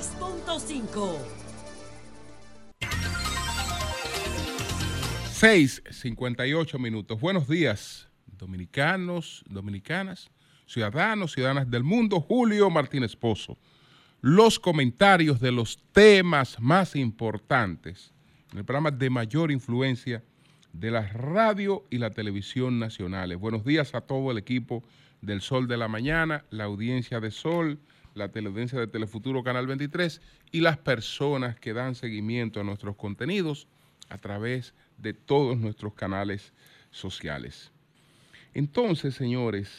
96.5. 6.58 minutos. Buenos días, dominicanos, dominicanas, ciudadanos, ciudadanas del mundo. Julio Martínez Pozo. Los comentarios de los temas más importantes en el programa de mayor influencia de la radio y la televisión nacionales. Buenos días a todo el equipo del Sol de la Mañana, la audiencia de Sol, la teleaudiencia de Telefuturo Canal 23 y las personas que dan seguimiento a nuestros contenidos a través de todos nuestros canales sociales. Entonces, señores,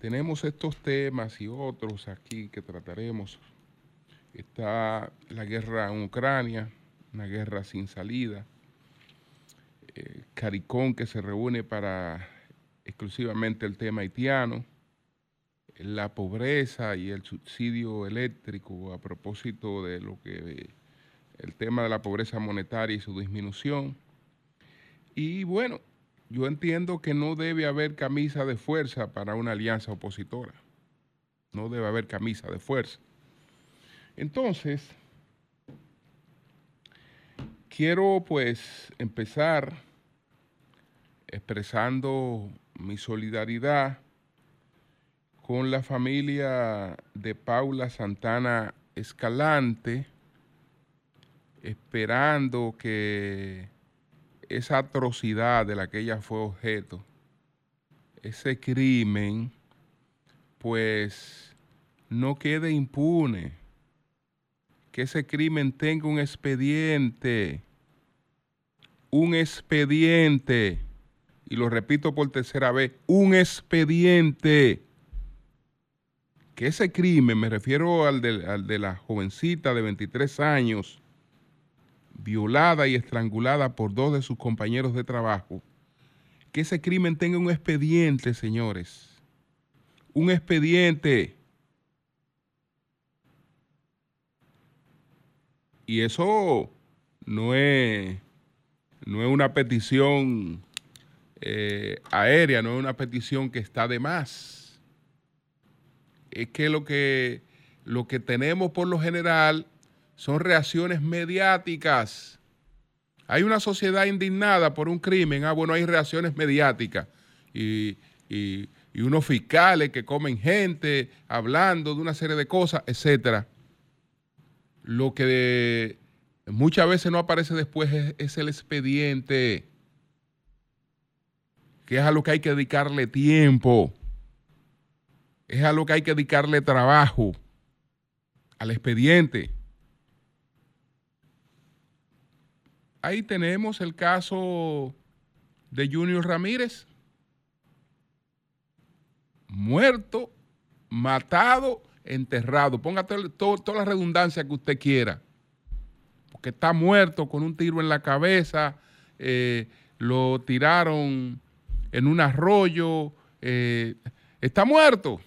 tenemos estos temas y otros aquí que trataremos. Está la guerra en Ucrania, una guerra sin salida. Eh, que se reúne para exclusivamente el tema haitiano. La pobreza y el subsidio eléctrico a propósito de lo que el tema de la pobreza monetaria y su disminución. Y bueno, yo entiendo que no debe haber camisa de fuerza para una alianza opositora. No debe haber camisa de fuerza. Entonces, quiero pues empezar expresando mi solidaridad con la familia de Paula Santana Escalante, esperando que esa atrocidad de la que ella fue objeto, ese crimen, pues no quede impune, que ese crimen tenga un expediente, un expediente, y lo repito por tercera vez, un expediente. Que ese crimen, me refiero al de, la jovencita de 23 años, violada y estrangulada por dos de sus compañeros de trabajo, que ese crimen tenga un expediente, señores. Un expediente. Y eso no es, no es una petición eh, aérea, no es una petición que está de más. Es que lo que, lo que tenemos por lo general son reacciones mediáticas. Hay una sociedad indignada por un crimen, ah, bueno, hay reacciones mediáticas y, unos fiscales que comen gente hablando de una serie de cosas, etcétera. Lo que muchas veces no aparece después es, el expediente, que es a lo que hay que dedicarle tiempo, es a lo que hay que dedicarle trabajo, al expediente. Ahí tenemos el caso de Junior Ramírez, muerto, matado, enterrado. Ponga toda la redundancia que usted quiera, porque está muerto con un tiro en la cabeza, eh, lo tiraron en un arroyo, eh, está muerto,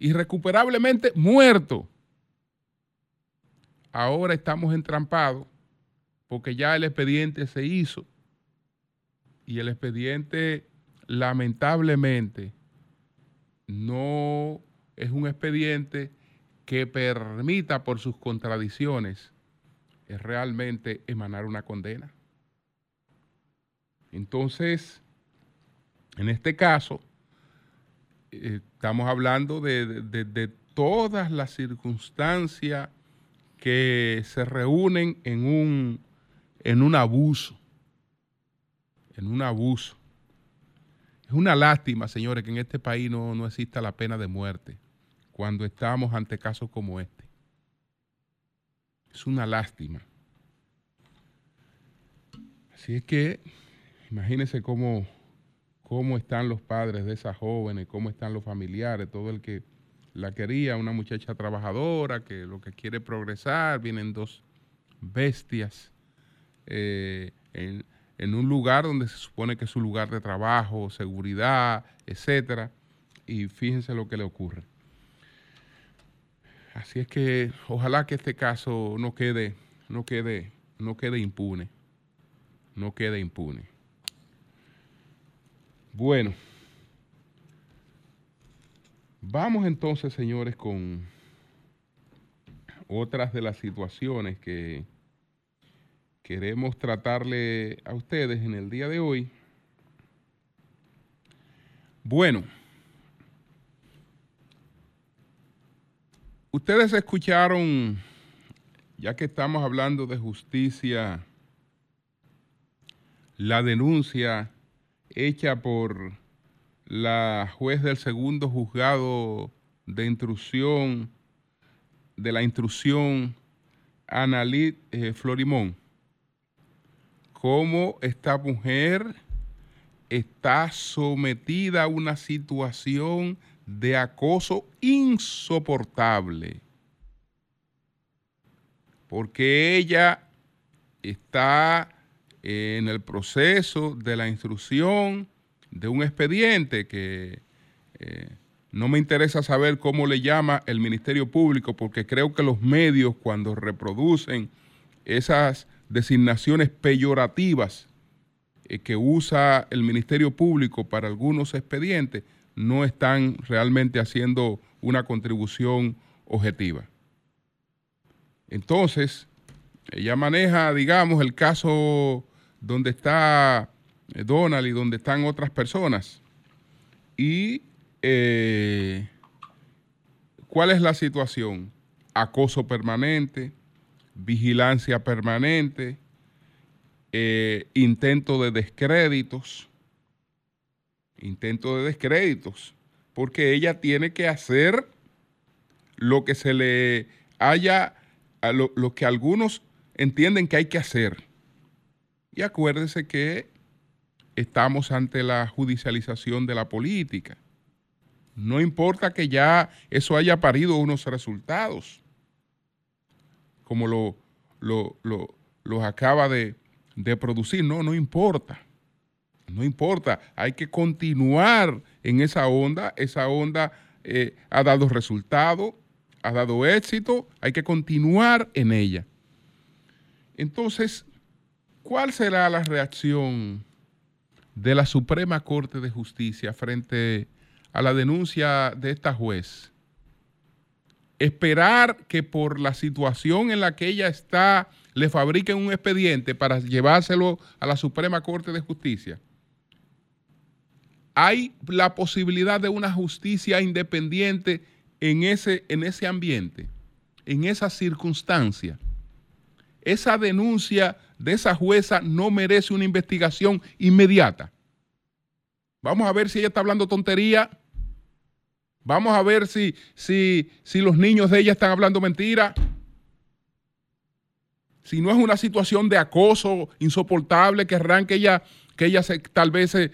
irrecuperablemente muerto. Ahora estamos entrampados porque ya el expediente se hizo y el expediente lamentablemente no es un expediente que permita por sus contradicciones realmente emanar una condena. Entonces, en este caso, eh, estamos hablando de, de todas las circunstancias que se reúnen en un en un abuso, en un abuso. Es una lástima, señores, que en este país no, no exista la pena de muerte cuando estamos ante casos como este. Es una lástima. Así es que imagínense cómo, cómo están los padres de esas jóvenes, cómo están los familiares, todo el que la quería, una muchacha trabajadora que lo que quiere progresar, vienen dos bestias eh, en, un lugar donde se supone que es su lugar de trabajo, seguridad, etcétera, y fíjense lo que le ocurre. Así es que ojalá que este caso no quede, no quede, no quede impune. No quede impune. Bueno, vamos entonces, señores, con otras de las situaciones que queremos tratarle a ustedes en el día de hoy. Bueno, ustedes escucharon, ya que estamos hablando de justicia, la denuncia hecha por la juez del segundo juzgado de intrusión, de la intrusión, Analit eh, Florimón, cómo esta mujer está sometida a una situación de acoso insoportable, porque ella está en el proceso de la instrucción de un expediente que eh, no me interesa saber cómo le llama el Ministerio Público, porque creo que los medios cuando reproducen esas designaciones peyorativas eh, que usa el Ministerio Público para algunos expedientes no están realmente haciendo una contribución objetiva. Entonces, ella maneja, digamos, el caso donde está eh, Donald y donde están otras personas. Y eh, ¿cuál es la situación? Acoso permanente, vigilancia permanente, eh, intento de descréditos, intento de descréditos, porque ella tiene que hacer lo que se le haya, lo, lo que algunos entienden que hay que hacer. Y acuérdese que estamos ante la judicialización de la política. No importa que ya eso haya parido unos resultados como lo, lo, los acaba de, producir. No, no importa. No importa. Hay que continuar en esa onda. Esa onda eh, ha dado resultado, ha dado éxito. Hay que continuar en ella. Entonces, ¿cuál será la reacción de la Suprema Corte de Justicia frente a la denuncia de esta juez? esperar que por la situación en la que ella está le fabriquen un expediente para llevárselo a la Suprema Corte de Justicia. Hay la posibilidad de una justicia independiente en ese, en ese ambiente, en esa circunstancia. Esa denuncia de esa jueza no merece una investigación inmediata. Vamos a ver si ella está hablando tontería Vamos a ver si, si, si los niños de ella están hablando mentira. Si no es una situación de acoso insoportable, que que ella, que ella se, tal vez se,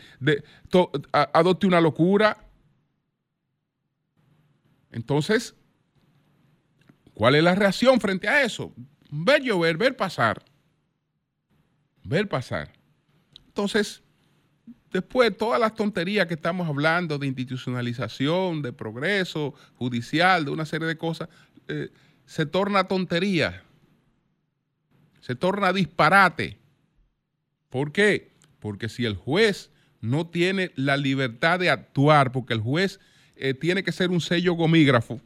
adopte una locura. Entonces, ¿cuál es la reacción frente a eso? Ver llover, ver pasar. Ver pasar. Entonces, Después, todas las tonterías que estamos hablando de institucionalización, de progreso judicial, de una serie de cosas, eh, se torna tontería, se torna disparate. ¿Por qué? Porque si el juez no tiene la libertad de actuar, porque el juez eh, tiene que ser un sello gomígrafo,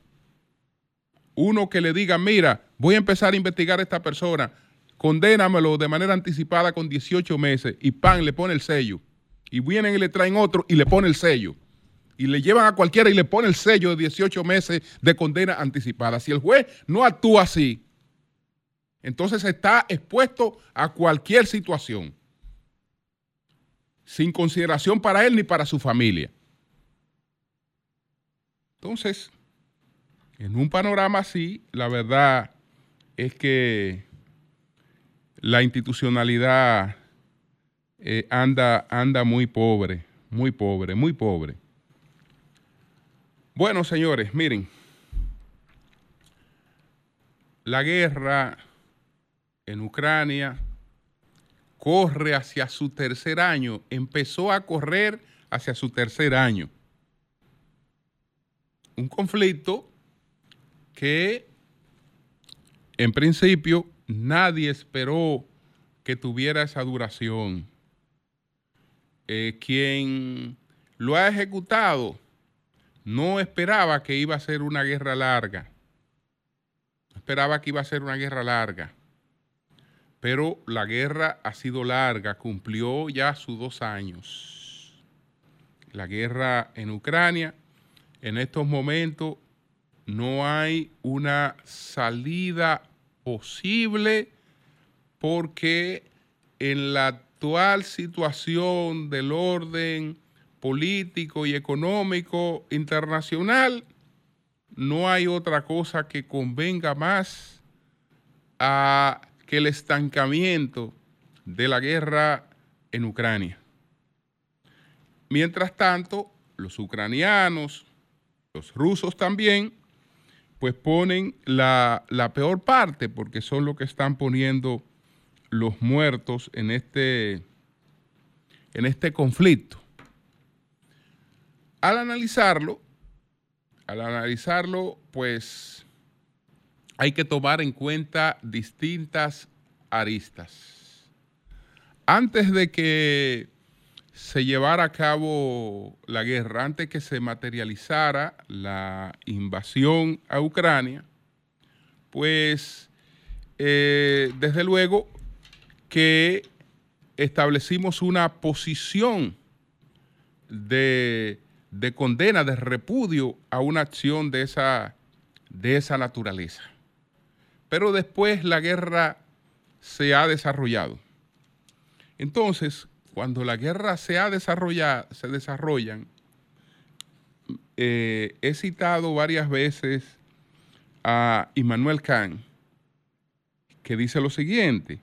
uno que le diga, mira, voy a empezar a investigar a esta persona, condénamelo de manera anticipada con 18 meses y pan, le pone el sello y vienen y le traen otro y le pone el sello. Y le llevan a cualquiera y le pone el sello de 18 meses de condena anticipada. Si el juez no actúa así, entonces está expuesto a cualquier situación, sin consideración para él ni para su familia. Entonces, en un panorama así, la verdad es que la institucionalidad eh, anda, anda muy pobre, muy pobre, muy pobre. Bueno, señores, miren, la guerra en Ucrania corre hacia su tercer año, empezó a correr hacia su tercer año. Un conflicto que en principio nadie esperó que tuviera esa duración. Eh, quien lo ha ejecutado no esperaba que iba a ser una guerra larga. esperaba que iba a ser una guerra larga, pero la guerra ha sido larga, cumplió ya sus dos años. La guerra en Ucrania, en estos momentos no hay una salida posible porque en la actual situación del orden político y económico internacional, no hay otra cosa que convenga más a que el estancamiento de la guerra en Ucrania. Mientras tanto, los ucranianos, los rusos también, pues ponen la, la peor parte porque son los que están poniendo los muertos en este, en este conflicto. Al analizarlo, al analizarlo, pues hay que tomar en cuenta distintas aristas. Antes de que se llevara a cabo la guerra, antes que se materializara la invasión a Ucrania, pues eh, desde luego que establecimos una posición de, condena, de repudio a una acción de esa, de esa naturaleza. Pero después la guerra se ha desarrollado. Entonces, cuando la guerra se ha desarrollado, se desarrollan, eh, he citado varias veces a Immanuel Kant, que dice lo siguiente,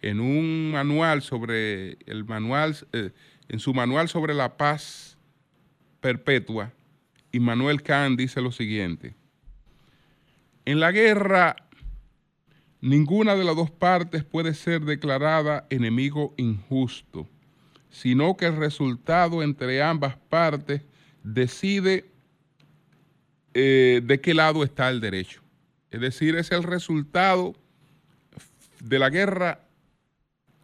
en un manual sobre el manual, eh, en su manual sobre la paz perpetua, Immanuel Kant dice lo siguiente: En la guerra, ninguna de las dos partes puede ser declarada enemigo injusto, sino que el resultado entre ambas partes decide eh, de qué lado está el derecho. Es decir, es el resultado de la guerra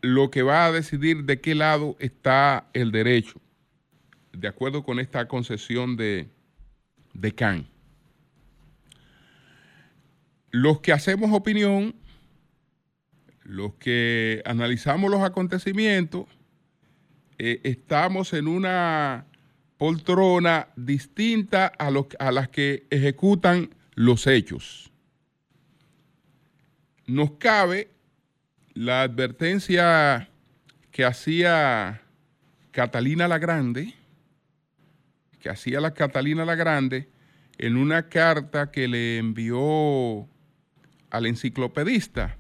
lo que va a decidir de qué lado está el derecho, de acuerdo con esta concesión de, de Kant. Los que hacemos opinión, los que analizamos los acontecimientos, eh, estamos en una poltrona distinta a, a las que ejecutan los hechos. Nos cabe la advertencia que hacía Catalina la Grande, que hacía la Catalina la Grande, en una carta que le envió al enciclopedista,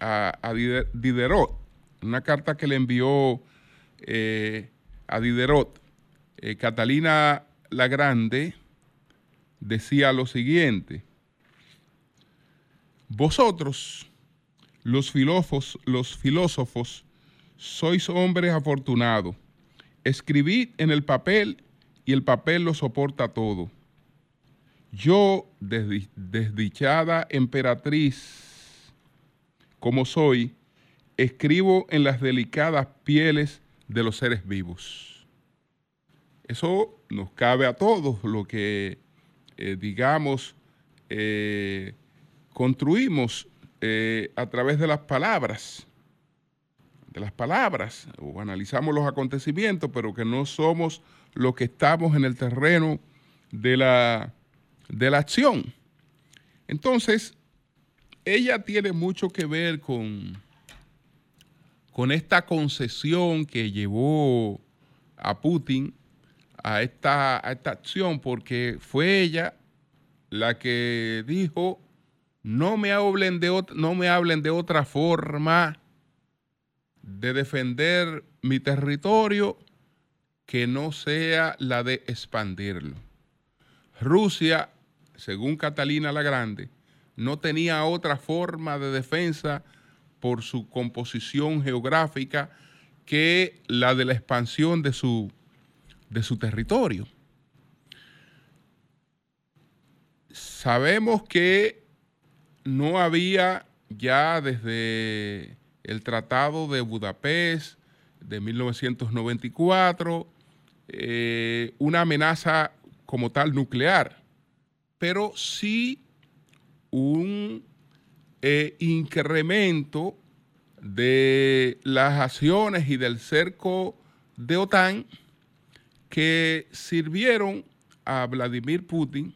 a, Diderot, una carta que le envió eh, a Diderot. Eh, Catalina la Grande decía lo siguiente, vosotros, los filósofos, los filósofos, sois hombres afortunados. Escribid en el papel y el papel lo soporta todo. Yo, desdichada emperatriz como soy, escribo en las delicadas pieles de los seres vivos. Eso nos cabe a todos, lo que, eh, digamos, eh, construimos eh, a través de las palabras, de las palabras, o analizamos los acontecimientos, pero que no somos los que estamos en el terreno de la, de la acción. Entonces, ella tiene mucho que ver con, con esta concesión que llevó a Putin a esta, esta acción, porque fue ella la que dijo no me hablen de, no me hablen de otra forma de defender mi territorio que no sea la de expandirlo. Rusia, según Catalina la Grande, no tenía otra forma de defensa por su composición geográfica que la de la expansión de su, de su territorio. Sabemos que no había ya desde el Tratado de Budapest de 1994 eh, una amenaza como tal nuclear, pero sí un eh, incremento de las acciones y del cerco de OTAN que sirvieron a Vladimir Putin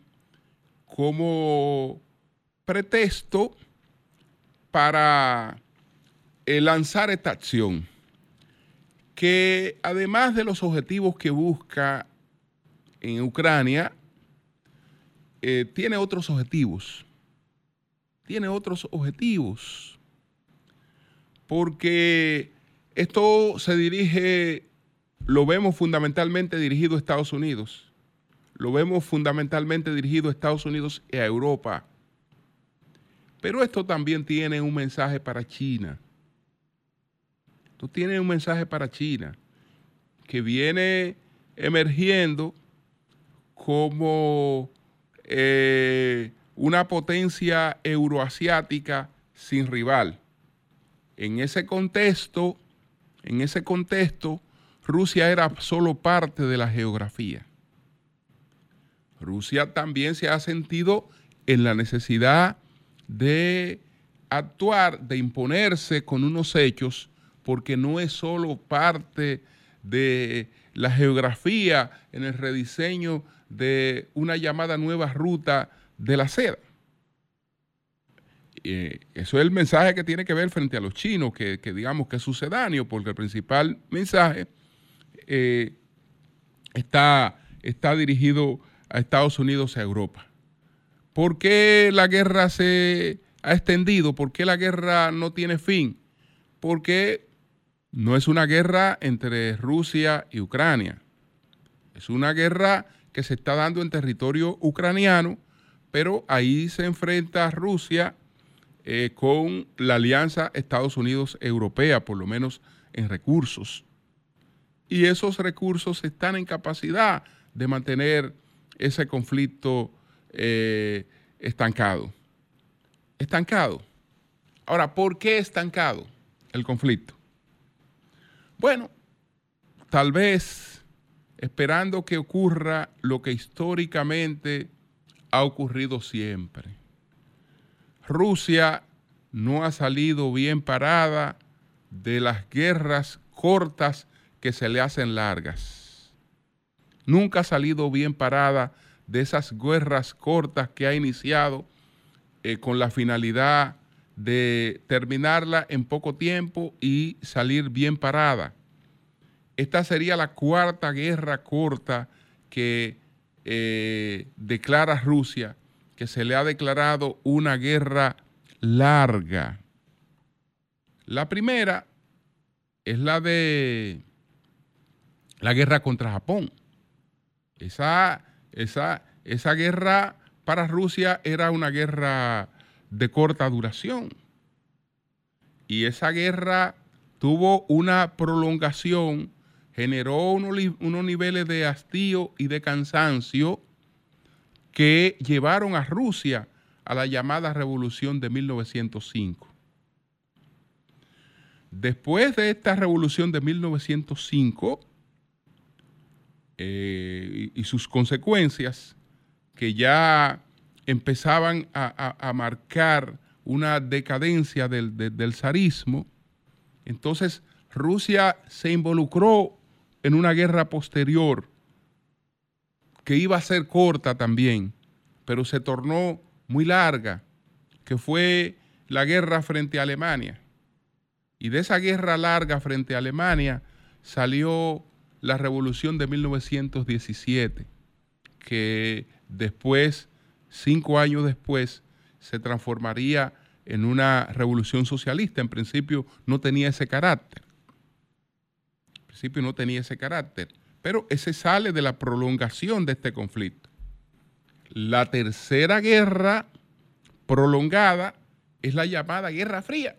como pretexto para eh, lanzar esta acción, que además de los objetivos que busca en Ucrania, eh, tiene otros objetivos. Tiene otros objetivos. Porque esto se dirige, lo vemos fundamentalmente dirigido a Estados Unidos. Lo vemos fundamentalmente dirigido a Estados Unidos y a Europa. Pero esto también tiene un mensaje para China. Esto tiene un mensaje para China que viene emergiendo como eh, una potencia euroasiática sin rival. En ese contexto, en ese contexto, Rusia era solo parte de la geografía. Rusia también se ha sentido en la necesidad de actuar, de imponerse con unos hechos, porque no es solo parte de la geografía en el rediseño de una llamada nueva ruta de la seda. Eso es el mensaje que tiene que ver frente a los chinos, que, digamos que es sucedáneo, porque el principal mensaje eh, está, está dirigido a Estados Unidos y a Europa. ¿Por qué la guerra se ha extendido? ¿Por qué la guerra no tiene fin? Porque no es una guerra entre Rusia y Ucrania. Es una guerra que se está dando en territorio ucraniano, pero ahí se enfrenta Rusia eh, con la alianza Estados Unidos-Europea, por lo menos en recursos. Y esos recursos están en capacidad de mantener ese conflicto eh, estancado. Estancado. Ahora, ¿por qué estancado el conflicto? Bueno, tal vez esperando que ocurra lo que históricamente ha ocurrido siempre. Rusia no ha salido bien parada de las guerras cortas que se le hacen largas. Nunca ha salido bien parada de esas guerras cortas que ha iniciado eh, con la finalidad de terminarla en poco tiempo y salir bien parada. Esta sería la cuarta guerra corta que eh, declara Rusia, que se le ha declarado una guerra larga. La primera es la de la guerra contra Japón. Esa esa, esa guerra para Rusia era una guerra de corta duración. Y esa guerra tuvo una prolongación, generó unos, unos niveles de hastío y de cansancio que llevaron a Rusia a la llamada revolución de 1905. Después de esta revolución de 1905, eh, y, sus consecuencias que ya empezaban a, marcar una decadencia del, del zarismo, entonces Rusia se involucró en una guerra posterior que iba a ser corta también, pero se tornó muy larga, que fue la guerra frente a Alemania. Y de esa guerra larga frente a Alemania salió la revolución de 1917, que después, cinco años después, se transformaría en una revolución socialista. En principio no tenía ese carácter. No tenía ese carácter. Pero ese sale de la prolongación de este conflicto. La tercera guerra prolongada es la llamada Guerra Fría.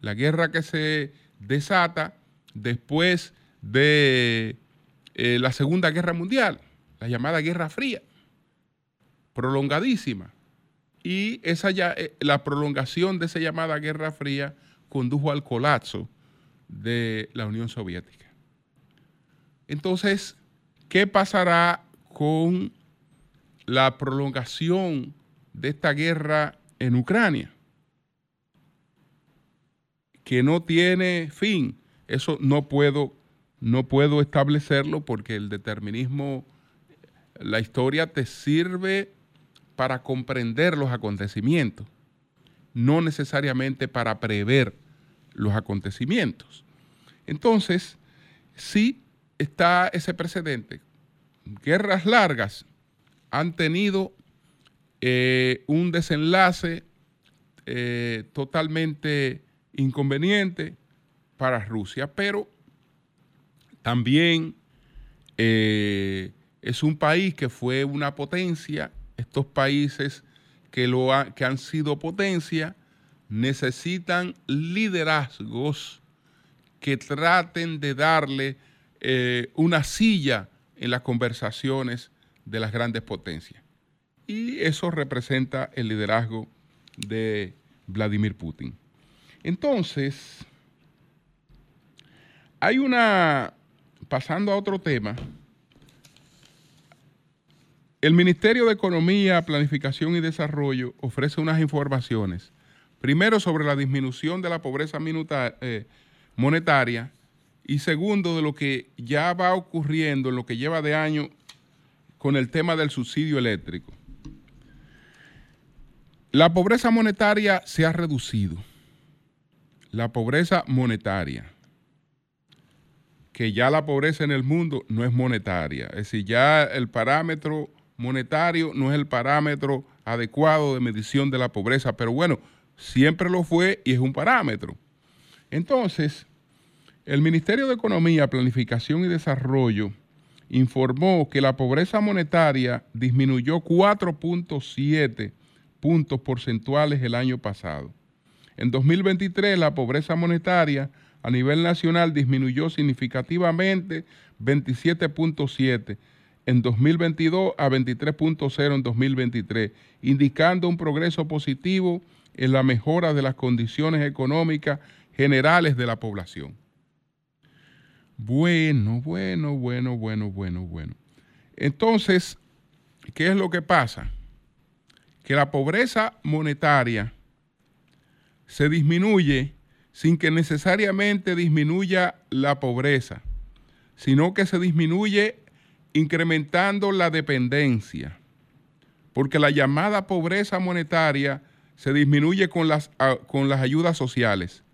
La guerra que se desata después de eh, la Segunda Guerra Mundial, la llamada Guerra Fría, prolongadísima. Y esa ya, eh, la prolongación de esa llamada Guerra Fría condujo al colapso de la Unión Soviética. Entonces, ¿qué pasará con la prolongación de esta guerra en Ucrania, que no tiene fin. Eso no puedo, no puedo establecerlo porque el determinismo, la historia te sirve para comprender los acontecimientos, no necesariamente para prever los acontecimientos. Entonces, sí está ese precedente. Guerras largas han tenido eh, un desenlace eh, totalmente inconveniente para Rusia, pero también eh, es un país que fue una potencia. Estos países que, lo que han sido potencia necesitan liderazgos que traten de darle una silla en las conversaciones de las grandes potencias. Y eso representa el liderazgo de Vladimir Putin. Entonces, hay una, pasando a otro tema, el Ministerio de Economía, Planificación y Desarrollo ofrece unas informaciones. Primero, sobre la disminución de la pobreza eh, monetaria y segundo, de lo que ya va ocurriendo en lo que lleva de año con el tema del subsidio eléctrico. La pobreza monetaria se ha reducido. La pobreza monetaria, que ya la pobreza en el mundo no es monetaria, es decir, ya el parámetro monetario no es el parámetro adecuado de medición de la pobreza, pero bueno, siempre lo fue y es un parámetro. Entonces, el Ministerio de Economía, Planificación y Desarrollo informó que la pobreza monetaria disminuyó 4.7 puntos porcentuales el año pasado. En 2023 la pobreza monetaria a nivel nacional disminuyó significativamente 27.7 en 2022 a 23.0 en 2023, indicando un progreso positivo en la mejora de las condiciones económicas generales de la población. Bueno, bueno, bueno, bueno, bueno, bueno. Entonces, ¿qué es lo que pasa? Que la pobreza monetaria se disminuye sin que necesariamente disminuya la pobreza, sino que se disminuye incrementando la dependencia, porque la llamada pobreza monetaria se disminuye con las, con las ayudas sociales.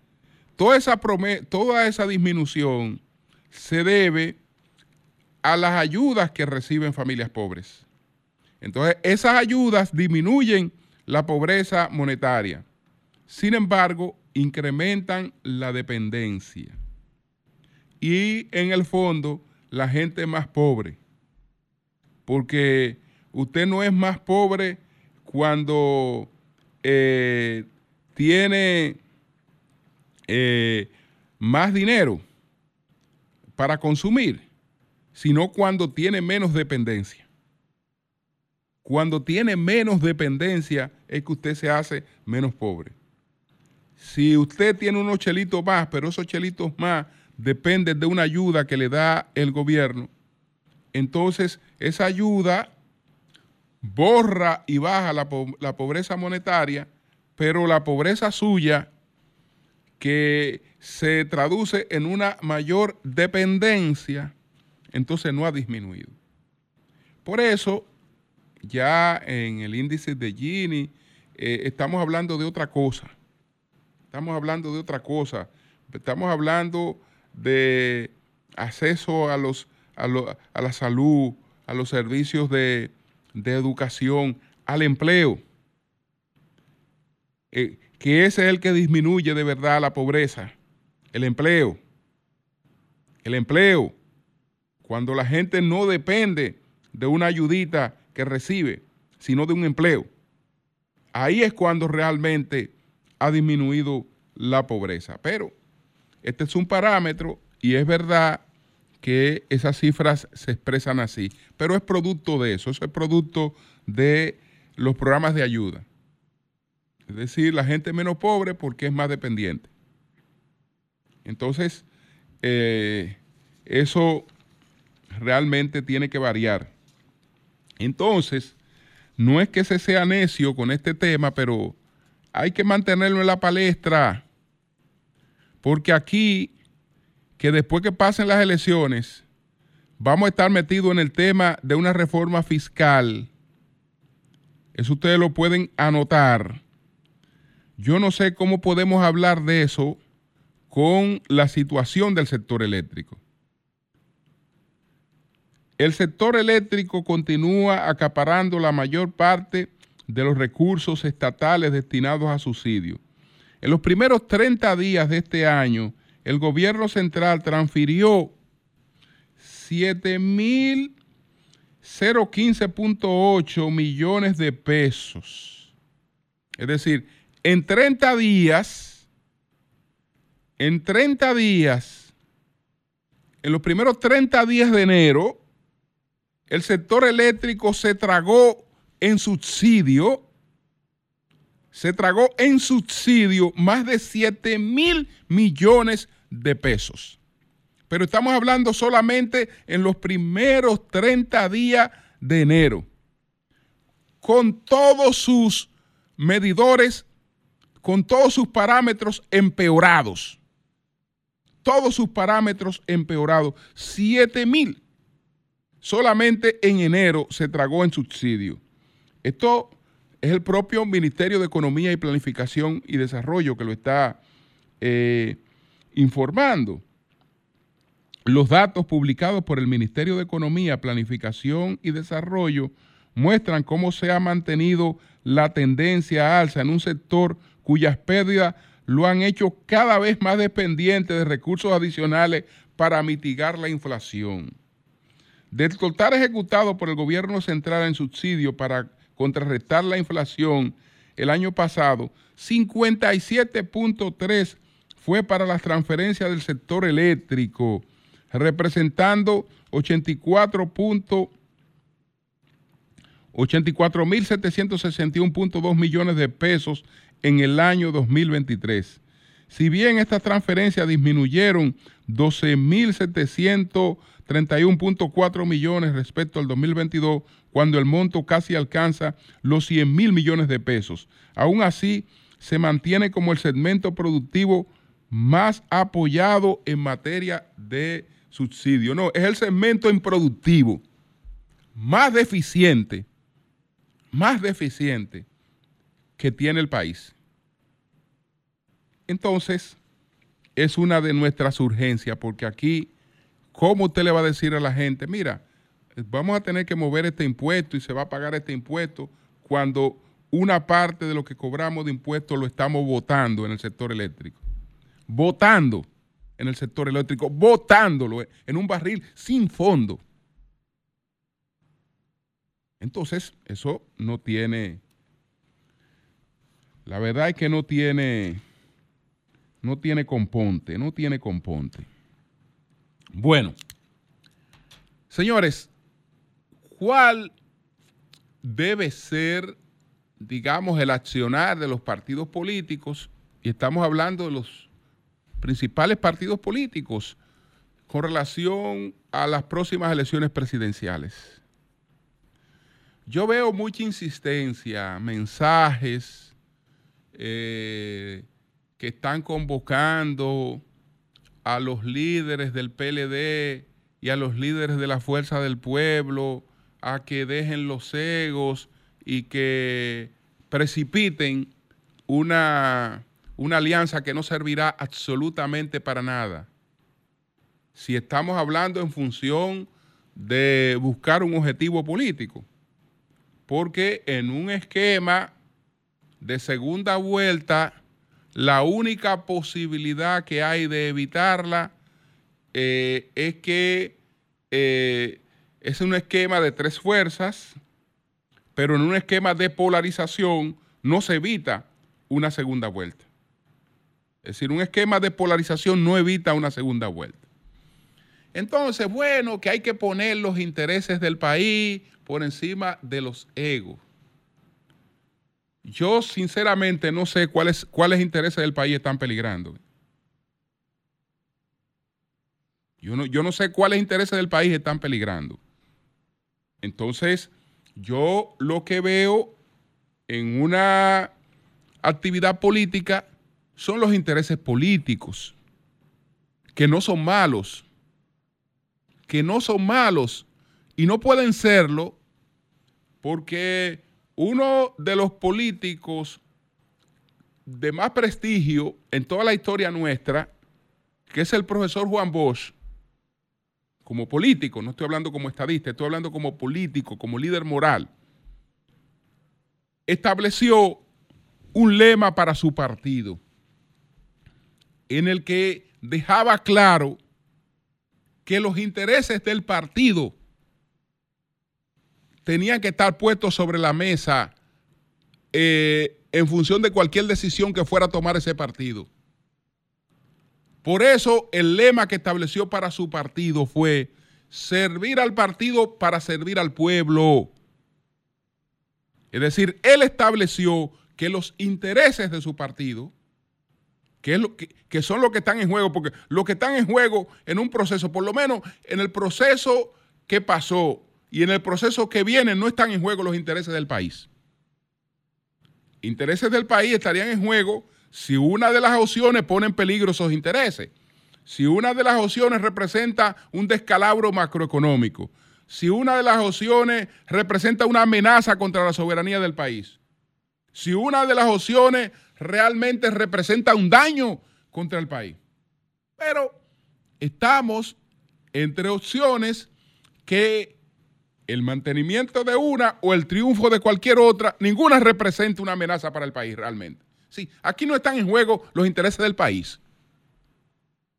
Toda esa, toda esa disminución se debe a las ayudas que reciben familias pobres. Entonces, esas ayudas disminuyen la pobreza monetaria. Sin embargo, incrementan la dependencia. Y en el fondo, la gente más pobre. Porque usted no es más pobre cuando eh, tiene eh, más dinero para consumir, sino cuando tiene menos dependencia. Cuando tiene menos dependencia es que usted se hace menos pobre. Si usted tiene unos chelitos más, pero esos chelitos más dependen de una ayuda que le da el gobierno, entonces esa ayuda borra y baja la, la pobreza monetaria, pero la pobreza suya que se traduce en una mayor dependencia, entonces no ha disminuido. Por eso, ya en el índice de Gini, eh, estamos hablando de otra cosa. Estamos hablando de otra cosa. Estamos hablando de acceso a, los, a, la salud, a los servicios de, educación, al empleo. Eh, que ese es el que disminuye de verdad la pobreza, el empleo. El empleo, cuando la gente no depende de una ayudita que recibe, sino de un empleo. Ahí es cuando realmente ha disminuido la pobreza. Pero este es un parámetro y es verdad que esas cifras se expresan así, pero es producto de eso, eso es producto de los programas de ayuda. Es decir, la gente menos pobre porque es más dependiente. Entonces, eh, eso realmente tiene que variar. Entonces, no es que se sea necio con este tema, pero hay que mantenerlo en la palestra. Porque aquí, que después que pasen las elecciones, vamos a estar metidos en el tema de una reforma fiscal. Eso ustedes lo pueden anotar. Yo no sé cómo podemos hablar de eso con la situación del sector eléctrico. El sector eléctrico continúa acaparando la mayor parte de los recursos estatales destinados a subsidios. En los primeros 30 días de este año, el gobierno central transfirió 7.015.8 millones de pesos. Es decir, en 30 días, en 30 días, en los primeros 30 días de enero, el sector eléctrico se tragó en subsidio, se tragó en subsidio más de 7 mil millones de pesos. Pero estamos hablando solamente en los primeros 30 días de enero, con todos sus medidores, con todos sus parámetros empeorados. Todos sus parámetros empeorados. 7 mil solamente en enero se tragó en subsidio. Esto es el propio Ministerio de Economía y Planificación y Desarrollo que lo está eh, informando. Los datos publicados por el Ministerio de Economía, Planificación y Desarrollo muestran cómo se ha mantenido la tendencia alza en un sector cuyas pérdidas lo han hecho cada vez más dependiente de recursos adicionales para mitigar la inflación. Del total ejecutado por el gobierno central en subsidio para contrarrestar la inflación el año pasado, 57.3 fue para las transferencias del sector eléctrico, representando 84.761.2 millones de pesos en el año 2023. Si bien estas transferencias disminuyeron 12.731.4 millones respecto al 2022, cuando el monto casi alcanza los 100 mil millones de pesos. Aún así, se mantiene como el segmento productivo más apoyado en materia de subsidio. No, es el segmento improductivo más deficiente, más deficiente que tiene el país. Entonces, es una de nuestras urgencias, porque aquí, ¿cómo usted le va a decir a la gente, mira, vamos a tener que mover este impuesto y se va a pagar este impuesto cuando una parte de lo que cobramos de impuestos lo estamos votando en el sector eléctrico? Votando en el sector eléctrico, votándolo en un barril sin fondo. Entonces, eso no tiene, la verdad es que no tiene no tiene componte, no tiene componte. Bueno, señores, ¿cuál debe ser, digamos, el accionar de los partidos políticos? Y estamos hablando de los principales partidos políticos con relación a las próximas elecciones presidenciales. Yo veo mucha insistencia, mensajes, eh, que están convocando a los líderes del PLD y a los líderes de la Fuerza del Pueblo a que dejen los egos y que precipiten una, una alianza que no servirá absolutamente para nada. Si estamos hablando en función de buscar un objetivo político, porque en un esquema de segunda vuelta la única posibilidad que hay de evitarla eh, es que eh, es un esquema de tres fuerzas, pero en un esquema de polarización no se evita una segunda vuelta. Es decir, un esquema de polarización no evita una segunda vuelta. Entonces, bueno, que hay que poner los intereses del país por encima de los egos. Yo sinceramente no sé cuáles, cuáles intereses del país están peligrando. Yo no, yo no sé cuáles intereses del país están peligrando. Entonces, Yo lo que veo en una actividad política son los intereses políticos, que no son malos, que no son malos y no pueden serlo porque uno de los políticos de más prestigio en toda la historia nuestra, que es el profesor Juan Bosch, como político, no estoy hablando como estadista, estoy hablando como político, como líder moral, estableció un lema para su partido en el que dejaba claro que los intereses del partido tenían que estar puestos sobre la mesa eh, en función de cualquier decisión que fuera a tomar ese partido. Por eso el lema que estableció para su partido fue servir al partido para servir al pueblo. Es decir, él estableció que los intereses de su partido, que, es lo que, son los que están en juego, porque los que están en juego en un proceso, por lo menos en el proceso que pasó y en el proceso que viene, no están en juego los intereses del país. Intereses del país estarían en juego si una de las opciones pone en peligro esos intereses, si una de las opciones representa un descalabro macroeconómico, si una de las opciones representa una amenaza contra la soberanía del país, si una de las opciones realmente representa un daño contra el país. Pero estamos entre opciones que el mantenimiento de una o el triunfo de cualquier otra, ninguna representa una amenaza para el país realmente. Sí, aquí no están en juego los intereses del país.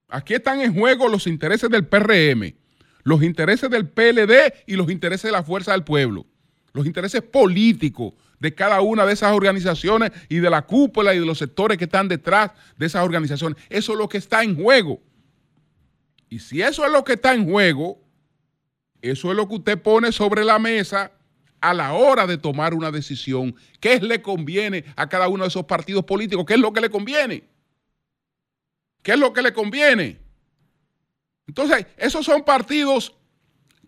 Aquí están en juego los intereses del PRM, los intereses del PLD y los intereses de la Fuerza del Pueblo, los intereses políticos de cada una de esas organizaciones y de la cúpula y de los sectores que están detrás de esas organizaciones. Eso es lo que está en juego. Y si eso es lo que está en juego, eso es lo que usted pone sobre la mesa a la hora de tomar una decisión, qué le conviene a cada uno de esos partidos políticos, qué es lo que le conviene. ¿Qué es lo que le conviene? Entonces, esos son partidos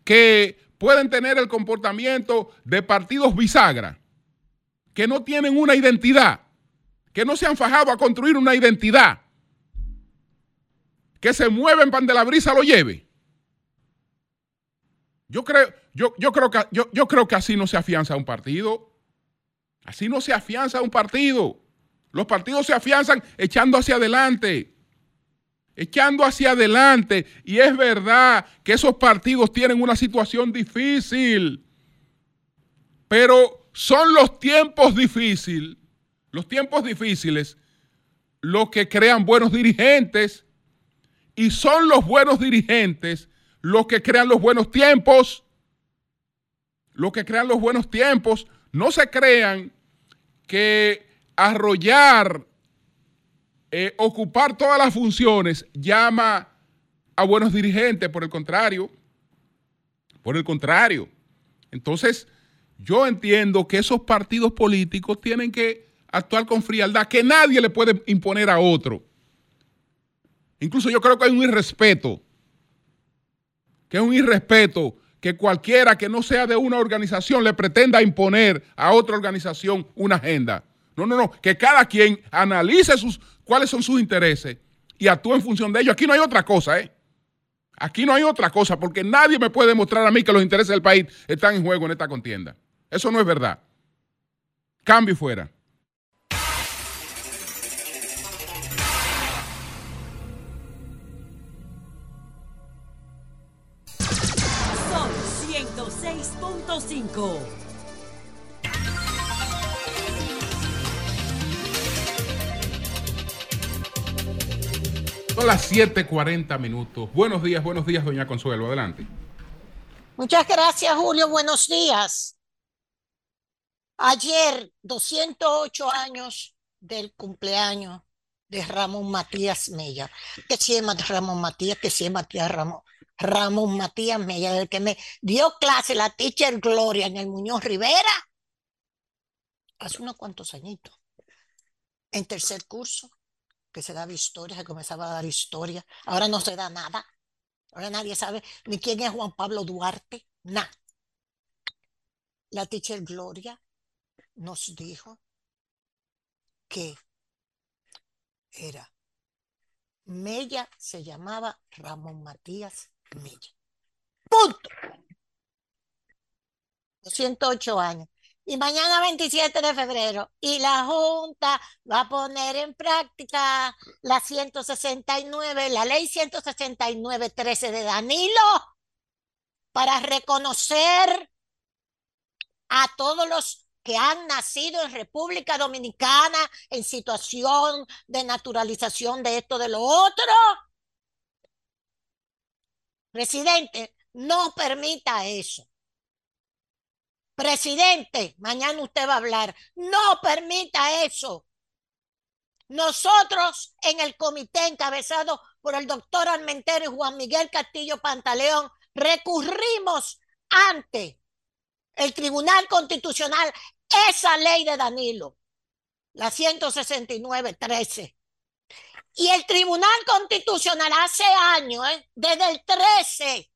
que pueden tener el comportamiento de partidos bisagra, que no tienen una identidad, que no se han fajado a construir una identidad, que se mueven para donde la brisa lo lleve. Yo creo, yo, yo, creo que, yo, yo creo que así no se afianza un partido. Así no se afianza un partido. Los partidos se afianzan echando hacia adelante. Echando hacia adelante. Y es verdad que esos partidos tienen una situación difícil. Pero son los tiempos difíciles, los tiempos difíciles, los que crean buenos dirigentes. Y son los buenos dirigentes los que crean los buenos tiempos, los que crean los buenos tiempos, no se crean que arrollar, eh, ocupar todas las funciones llama a buenos dirigentes, por el contrario, por el contrario. Entonces, yo entiendo que esos partidos políticos tienen que actuar con frialdad, que nadie le puede imponer a otro. Incluso yo creo que hay un irrespeto que es un irrespeto que cualquiera que no sea de una organización le pretenda imponer a otra organización una agenda. No, no, no, que cada quien analice sus, cuáles son sus intereses y actúe en función de ellos. Aquí no hay otra cosa, ¿eh? Aquí no hay otra cosa, porque nadie me puede demostrar a mí que los intereses del país están en juego en esta contienda. Eso no es verdad. Cambio fuera. Son las 7:40 minutos. Buenos días, buenos días, doña Consuelo. Adelante. Muchas gracias, Julio. Buenos días. Ayer, 208 años del cumpleaños de Ramón Matías Mella. Que se llama Ramón Matías, que se llama Matías Ramón. Ramón Matías Mella, del que me dio clase la teacher Gloria en el Muñoz Rivera hace unos cuantos añitos, en tercer curso, que se daba historia, se comenzaba a dar historia. Ahora no se da nada. Ahora nadie sabe ni quién es Juan Pablo Duarte, nada. la teacher Gloria nos dijo que era Mella se llamaba Ramón Matías Mella. Punto. 108 años. Y mañana 27 de febrero, y la Junta va a poner en práctica la 169, la ley 169-13 de Danilo, para reconocer a todos los que han nacido en República Dominicana en situación de naturalización de esto, de lo otro. Presidente, no permita eso. Presidente, mañana usted va a hablar, no permita eso. Nosotros en el comité encabezado por el doctor Armentero y Juan Miguel Castillo Pantaleón recurrimos ante el Tribunal Constitucional esa ley de Danilo, la 169-13. Y el Tribunal Constitucional hace años, ¿eh? desde el 13,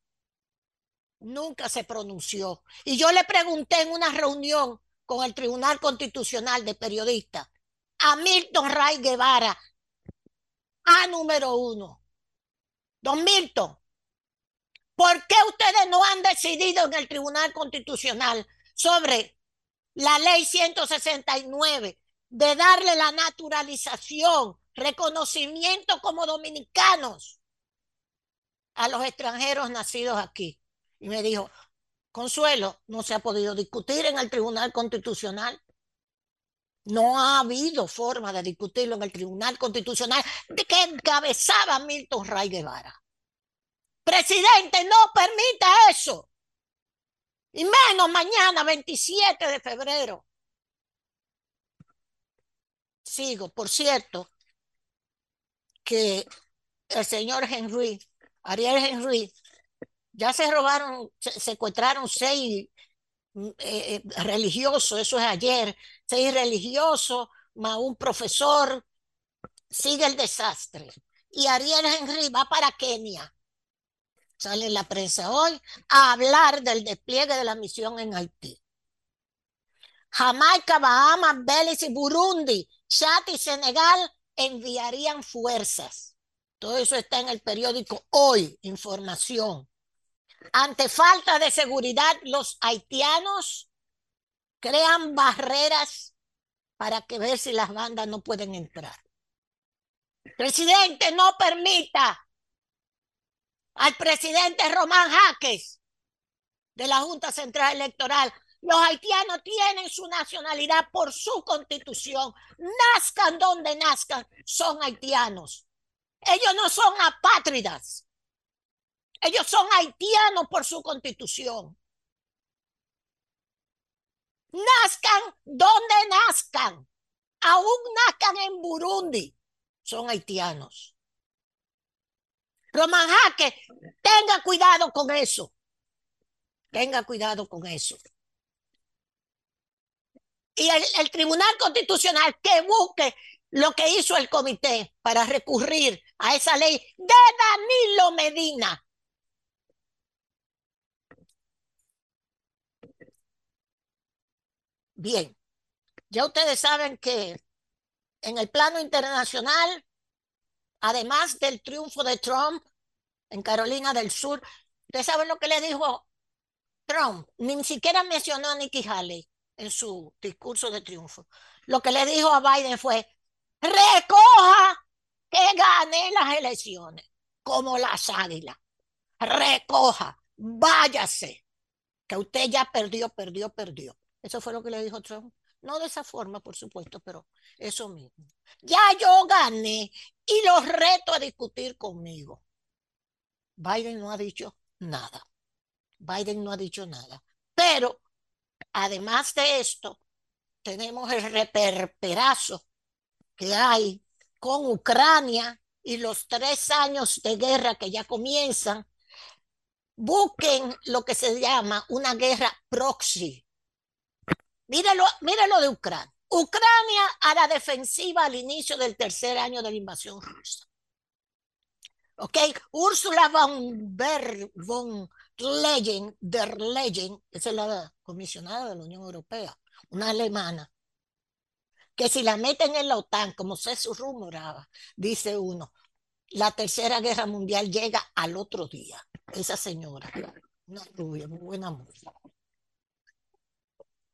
nunca se pronunció. Y yo le pregunté en una reunión con el Tribunal Constitucional de Periodistas a Milton Ray Guevara, a número uno. Don Milton, ¿por qué ustedes no han decidido en el Tribunal Constitucional sobre la ley 169 de darle la naturalización, reconocimiento como dominicanos a los extranjeros nacidos aquí. Y me dijo, Consuelo, no se ha podido discutir en el Tribunal Constitucional. No ha habido forma de discutirlo en el Tribunal Constitucional de que encabezaba Milton Ray Guevara. Presidente, no permita eso. Y menos mañana, 27 de febrero. Sigo, por cierto, que el señor Henry, Ariel Henry, ya se robaron, se secuestraron seis mm, eh, eh, religiosos, eso es ayer, seis religiosos, más un profesor, sigue el desastre. Y Ariel Henry va para Kenia sale la prensa hoy, a hablar del despliegue de la misión en Haití. Jamaica, Bahamas, Belice y Burundi, Chad y Senegal enviarían fuerzas. Todo eso está en el periódico Hoy, información. Ante falta de seguridad, los haitianos crean barreras para que ver si las bandas no pueden entrar. Presidente, no permita al presidente Román Jaques de la Junta Central Electoral. Los haitianos tienen su nacionalidad por su constitución. Nazcan donde nazcan, son haitianos. Ellos no son apátridas. Ellos son haitianos por su constitución. Nazcan donde nazcan. Aún nazcan en Burundi. Son haitianos. Roman Jaque, tenga cuidado con eso. Tenga cuidado con eso. Y el, Tribunal Constitucional que busque lo que hizo el comité para recurrir a esa ley de Danilo Medina. Bien, ya ustedes saben que en el plano internacional además del triunfo de Trump en Carolina del Sur, ¿ustedes saben lo que le dijo Trump? Ni siquiera mencionó a Nikki Haley en su discurso de triunfo. Lo que le dijo a Biden fue, recoja que gane las elecciones, como las águilas. Recoja, váyase, que usted ya perdió, perdió, perdió. Eso fue lo que le dijo Trump. No de esa forma, por supuesto, pero eso mismo. Ya yo gané y los reto a discutir conmigo. Biden no ha dicho nada. Biden no ha dicho nada. Pero, además de esto, tenemos el reperperazo que hay con Ucrania y los tres años de guerra que ya comienzan. Busquen lo que se llama una guerra proxy Míralo, míralo de Ucrania. Ucrania a la defensiva al inicio del tercer año de la invasión rusa. ¿Ok? Úrsula von, von Leyen, der Leyen, esa es la comisionada de la Unión Europea, una alemana, que si la meten en la OTAN, como se rumoraba, dice uno, la tercera guerra mundial llega al otro día. Esa señora, una rubia, muy buena mujer.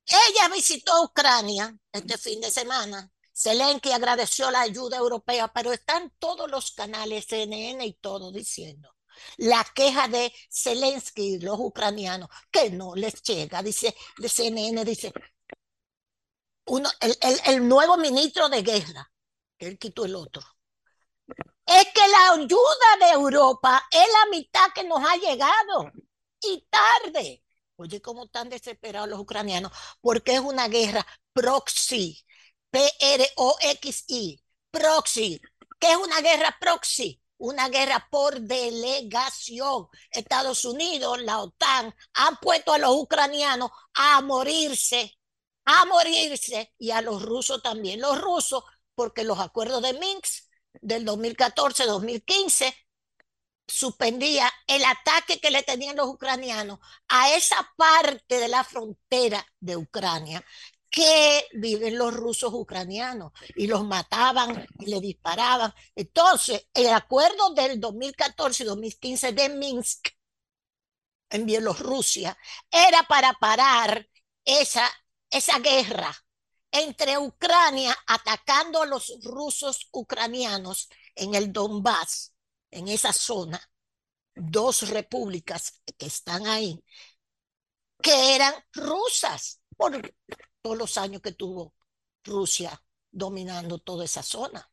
Ella visitó Ucrania este fin de semana. Zelensky agradeció la ayuda europea, pero están todos los canales, CNN y todo, diciendo la queja de Zelensky y los ucranianos, que no les llega, dice de CNN, dice uno, el, el, el nuevo ministro de guerra, que él quitó el otro, es que la ayuda de Europa es la mitad que nos ha llegado y tarde. Oye, cómo están desesperados los ucranianos, porque es una guerra proxy, P-R-O-X-I, proxy. ¿Qué es una guerra proxy? Una guerra por delegación. Estados Unidos, la OTAN, han puesto a los ucranianos a morirse, a morirse, y a los rusos también. Los rusos, porque los acuerdos de Minsk del 2014-2015 suspendía el ataque que le tenían los ucranianos a esa parte de la frontera de Ucrania que viven los rusos ucranianos y los mataban y le disparaban. Entonces, el acuerdo del 2014 2015 de Minsk en Bielorrusia era para parar esa, esa guerra entre Ucrania atacando a los rusos ucranianos en el Donbass en esa zona dos repúblicas que están ahí, que eran rusas por todos los años que tuvo Rusia dominando toda esa zona.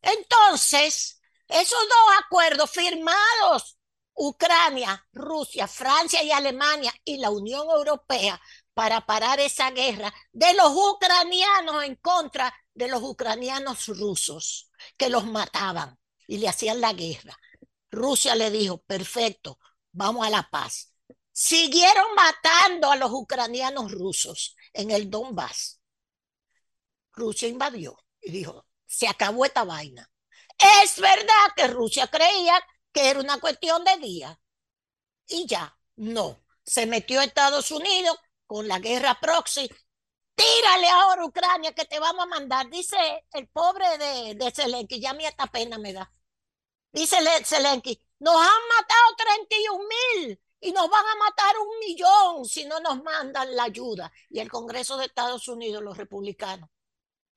Entonces, esos dos acuerdos firmados, Ucrania, Rusia, Francia y Alemania y la Unión Europea, para parar esa guerra de los ucranianos en contra de los ucranianos rusos, que los mataban y le hacían la guerra. Rusia le dijo, perfecto, vamos a la paz. Siguieron matando a los ucranianos rusos en el Donbass. Rusia invadió y dijo, se acabó esta vaina. Es verdad que Rusia creía que era una cuestión de día. Y ya, no. Se metió a Estados Unidos con la guerra proxy. Tírale ahora Ucrania que te vamos a mandar. Dice el pobre de, Zelensky, ya mi esta pena me da. Dice Zelensky, nos han matado 31 mil y nos van a matar un millón si no nos mandan la ayuda. Y el Congreso de Estados Unidos, los republicanos,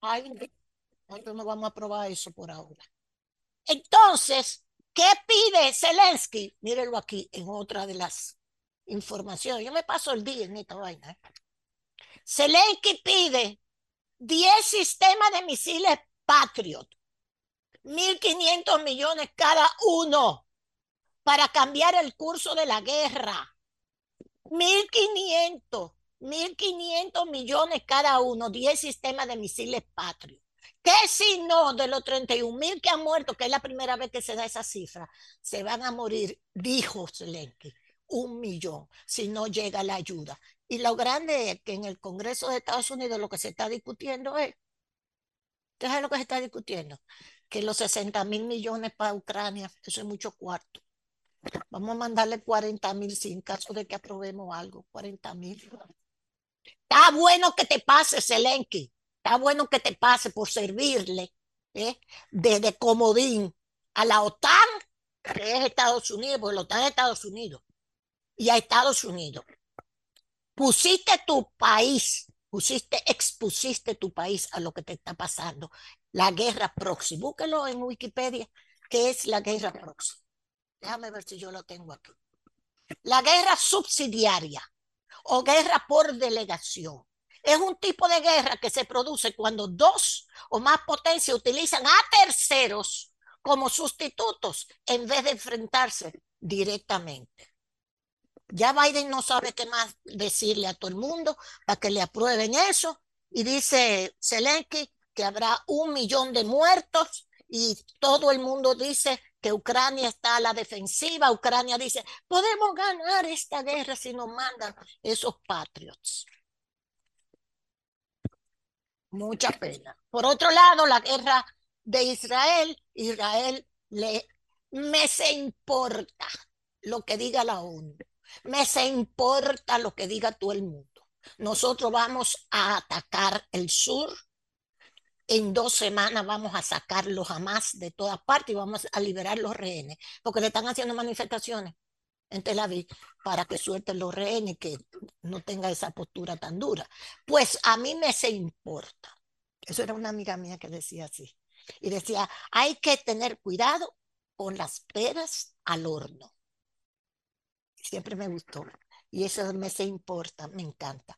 ay, nosotros no vamos a aprobar eso por ahora. Entonces, ¿qué pide Zelensky? Mírenlo aquí en otra de las informaciones. Yo me paso el día en esta vaina. ¿eh? Zelensky pide 10 sistemas de misiles Patriot 1.500 millones cada uno para cambiar el curso de la guerra. 1.500, 1.500 millones cada uno, 10 sistemas de misiles patrios. ¿Qué si no, de los 31 mil que han muerto, que es la primera vez que se da esa cifra, se van a morir, dijo Zelensky, un millón, si no llega la ayuda? Y lo grande es que en el Congreso de Estados Unidos lo que se está discutiendo es, ¿qué es lo que se está discutiendo? que los 60 mil millones para Ucrania, eso es mucho cuarto. Vamos a mandarle 40 mil sin caso de que aprobemos algo, 40 mil. Está bueno que te pase, Zelensky. Está bueno que te pase por servirle ¿eh? de, comodín a la OTAN, que es Estados Unidos, porque la OTAN es Estados Unidos, y a Estados Unidos. Pusiste tu país, pusiste, expusiste tu país a lo que te está pasando la guerra proxy. Búsquelo en Wikipedia, ¿qué es la guerra proxy? Déjame ver si yo lo tengo aquí. La guerra subsidiaria o guerra por delegación. Es un tipo de guerra que se produce cuando dos o más potencias utilizan a terceros como sustitutos en vez de enfrentarse directamente. Ya Biden no sabe qué más decirle a todo el mundo para que le aprueben eso. Y dice Zelensky, que habrá un millón de muertos y todo el mundo dice que Ucrania está a la defensiva. Ucrania dice, podemos ganar esta guerra si nos mandan esos patriots. Mucha pena. Por otro lado, la guerra de Israel, Israel le me se importa lo que diga la ONU. Me se importa lo que diga todo el mundo. Nosotros vamos a atacar el sur. En dos semanas vamos a sacarlos jamás de todas partes y vamos a liberar los rehenes, porque le están haciendo manifestaciones en Tel Aviv para que suelten los rehenes que no tenga esa postura tan dura. Pues a mí me se importa. Eso era una amiga mía que decía así. Y decía, hay que tener cuidado con las peras al horno. Siempre me gustó. Y eso me se importa, me encanta.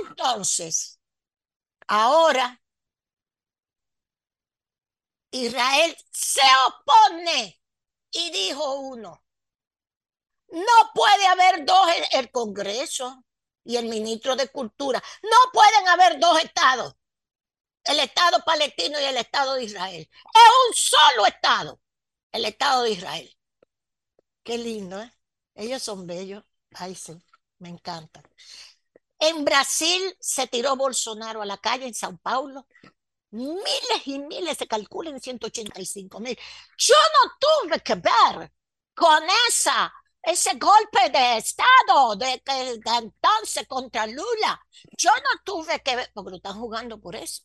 Entonces, ahora Israel se opone y dijo uno, no puede haber dos en el Congreso y el ministro de Cultura. No pueden haber dos estados. El Estado palestino y el Estado de Israel. Es un solo Estado. El Estado de Israel. Qué lindo, ¿eh? Ellos son bellos. Ay, sí, me encanta. En Brasil se tiró Bolsonaro a la calle en Sao Paulo. Miles y miles, se calculan 185 mil. Yo no tuve que ver con esa ese golpe de Estado de, que, entonces contra Lula. Yo no tuve que ver, porque lo están jugando por eso.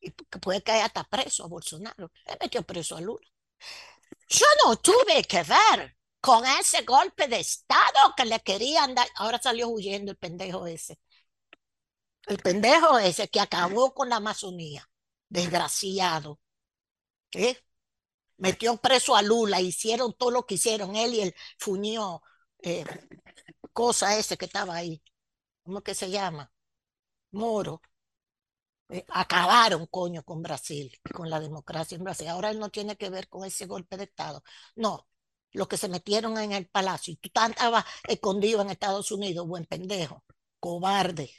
Y puede caer hasta preso a Bolsonaro. Él metió preso a Lula. Yo no tuve que ver con ese golpe de Estado que le querían dar. Ahora salió huyendo el pendejo ese. El pendejo ese que acabó con la Amazonía. Desgraciado. ¿Eh? metió preso a Lula, hicieron todo lo que hicieron, él y el fuñó, eh, cosa ese que estaba ahí, ¿cómo que se llama? Moro. Eh, acabaron, coño, con Brasil, con la democracia en Brasil. Ahora él no tiene que ver con ese golpe de Estado. No, los que se metieron en el palacio. Y tú estabas escondido en Estados Unidos, buen pendejo, cobarde.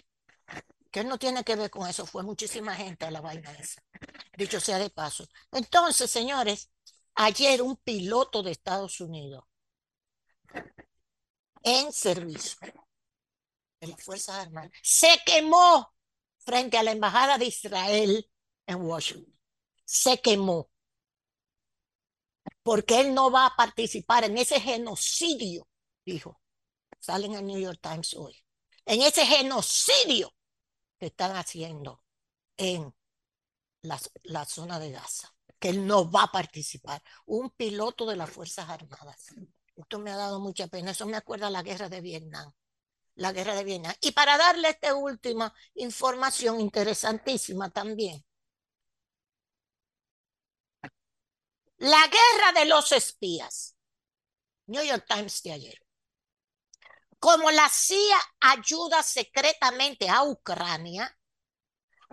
Que no tiene que ver con eso. Fue muchísima gente a la vaina esa. Dicho sea de paso. Entonces, señores, Ayer un piloto de Estados Unidos en servicio de las Fuerzas Armadas se quemó frente a la Embajada de Israel en Washington. Se quemó porque él no va a participar en ese genocidio, dijo. Salen en el New York Times hoy. En ese genocidio que están haciendo en la, la zona de Gaza que él no va a participar. Un piloto de las Fuerzas Armadas. Esto me ha dado mucha pena. Eso me acuerda a la guerra de Vietnam. La guerra de Vietnam. Y para darle esta última información interesantísima también. La guerra de los espías. New York Times de ayer. Como la CIA ayuda secretamente a Ucrania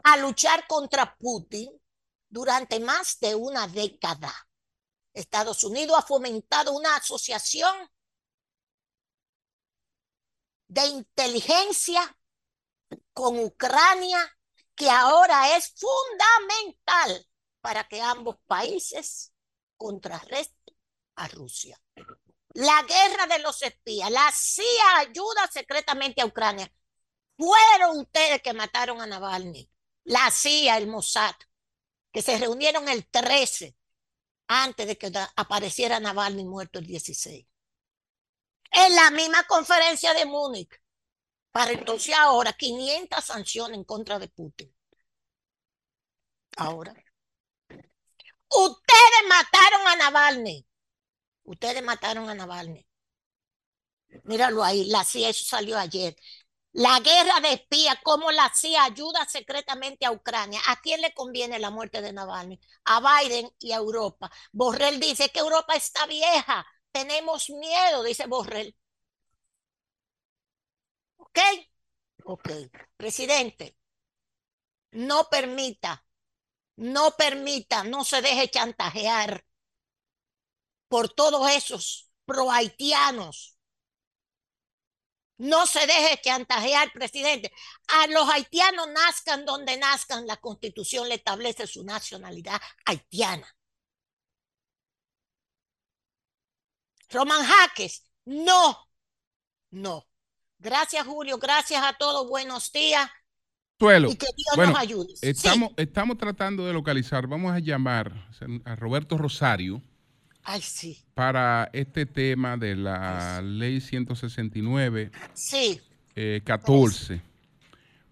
a luchar contra Putin, durante más de una década. Estados Unidos ha fomentado una asociación de inteligencia con Ucrania que ahora es fundamental para que ambos países contrarresten a Rusia. La guerra de los espías, la CIA ayuda secretamente a Ucrania. Fueron ustedes que mataron a Navalny, la CIA, el Mossad que se reunieron el 13 antes de que apareciera Navalny muerto el 16. En la misma conferencia de Múnich, para entonces ahora 500 sanciones en contra de Putin. Ahora. Ustedes mataron a Navalny. Ustedes mataron a Navalny. Míralo ahí, la CIA, eso salió ayer. La guerra de espías, cómo la CIA ayuda secretamente a Ucrania. ¿A quién le conviene la muerte de Navalny? A Biden y a Europa. Borrell dice que Europa está vieja. Tenemos miedo, dice Borrell. ¿Ok? Ok. Presidente, no permita, no permita, no se deje chantajear por todos esos pro haitianos no se deje chantajear, presidente. A los haitianos nazcan donde nazcan, la constitución le establece su nacionalidad haitiana. Roman Jaques, no, no. Gracias, Julio. Gracias a todos. Buenos días. Y que Dios nos ayude. Estamos, estamos tratando de localizar. Vamos a llamar a Roberto Rosario Ay, sí. para este tema de la ley 169 Sí. eh, 14.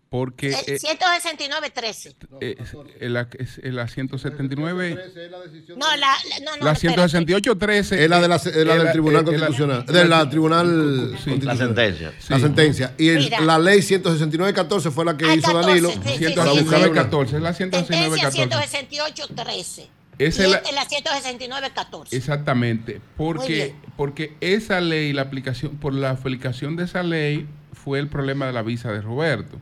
Porque El eh, 169, 13. eh, eh, la, es- eh, la 179, No, la, la- no, no. la espérate. 168, 13. Es la, de la, es la eh, del la- Tribunal eh, la- Constitucional, de la Tribunal Sí. Constitucional. La sentencia. La Sí. sentencia. Y el- Mira. la ley 169-14 fue la que hizo 14, Danilo. sí, sí, sí. 169, 14. Es la 169, Sentencia 14. 168, 13. Esa y es la- la 169, 14. Exactamente, porque, porque esa ley, la aplicación, por la aplicación de esa ley fue el problema de la visa de Roberto.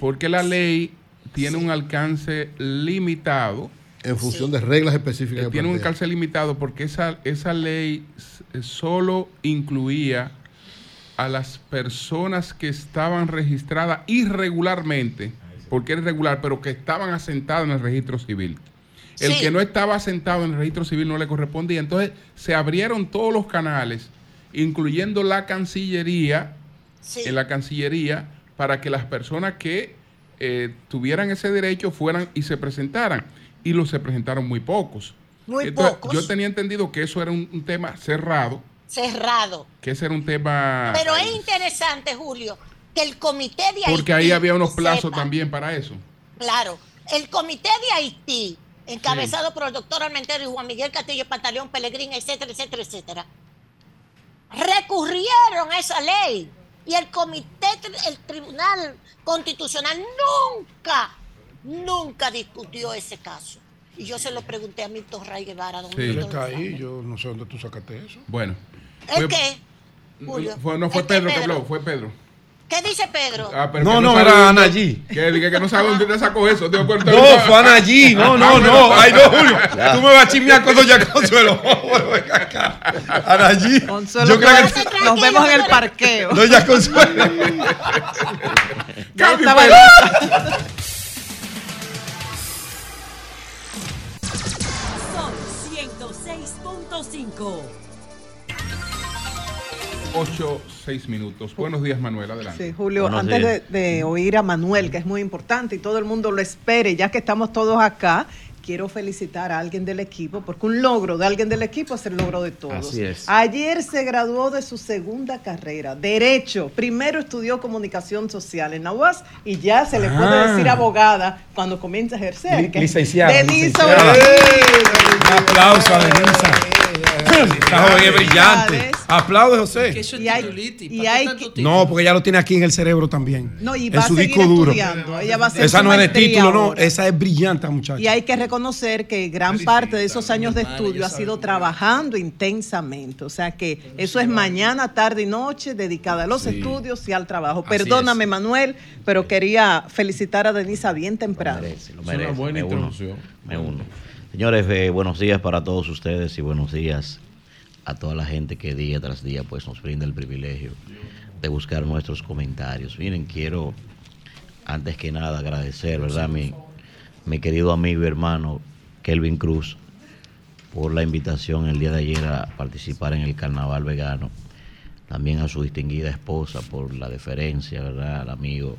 Porque la ley tiene un alcance limitado, En función de reglas específicas. eh, que tiene un alcance limitado porque esa, esa ley s- solo incluía a las personas que estaban registradas irregularmente, porque era irregular, pero que estaban asentadas en el registro civil. El Sí. que no estaba asentado en el registro civil no le correspondía. Entonces se abrieron todos los canales, incluyendo la Cancillería, Sí. en la Cancillería, para que las personas que eh, tuvieran ese derecho fueran y se presentaran. Y los se presentaron muy pocos. Muy Entonces, pocos. Yo tenía entendido que eso era un, un tema cerrado, Cerrado. que ese era un tema... Pero es interesante, Julio, que el comité de Haití. porque ahí había unos plazos sepa, también para eso. Claro. El comité de Haití, encabezado por el doctor Armentero y Juan Miguel Castillo Pantaleón Pellegrín, etcétera, etcétera, etcétera, recurrieron a esa ley. Y el comité, el Tribunal Constitucional nunca, nunca discutió ese caso. Y yo se lo pregunté a Milton Ray Guevara. don Sí. Él Milton está Ray. ahí, yo no sé dónde tú sacaste eso. Bueno. ¿El Fue- qué? Julio. Fue- no fue ¿El qué, Pedro que habló, fue Pedro. ¿Qué dice Pedro? Ah, pero No, no, era Ana G. Que, que, que no sabe dónde te sacó eso. No, fue Ana G. No, no, no. Ay, no, Julio. Tú me vas a chismear con Doña Consuelo. Ana G. Consuelo, Yo creo que. tranquilo, nos vemos en el parqueo. Doña Consuelo. Ya Cambio, estaba Pedro. Son 106.5. 8, 6 minutos. Buenos días, Manuel. Adelante. Sí, Julio, Buenos antes de, de oír a Manuel, que es muy importante y todo el mundo lo espere, ya que estamos todos acá, quiero felicitar a alguien del equipo, porque un logro de alguien del equipo es el logro de todos. Así es. Ayer se graduó de su segunda carrera, Derecho. Primero estudió Comunicación Social en la UAS y ya se le puede Ah. decir abogada cuando comienza a ejercer. Li- licenciada, Denisa. Un aplauso a Denisa. Esta joven es brillante. Aplaude, José. Que eso es Y hay- y ¿Para qué hay que-? No, porque ella lo tiene aquí en el cerebro también. No, y en va a su disco duro. estudiando. Ella va a hacer Esa no es de título, no. Esa es brillante, muchacha. Y hay que reconocer que gran parte de esos años de estudio ha sido trabajando intensamente. O sea que eso es mañana, tarde y noche dedicada a los estudios y al trabajo. Así Perdóname, Manuel, pero quería felicitar a Denisa bien temprano. merece, lo Es una merece. buena me uno, introducción. me uno. Señores, eh, buenos días para todos ustedes y buenos días a toda la gente que día tras día pues nos brinda el privilegio de buscar nuestros comentarios. Miren, quiero antes que nada agradecer, ¿verdad? Mi, mi querido amigo y hermano Kelvin Cruz por la invitación el día de ayer a participar en el carnaval vegano. También a su distinguida esposa por la deferencia, ¿verdad? Al amigo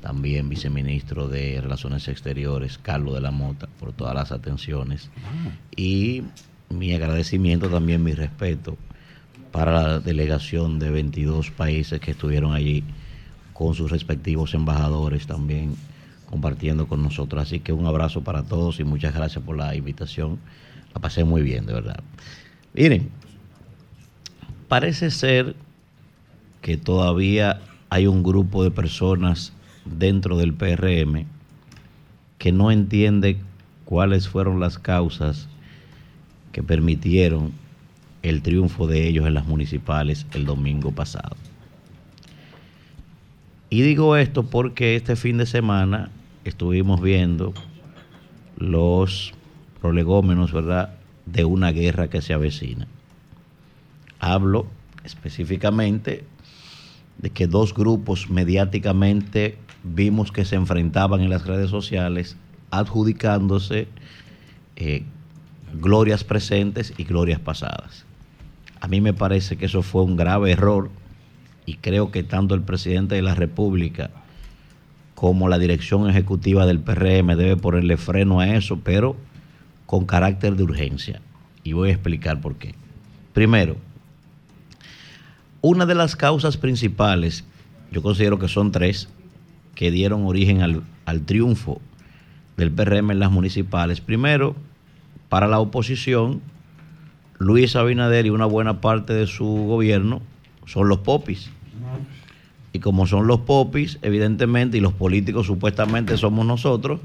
también viceministro de Relaciones Exteriores, Carlos de la Mota, por todas las atenciones. Y mi agradecimiento también, mi respeto para la delegación de 22 países que estuvieron allí con sus respectivos embajadores también compartiendo con nosotros. Así que un abrazo para todos y muchas gracias por la invitación. La pasé muy bien, de verdad. Miren, parece ser que todavía hay un grupo de personas dentro del PRM que no entiende cuáles fueron las causas que permitieron el triunfo de ellos en las municipales el domingo pasado. Y digo esto porque este fin de semana estuvimos viendo los prolegómenos, ¿verdad?, de una guerra que se avecina. Hablo específicamente de que dos grupos mediáticamente vimos que se enfrentaban en las redes sociales adjudicándose eh, glorias presentes y glorias pasadas. A mí me parece que eso fue un grave error y creo que tanto el presidente de la República como la dirección ejecutiva del PRM debe ponerle freno a eso, pero con carácter de urgencia. Y voy a explicar por qué. Primero, una de las causas principales, yo considero que son tres, que dieron origen al, al triunfo del PRM en las municipales. Primero, para la oposición, Luis Abinader y una buena parte de su gobierno son los popis. Y como son los popis, evidentemente, y los políticos supuestamente somos nosotros,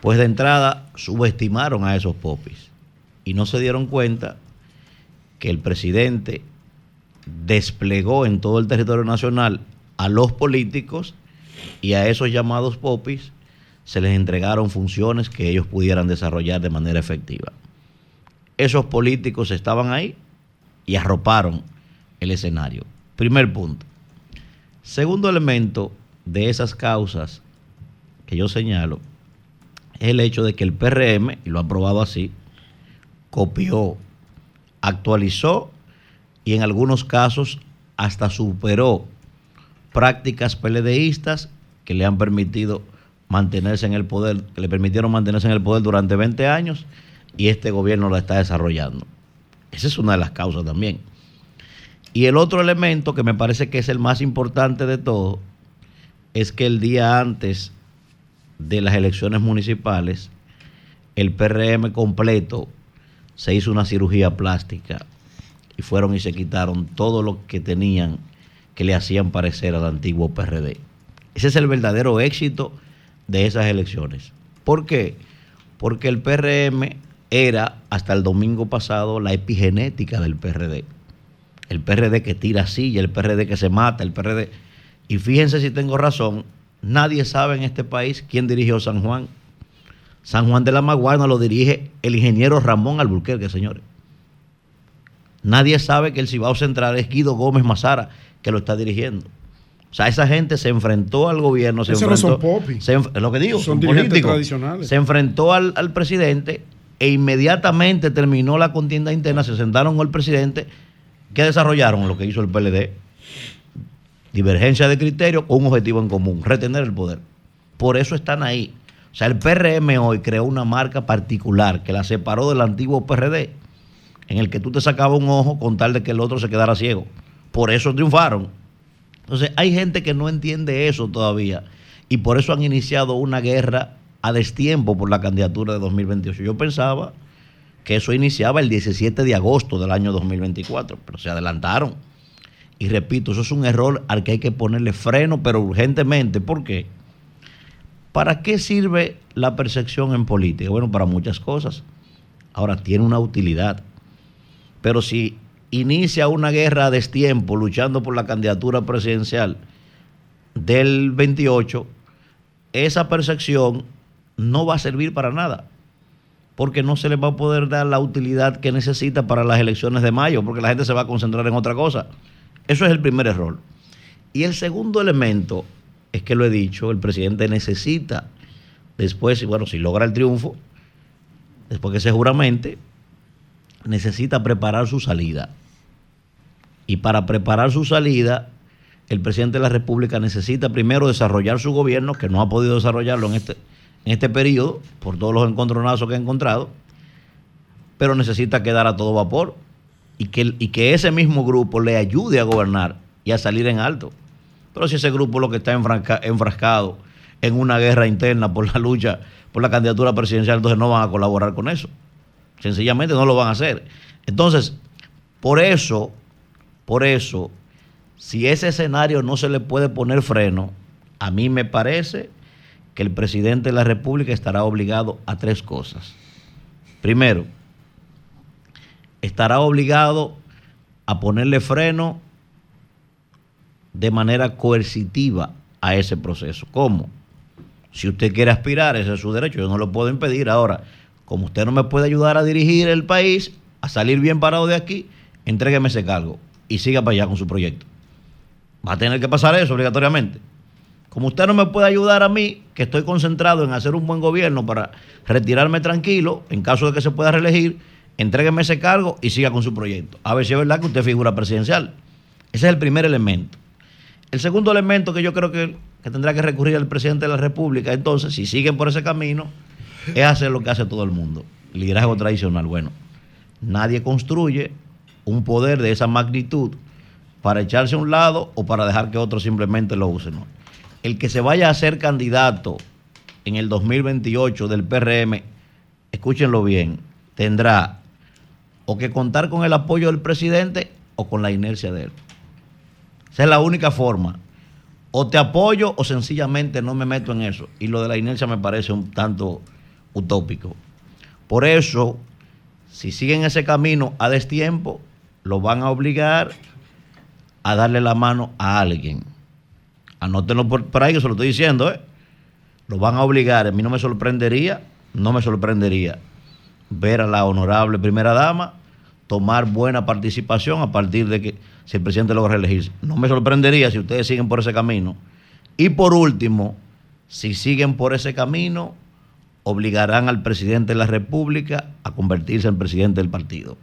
pues de entrada subestimaron a esos popis. Y no se dieron cuenta que el presidente desplegó en todo el territorio nacional a los políticos y a esos llamados popis se les entregaron funciones que ellos pudieran desarrollar de manera efectiva. Esos políticos estaban ahí y arroparon el escenario. Primer punto. Segundo elemento de esas causas que yo señalo es el hecho de que el PRM, y lo ha probado así, copió, actualizó y en algunos casos hasta superó prácticas PLDistas que le han permitido mantenerse en el poder, que le permitieron mantenerse en el poder durante 20 años y este gobierno lo está desarrollando. Esa es una de las causas también. Y el otro elemento que me parece que es el más importante de todo es que el día antes de las elecciones municipales, el PRM completo se hizo una cirugía plástica y fueron y se quitaron todo lo que tenían que le hacían parecer al antiguo PRD. Ese es el verdadero éxito de esas elecciones. ¿Por qué? Porque el PRM era hasta el domingo pasado la epigenética del PRD. El PRD que tira silla, el PRD que se mata, el PRD... Y fíjense si tengo razón, nadie sabe en este país quién dirigió San Juan. San Juan de la Maguana lo dirige el ingeniero Ramón Alburquerque, señores. Nadie sabe que el Cibao Central es Guido Gómez Mazara, que lo está dirigiendo. O sea, esa gente se enfrentó al gobierno. Se Esos no enfrentó, son se enf- lo que digo, Son son, dirigentes políticos. tradicionales. Se enfrentó al, al presidente e inmediatamente terminó la contienda interna, se sentaron con el presidente. ¿Qué desarrollaron? Lo que hizo el PLD. Divergencia de criterio con un objetivo en común, retener el poder. Por eso están ahí. O sea, el PRM hoy creó una marca particular que la separó del antiguo PRD, en el que tú te sacabas un ojo con tal de que el otro se quedara ciego. Por eso triunfaron. Entonces, hay gente que no entiende eso todavía y por eso han iniciado una guerra a destiempo por la candidatura de 2028. Yo pensaba que eso iniciaba el 17 de agosto del año 2024, pero se adelantaron. Y repito, eso es un error al que hay que ponerle freno, pero urgentemente. ¿Por qué? ¿Para qué sirve la percepción en política? Bueno, para muchas cosas. Ahora, tiene una utilidad. Pero si inicia una guerra a destiempo luchando por la candidatura presidencial del 28, esa percepción no va a servir para nada. Porque no se le va a poder dar la utilidad que necesita para las elecciones de mayo, porque la gente se va a concentrar en otra cosa. Eso es el primer error. Y el segundo elemento es que lo he dicho, el presidente necesita después, bueno, si logra el triunfo, después que se juramente, necesita preparar su salida. Y para preparar su salida, el presidente de la República necesita primero desarrollar su gobierno, que no ha podido desarrollarlo en este, en este periodo, por todos los encontronazos que ha encontrado, pero necesita quedar a todo vapor y que, y que ese mismo grupo le ayude a gobernar y a salir en alto. Pero si ese grupo lo que está enfrasca- enfrascado en una guerra interna por la lucha por la candidatura presidencial, entonces no van a colaborar con eso. Sencillamente no lo van a hacer. Entonces, por eso, por eso, si ese escenario no se le puede poner freno, a mí me parece que el presidente de la República estará obligado a tres cosas. Primero, estará obligado a ponerle freno de manera coercitiva a ese proceso. ¿Cómo? Si usted quiere aspirar, ese es su derecho, yo no lo puedo impedir. Ahora, como usted no me puede ayudar a dirigir el país, a salir bien parado de aquí, entrégueme ese cargo y siga para allá con su proyecto. Va a tener que pasar eso obligatoriamente. Como usted no me puede ayudar a mí, que estoy concentrado en hacer un buen gobierno para retirarme tranquilo, en caso de que se pueda reelegir, entrégueme ese cargo y siga con su proyecto. A ver si es verdad que usted figura presidencial. Ese es el primer elemento. El segundo elemento que yo creo que, que tendrá que recurrir al presidente de la República, entonces, si siguen por ese camino, es hacer lo que hace todo el mundo. Liderazgo tradicional. Bueno, nadie construye un poder de esa magnitud para echarse a un lado o para dejar que otros simplemente lo usen. ¿no? El que se vaya a ser candidato en el 2028 del PRM, escúchenlo bien, tendrá o que contar con el apoyo del presidente o con la inercia de él. Esa es la única forma. O te apoyo o sencillamente no me meto en eso. Y lo de la inercia me parece un tanto utópico. Por eso, si siguen ese camino a destiempo, lo van a obligar a darle la mano a alguien. Anótenlo por, ahí, que se lo estoy diciendo, ¿eh? Lo van a obligar. A mí no me sorprendería, no me sorprendería ver a la honorable primera dama tomar buena participación a partir de que si el presidente logra reelegirse. No me sorprendería si ustedes siguen por ese camino. Y por último, si siguen por ese camino, obligarán al presidente de la República a convertirse en presidente del partido.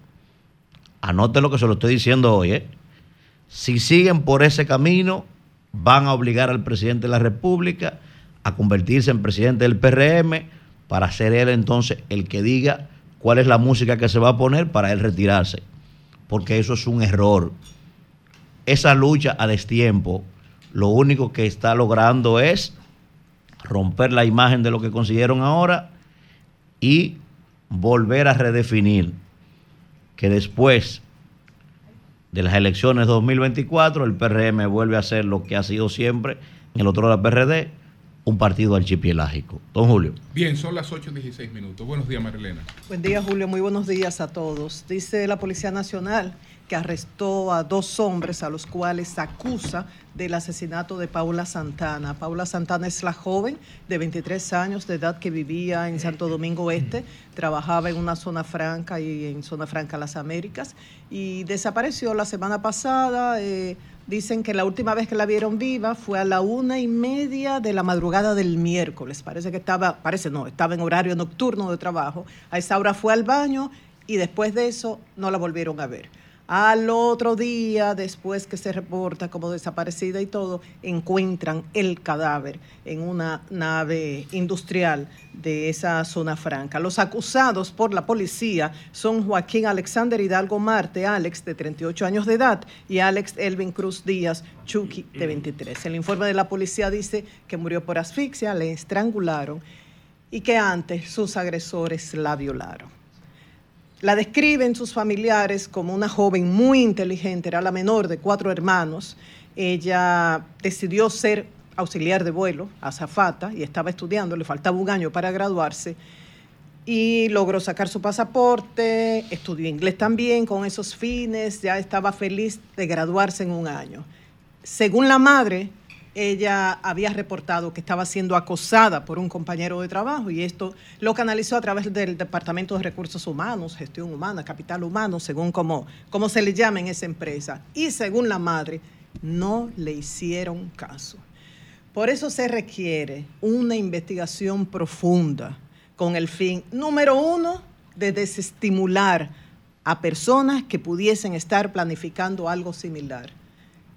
Anote lo que se lo estoy diciendo hoy. ¿eh? Si siguen por ese camino, van a obligar al presidente de la República a convertirse en presidente del PRM para ser él entonces el que diga cuál es la música que se va a poner para él retirarse. Porque eso es un error. Esa lucha a destiempo, lo único que está logrando es romper la imagen de lo que consiguieron ahora y volver a redefinir que después de las elecciones 2024 el PRM vuelve a ser lo que ha sido siempre en el otro lado PRD, un partido archipielágico. Don Julio. Bien, son las 8.16 minutos. Buenos días, Marilena. Buen día, Julio. Muy buenos días a todos. Dice la Policía Nacional que arrestó a dos hombres a los cuales acusa del asesinato de Paula Santana. Paula Santana es la joven de 23 años de edad que vivía en Santo Domingo Este, trabajaba en una zona franca y en zona franca Las Américas y desapareció la semana pasada. eh, Dicen que la última vez que la vieron viva fue a la una y media de la madrugada del miércoles. Parece que estaba, parece no, estaba en horario nocturno de trabajo. A esa hora fue al baño y después de eso no la volvieron a ver. Al otro día, después que se reporta como desaparecida y todo, encuentran el cadáver en una nave industrial de esa zona franca. Los acusados por la policía son Joaquín Alexander Hidalgo Marte, Alex, de 38 años de edad, y Alex Elvin Cruz Díaz, Chucky, de 23. El informe de la policía dice que murió por asfixia, le estrangularon y que antes sus agresores la violaron. La describen sus familiares como una joven muy inteligente, era la menor de cuatro hermanos. Ella decidió ser auxiliar de vuelo, azafata, y estaba estudiando, le faltaba un año para graduarse, y logró sacar su pasaporte, estudió inglés también con esos fines, ya estaba feliz de graduarse en un año. Según la madre, ella había reportado que estaba siendo acosada por un compañero de trabajo y esto lo canalizó a través del Departamento de Recursos Humanos, Gestión Humana, Capital Humano, según como, como se le llama en esa empresa. Y según la madre, no le hicieron caso. Por eso se requiere una investigación profunda con el fin, número uno, de desestimular a personas que pudiesen estar planificando algo similar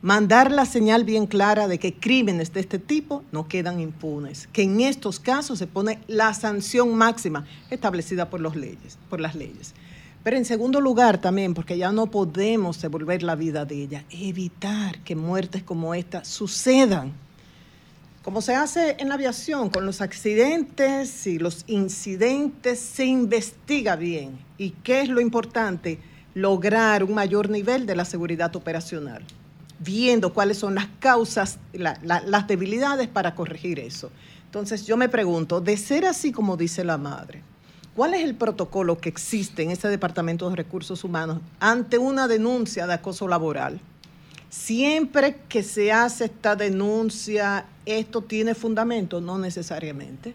mandar la señal bien clara de que crímenes de este tipo no quedan impunes, que en estos casos se pone la sanción máxima establecida por, las leyes. Pero en segundo lugar también, porque ya no podemos devolver la vida de ella, evitar que muertes como esta sucedan. Como se hace en la aviación, con los accidentes y los incidentes se investiga bien. ¿Y qué es lo importante? Lograr un mayor nivel de la seguridad operacional viendo cuáles son las causas, la, la, las debilidades para corregir eso. Entonces yo me pregunto, de ser así como dice la madre, ¿cuál es el protocolo que existe en ese Departamento de Recursos Humanos ante una denuncia de acoso laboral? Siempre que se hace esta denuncia, ¿esto tiene fundamento? No necesariamente,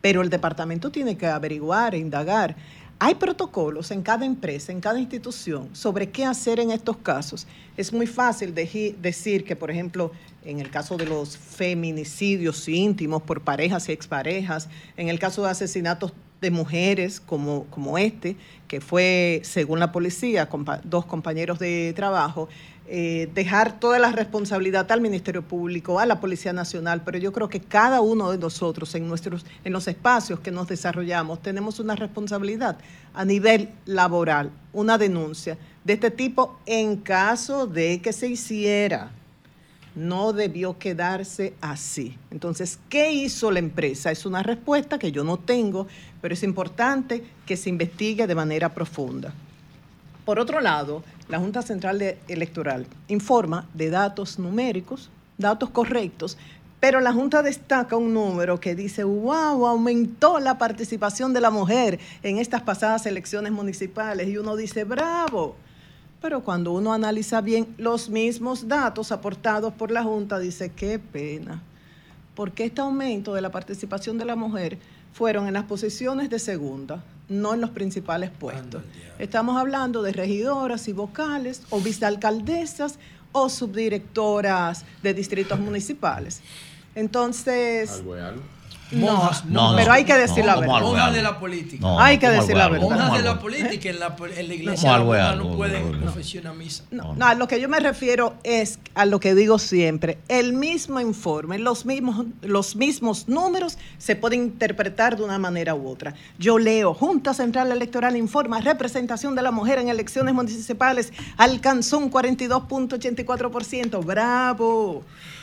pero el departamento tiene que averiguar e indagar. Hay protocolos en cada empresa, en cada institución, sobre qué hacer en estos casos. Es muy fácil de decir que, por ejemplo, en el caso de los feminicidios íntimos por parejas y exparejas, en el caso de asesinatos de mujeres como, como este, que fue, según la policía, compa- dos compañeros de trabajo, eh, dejar toda la responsabilidad al Ministerio Público, a la Policía Nacional, pero yo creo que cada uno de nosotros en, nuestros, en los espacios que nos desarrollamos tenemos una responsabilidad a nivel laboral, una denuncia de este tipo en caso de que se hiciera no debió quedarse así. Entonces, ¿qué hizo la empresa? Es una respuesta que yo no tengo, pero es importante que se investigue de manera profunda. Por otro lado, la Junta Central Electoral informa de datos numéricos, datos correctos, pero la Junta destaca un número que dice, wow, aumentó la participación de la mujer en estas pasadas elecciones municipales. Y uno dice, bravo. Pero cuando uno analiza bien los mismos datos aportados por la Junta, dice, qué pena. Porque este aumento de la participación de la mujer fueron en las posiciones de segunda, no en los principales puestos. Estamos hablando de regidoras y vocales, o vicealcaldesas, o subdirectoras de distritos municipales. Entonces, no, Monjas, No, no, pero hay que decir no, la ¿cómo verdad. algo? monjas de la política. No, Hay que ¿cómo decir algo la verdad. monjas ¿Cómo de la política en la, en la iglesia no pueden No, no. profesionar misa. No, no, a lo que yo me refiero es a lo que digo siempre. El mismo informe, los mismos, los mismos números se pueden interpretar de una manera u otra. Yo leo, Junta Central Electoral informa, representación de la mujer en elecciones municipales alcanzó un 42.84%. ¡Bravo!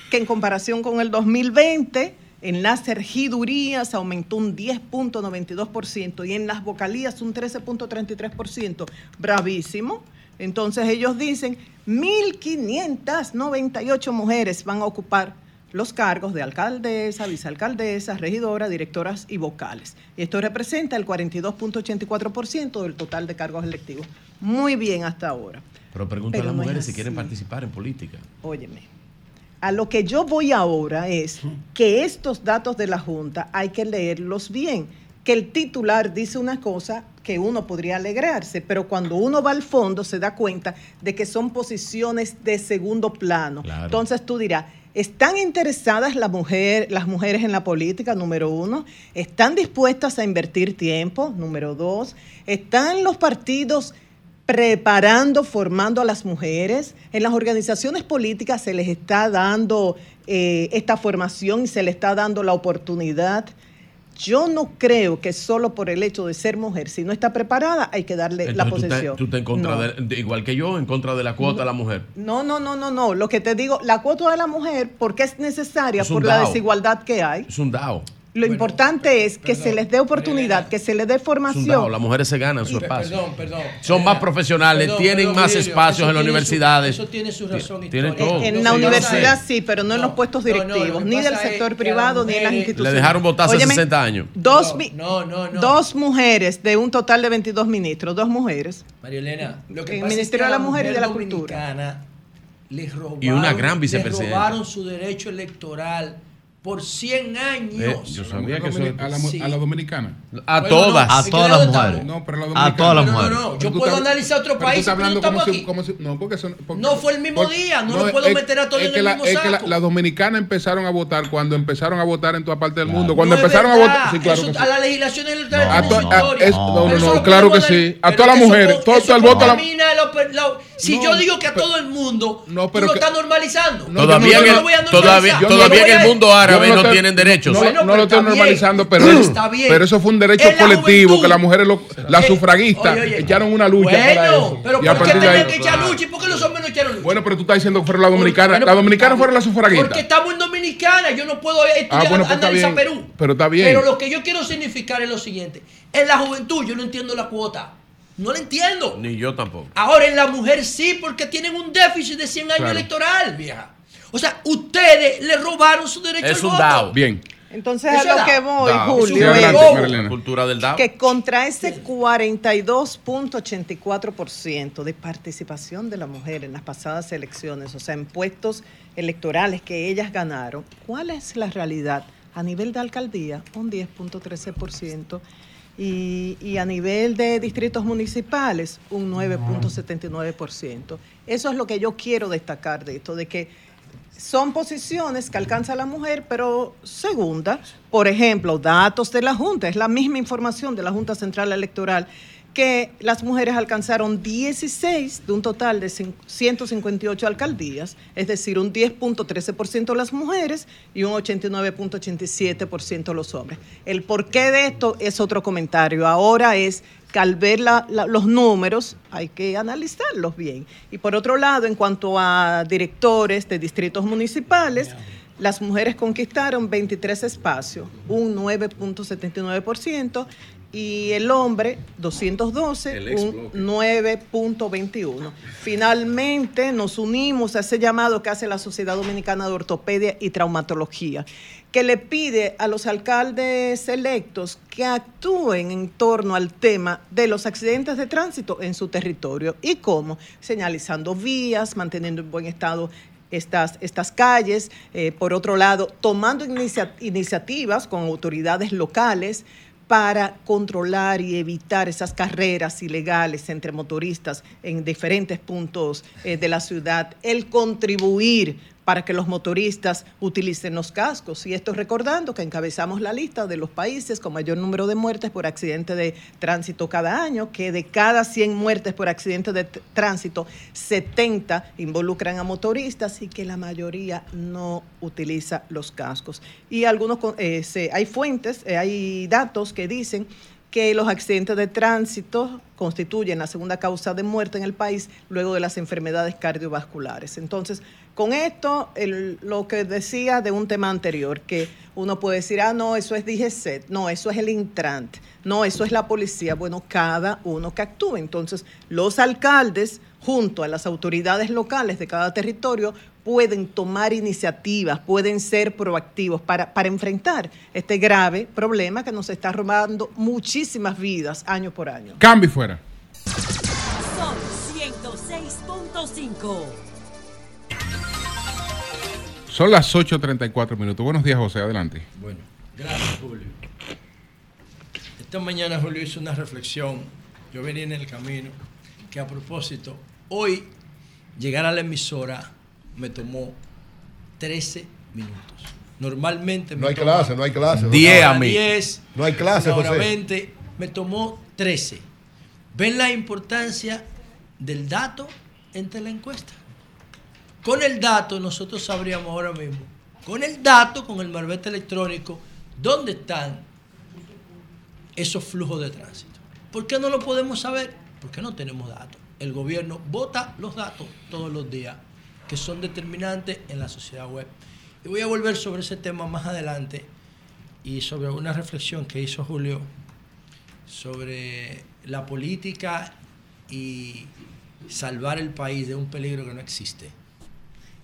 Que en comparación con el 2020... En las regidurías aumentó un 10.92% y en las vocalías un 13.33%. Bravísimo. Entonces ellos dicen 1.598 mujeres van a ocupar los cargos de alcaldesa, vicealcaldesa, regidora, directoras y vocales. Y esto representa el 42.84% del total de cargos electivos. Muy bien hasta ahora. Pero pregunta Pero a las no mujeres si quieren participar en política. Óyeme, a lo que yo voy ahora es que estos datos de la Junta hay que leerlos bien. Que el titular dice una cosa que uno podría alegrarse, pero cuando uno va al fondo se da cuenta de que son posiciones de segundo plano. Claro. Entonces tú dirás, ¿están interesadas la mujer, las mujeres en la política? Número uno. ¿Están dispuestas a invertir tiempo? Número dos. ¿Están los partidos preparando, formando a las mujeres. En las organizaciones políticas se les está dando eh, esta formación y se les está dando la oportunidad. Yo no creo que solo por el hecho de ser mujer, si no está preparada, hay que darle la Entonces, tú estás- posición. tú estás en contra No. de, de- igual que yo, en contra de la cuota de la mujer. No, no, no, no, no. Lo que te digo, la cuota de la mujer, porque es necesaria Es por la desigualdad que hay. Es un DAO. Lo importante es que se les dé oportunidad, que se les dé formación. Las mujeres se ganan su espacio. Perdón, perdón. Son más profesionales, Perdón, tienen perdón, más espacios en las su- universidades. eso tiene su razón Tiene todo. En Lo la universidad sí, pero no en los puestos no, no, lo directivos, ni del sector privado, ni en las instituciones. Le dejaron votar hace Óyeme, 60 años. Dos, No, mi- no, no, no. dos mujeres de un total de 22 ministros, dos mujeres. María Elena, lo que En el pasa Ministerio es que de la Mujer y de la Cultura. Les robaron, Y una gran les vicepresidenta. robaron su derecho electoral por 100 años. Eh, yo sabía que eso- a, la, Sí. a la dominicana. A Bueno, todas. no, A ¿en todas las mujeres. No, pero a la A dominicana. todas las No, no, mujeres. no, Pero yo puedo analizar otro pero tú país, estás no hablando como si, como si- no, porque son, porque- No fue el mismo día, no lo puedo es- meter a todos en el la- mismo es que la, saco. la dominicana empezaron a votar cuando empezaron a votar en toda parte del Claro. mundo. Cuando No es empezaron a votar, sí, claro eso que sí. A la legislación electoral No, A to- a- es- no, no, no, claro que sí. A todas las mujeres, todo el voto a la- lo- lo- Si No, yo digo que a pero- todo el mundo, No, tú pero lo que- estás normalizando. No, Todavía, yo en no el, lo voy a todavía, todavía en el mundo árabe no, estoy- tienen derechos. No, Bueno, lo estoy normalizando, pero, Está bien. pero eso fue un derecho la colectivo juventud. que las mujeres, lo- las Eh, sufragistas, oye, oye. echaron una lucha bueno, para eso. pero a ¿por qué tenían que echar lucha? ¿Y por qué los hombres no echaron lucha? Bueno, pero tú estás diciendo que fueron las dominicanas. Las dominicanas porque- fueron las sufragistas. Porque estamos en Dominicana, yo no puedo estudiar, Ah, bueno, pues analizar. Perú. Pero está bien. Pero lo que yo quiero significar es lo siguiente. En la juventud yo no entiendo la cuota. No la entiendo. Ni yo tampoco. Ahora en la mujer sí, porque tienen un déficit de 100 años Claro. electoral, vieja. O sea, ustedes le robaron su derecho Es al un voto. DAO. Bien. Entonces Eso a lo que voy, Julio, un adelante. Cultura del DAO. que contra ese 42.84% de participación de la mujer en las pasadas elecciones, o sea, en puestos electorales que ellas ganaron, ¿cuál es la realidad? A nivel de alcaldía, un 10.13%. Y, y a nivel de distritos municipales, un 9.79%. Eso es lo que yo quiero destacar de esto, de que son posiciones que alcanza la mujer, pero segunda, por ejemplo, datos de la Junta, es la misma información de la Junta Central Electoral, que las mujeres alcanzaron 16 de un total de cin- 158 alcaldías, es decir, un 10.13% las mujeres y un 89.87% los hombres. El porqué de esto es otro comentario. Ahora es que al ver la- la- los números hay que analizarlos bien. Y por otro lado, en cuanto a directores de distritos municipales, las mujeres conquistaron 23 espacios, un 9.79%, y el hombre 212, El ex un bloque. 9.21. Finalmente nos unimos a ese llamado que hace la Sociedad Dominicana de Ortopedia y Traumatología, que le pide a los alcaldes electos que actúen en torno al tema de los accidentes de tránsito en su territorio. ¿Y cómo? Señalizando vías, manteniendo en buen estado estas, estas calles. Eh, por otro lado, tomando inicia- iniciativas con autoridades locales para controlar y evitar esas carreras ilegales entre motoristas en diferentes puntos eh, de la ciudad, el contribuir para que los motoristas utilicen los cascos. Y esto recordando que encabezamos la lista de los países con mayor número de muertes por accidente de tránsito cada año, que de cada 100 muertes por accidente de tránsito, 70 involucran a motoristas y que la mayoría no utiliza los cascos. Y algunos, eh, hay fuentes, eh, hay datos que dicen que los accidentes de tránsito constituyen la segunda causa de muerte en el país luego de las enfermedades cardiovasculares. Entonces, con esto, el- lo que decía de un tema anterior, que uno puede decir, ah, no, eso es DGCET, no, eso es el Intrant, no, eso es la policía. Bueno, cada uno que actúe. Entonces, los alcaldes, junto a las autoridades locales de cada territorio, pueden tomar iniciativas, pueden ser proactivos para, para enfrentar este grave problema que nos está robando muchísimas vidas año por año. Cambio fuera. Sol 106.5. Son las 8.34 minutos. Buenos días, José. Adelante. Bueno, gracias, Julio. Esta mañana Julio hizo una reflexión. Yo venía en el camino que a propósito, hoy llegar a la emisora me tomó 13 minutos. Normalmente me No hay toma clase, no hay clase. Diez una a hora mí. 10, No hay clase, una hora José. 20, me tomó 13. ¿Ven la importancia del dato entre la encuesta? Con el dato nosotros sabríamos ahora mismo, con el dato, con el marbete electrónico, dónde están esos flujos de tránsito. ¿Por qué no lo podemos saber? Porque no tenemos datos. El gobierno vota los datos todos los días que son determinantes en la sociedad web. Y voy a volver sobre ese tema más adelante y sobre una reflexión que hizo Julio sobre la política y salvar el país de un peligro que no existe.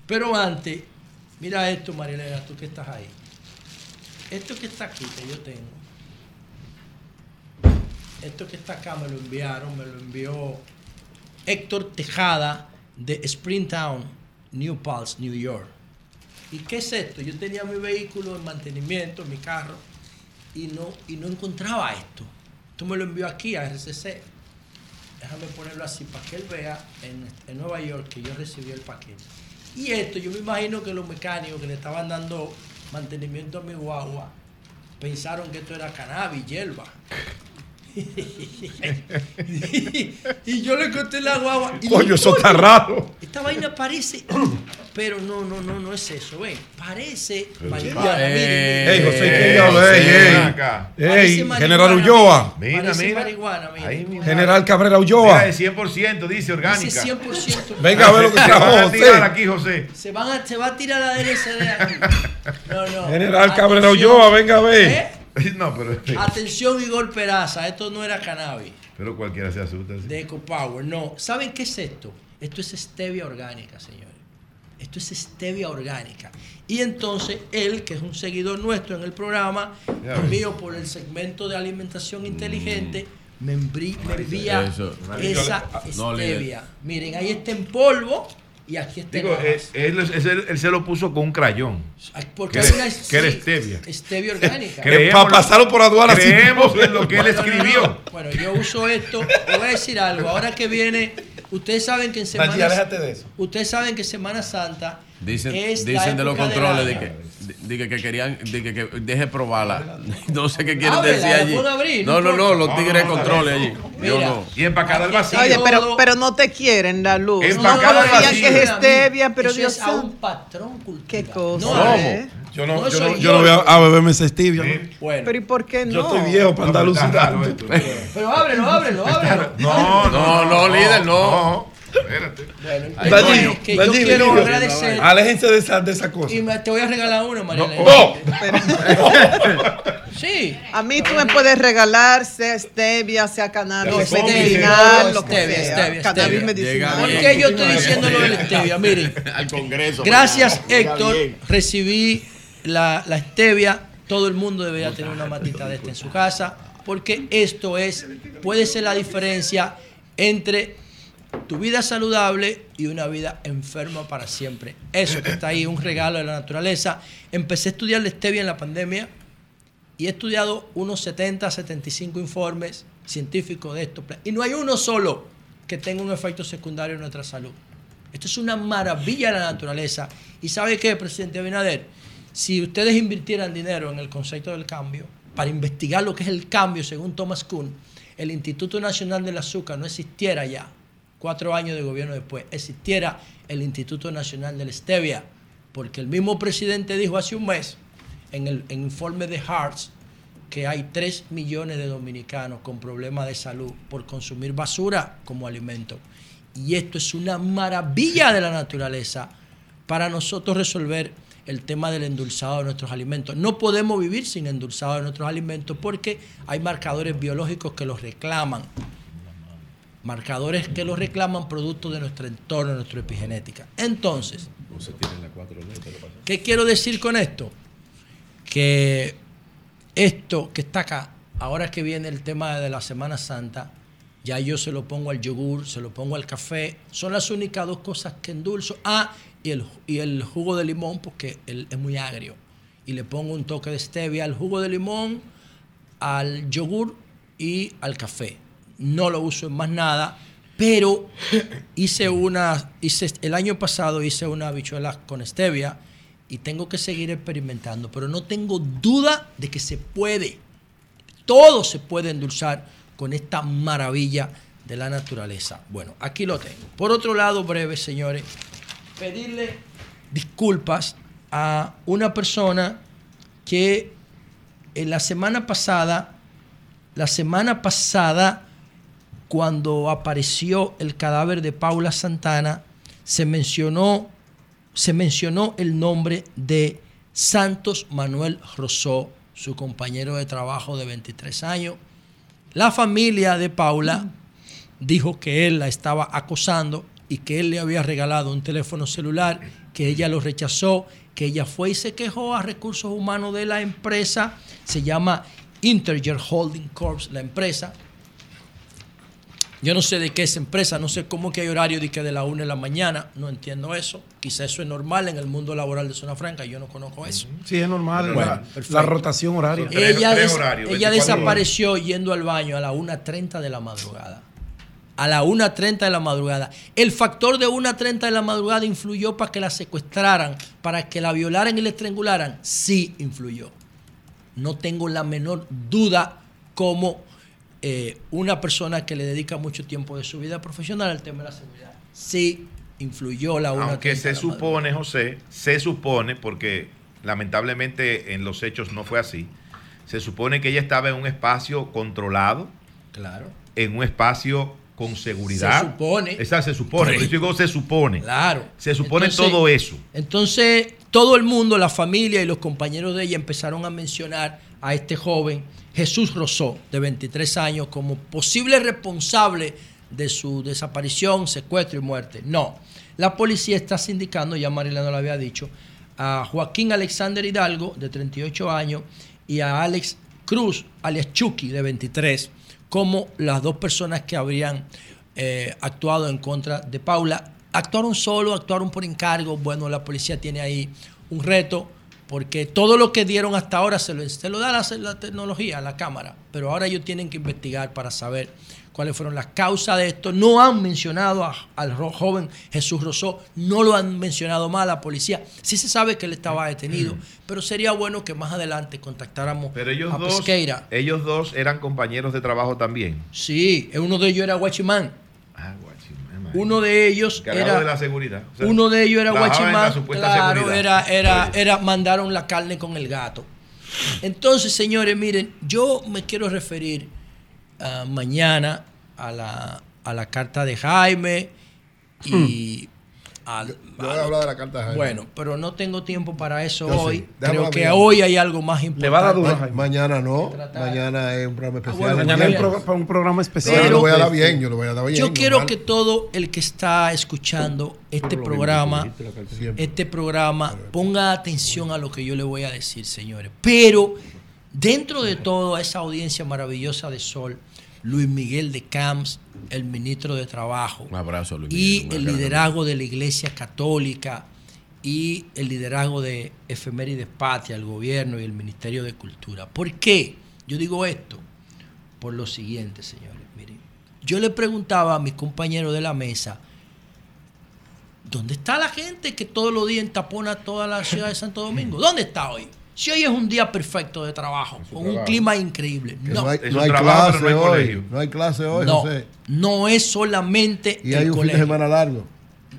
Pero antes, mira esto, Marilena, tú que estás ahí. Esto que está aquí, que yo tengo, esto que está acá me lo enviaron, me lo envió Héctor Tejada de Springtown, New Paltz, New York. ¿Y qué es esto? Yo tenía mi vehículo en mantenimiento, mi carro, y no, y no encontraba esto. Tú me lo envió aquí a RCC. Déjame ponerlo así para que él vea en, en Nueva York que yo recibí el paquete. Y esto, yo me imagino que los mecánicos que le estaban dando mantenimiento a mi guagua pensaron que esto era cannabis, hierba. Y yo le conté la guagua. y Coño, eso está raro. Esta vaina parece. Pero no, no, no, no es eso, ven. Parece marihuana. Eh, miren, Ey. José, ¿quién diablo? Ey, ey. General. Ulloa. Mira, mira. Ahí mismo. General Cabrera Mira, Ulloa. de 100% dice orgánica. Dice 100%. Venga a ver lo que Se trajo a tirar José. aquí, José. Se, van a, se va a tirar la DLCD aquí. No, no. General Cabrera. Ulloa, venga a ver. ¿Eh? No, pero, Atención, Igor Peraza. Esto no era cannabis pero cualquiera se asusta. así. de EcoPower. No. ¿Saben qué es esto? Esto es stevia orgánica, señores. Esto es stevia orgánica. Y entonces él, que es un seguidor nuestro en el programa, envío por el segmento de alimentación inteligente, me, envía esa No, stevia. Miren, ahí está en polvo y aquí está Digo, él, él- él se lo puso con un crayón. Porque que hay era- una que era stevia. Stevia orgánica. Para pasarlo por aduana. Creemos en lo que él No, no, no, escribió. no. Bueno, yo uso esto. Le voy a decir algo. Ahora que viene Ustedes saben que en Semana Nachía, déjate de eso. Ustedes saben que Semana Santa Dicen, es dicen de los controles de que, de, de que querían, de que, que deje probarla. No sé qué quieren Ábrela, decir allí. abrir, No, no no, no, los tigres de controles allí. Yo Mira. no. Y empacada al vacío. Oye, pero, pero no te quieren la luz. No Empacada al confían que es vacío. stevia, pero Eso Dios es a un patrón cultural. Qué cosa. No, ¿eh? Yo no, No yo, no, yo. yo no voy a, a beberme ese stevia. ¿no? Bueno, Pero ¿y por qué no? Yo estoy viejo para andar alucinando. pero ábrelo, ábrelo, ábrelo. No, No, no, líder, no. Espérate. Bueno, es que yo Dallín, quiero agradecer Aléjense de esa, de esa cosa. y me- te voy a regalar uno, María Elena. ¡Oh! Sí. A mí tú me puedes regalar, sea stevia, sea cannabis No, stevia, medicinal, no, lo que stevia, sea. stevia, cannabis stevia. medicinal. ¿Por qué yo estoy diciendo lo del stevia? Miren, Al Congreso. gracias Héctor, recibí la, la stevia. Todo el mundo debería tener una matita de esta en su casa, porque esto es, puede ser la diferencia entre tu vida saludable y una vida enferma para siempre. Eso que está ahí, un regalo de la naturaleza. Empecé a estudiar la stevia en la pandemia y he estudiado unos 70, 75 informes científicos de esto. Y no hay uno solo que tenga un efecto secundario en nuestra salud. Esto es una maravilla de la naturaleza. ¿Y sabe qué, presidente Abinader? Si ustedes invirtieran dinero en el concepto del cambio, para investigar lo que es el cambio, según Thomas Kuhn, el Instituto Nacional del Azúcar no existiera ya, cuatro años de gobierno después, existiera el Instituto Nacional del Stevia, porque el mismo presidente dijo hace un mes, en el informe de Hearts, que hay 3 millones de dominicanos con problemas de salud por consumir basura como alimento. Y esto es una maravilla de la naturaleza para nosotros resolver el tema del endulzado de nuestros alimentos. No podemos vivir sin endulzado de nuestros alimentos porque hay marcadores biológicos que los reclaman. Marcadores que los reclaman producto de nuestro entorno, de nuestra epigenética. Entonces, ¿qué quiero decir con esto? Que esto que está acá, ahora que viene el tema de la Semana Santa, ya yo se lo pongo al yogur, se lo pongo al café, son las únicas dos cosas que endulzo. Ah, y el, y el jugo de limón, porque él es muy agrio. Y le pongo un toque de stevia al jugo de limón, al yogur y al café. No lo uso en más nada, pero hice una, hice, el año pasado hice una habichuela con stevia y tengo que seguir experimentando, pero no tengo duda de que se puede, todo se puede endulzar con esta maravilla de la naturaleza. Bueno, aquí lo tengo. Por otro lado, breve, señores, pedirle disculpas a una persona que en la semana pasada, la semana pasada, cuando apareció el cadáver de Paula Santana, se mencionó, se mencionó el nombre de Santos Manuel Rosó, su compañero de trabajo de 23 años. La familia de Paula dijo que él la estaba acosando y que él le había regalado un teléfono celular, que ella lo rechazó, que ella fue y se quejó a recursos humanos de la empresa, se llama Integer Holding Corps, la empresa. Yo no sé de qué es empresa, no sé cómo que hay horario de que de la una de la mañana, no entiendo eso. Quizá eso es normal en el mundo laboral de Zona Franca, yo no conozco eso. Sí, es normal. Bueno, la, rotación horaria. Ella, tres des- horarios, ella 24 desapareció yendo al baño a la 1.30 de la madrugada. A la 1.30 de la madrugada. El factor de 1.30 de la madrugada influyó para que la secuestraran, para que la violaran y la estrangularan. Sí influyó. No tengo la menor duda como eh, una persona que le dedica mucho tiempo de su vida profesional al tema de la seguridad. Sí influyó la 1.30 Aunque de se la supone, José, se supone, porque lamentablemente en los hechos no fue así, se supone que ella estaba en un espacio controlado, Claro. en un espacio con seguridad. Se supone. Esa se supone. Digo se supone. Claro. Se supone Entonces- todo eso. Entonces, todo el mundo, la familia y los compañeros de ella empezaron a mencionar a este joven, Jesús Rosó, de 23 años, como posible responsable de su desaparición, secuestro y muerte. No. La policía está sindicando, ya Marilena lo había dicho, a Joaquín Alexander Hidalgo, de 38 años, y a Alex Cruz, alias Chucky, de 23, como las dos personas que habrían eh, actuado en contra de Paula. Actuaron solo, actuaron por encargo. Bueno, la policía tiene ahí un reto. Porque todo lo que dieron hasta ahora se lo, se lo da la, la tecnología, la cámara. Pero ahora ellos tienen que investigar para saber cuáles fueron las causas de esto. No han mencionado a- al joven Jesús Rosó, no lo han mencionado más a la policía. Sí se sabe que él estaba detenido, pero sería bueno que más adelante contactáramos Pero ellos a dos, Pesqueira. ellos dos eran compañeros de trabajo también. Sí, uno de ellos era Guachimán. Ah, guachimán. Uno de ellos Encargado era de la seguridad. O sea, uno de ellos era Guachimán. Claro, seguridad. era, era, era, mandaron la carne con el gato. Entonces, señores, miren, yo me quiero referir ah, mañana a la, a la carta de Jaime y al- Yo voy a hablar de la carta de Jaime. bueno, pero no tengo tiempo para eso Yo sí. hoy. Déjame Creo que hoy hay algo más importante. Ma- Mañana no. Mañana es un programa especial. bueno, Mañana hay un, Miércoles. pro- un programa especial. yo lo voy a dar bien, yo lo voy a dar bien. Yo quiero normal. que todo el que está escuchando este programa, este programa, ponga atención a lo que yo le voy a decir, señores. Pero dentro de toda esa audiencia maravillosa de Sol, Luis Miguel de Camps, el ministro de Trabajo, Un abrazo, Luis y Miguel, el liderazgo de la Iglesia Católica y el liderazgo de Efemérides Patria, el gobierno y el Ministerio de Cultura. ¿Por qué? Yo digo esto por lo siguiente, señores. Miren, yo le preguntaba a mis compañeros de la mesa, ¿dónde está la gente que todos los días entapona toda la ciudad de Santo Domingo? ¿Dónde está hoy? Si hoy es un día perfecto de trabajo, con un trabajo. clima increíble. Que No, no hay, Es no un hay trabajo, clase no hay hoy. colegio. No hay clase hoy, no, José. no es solamente Y el hay un fin colegio. de semana largo.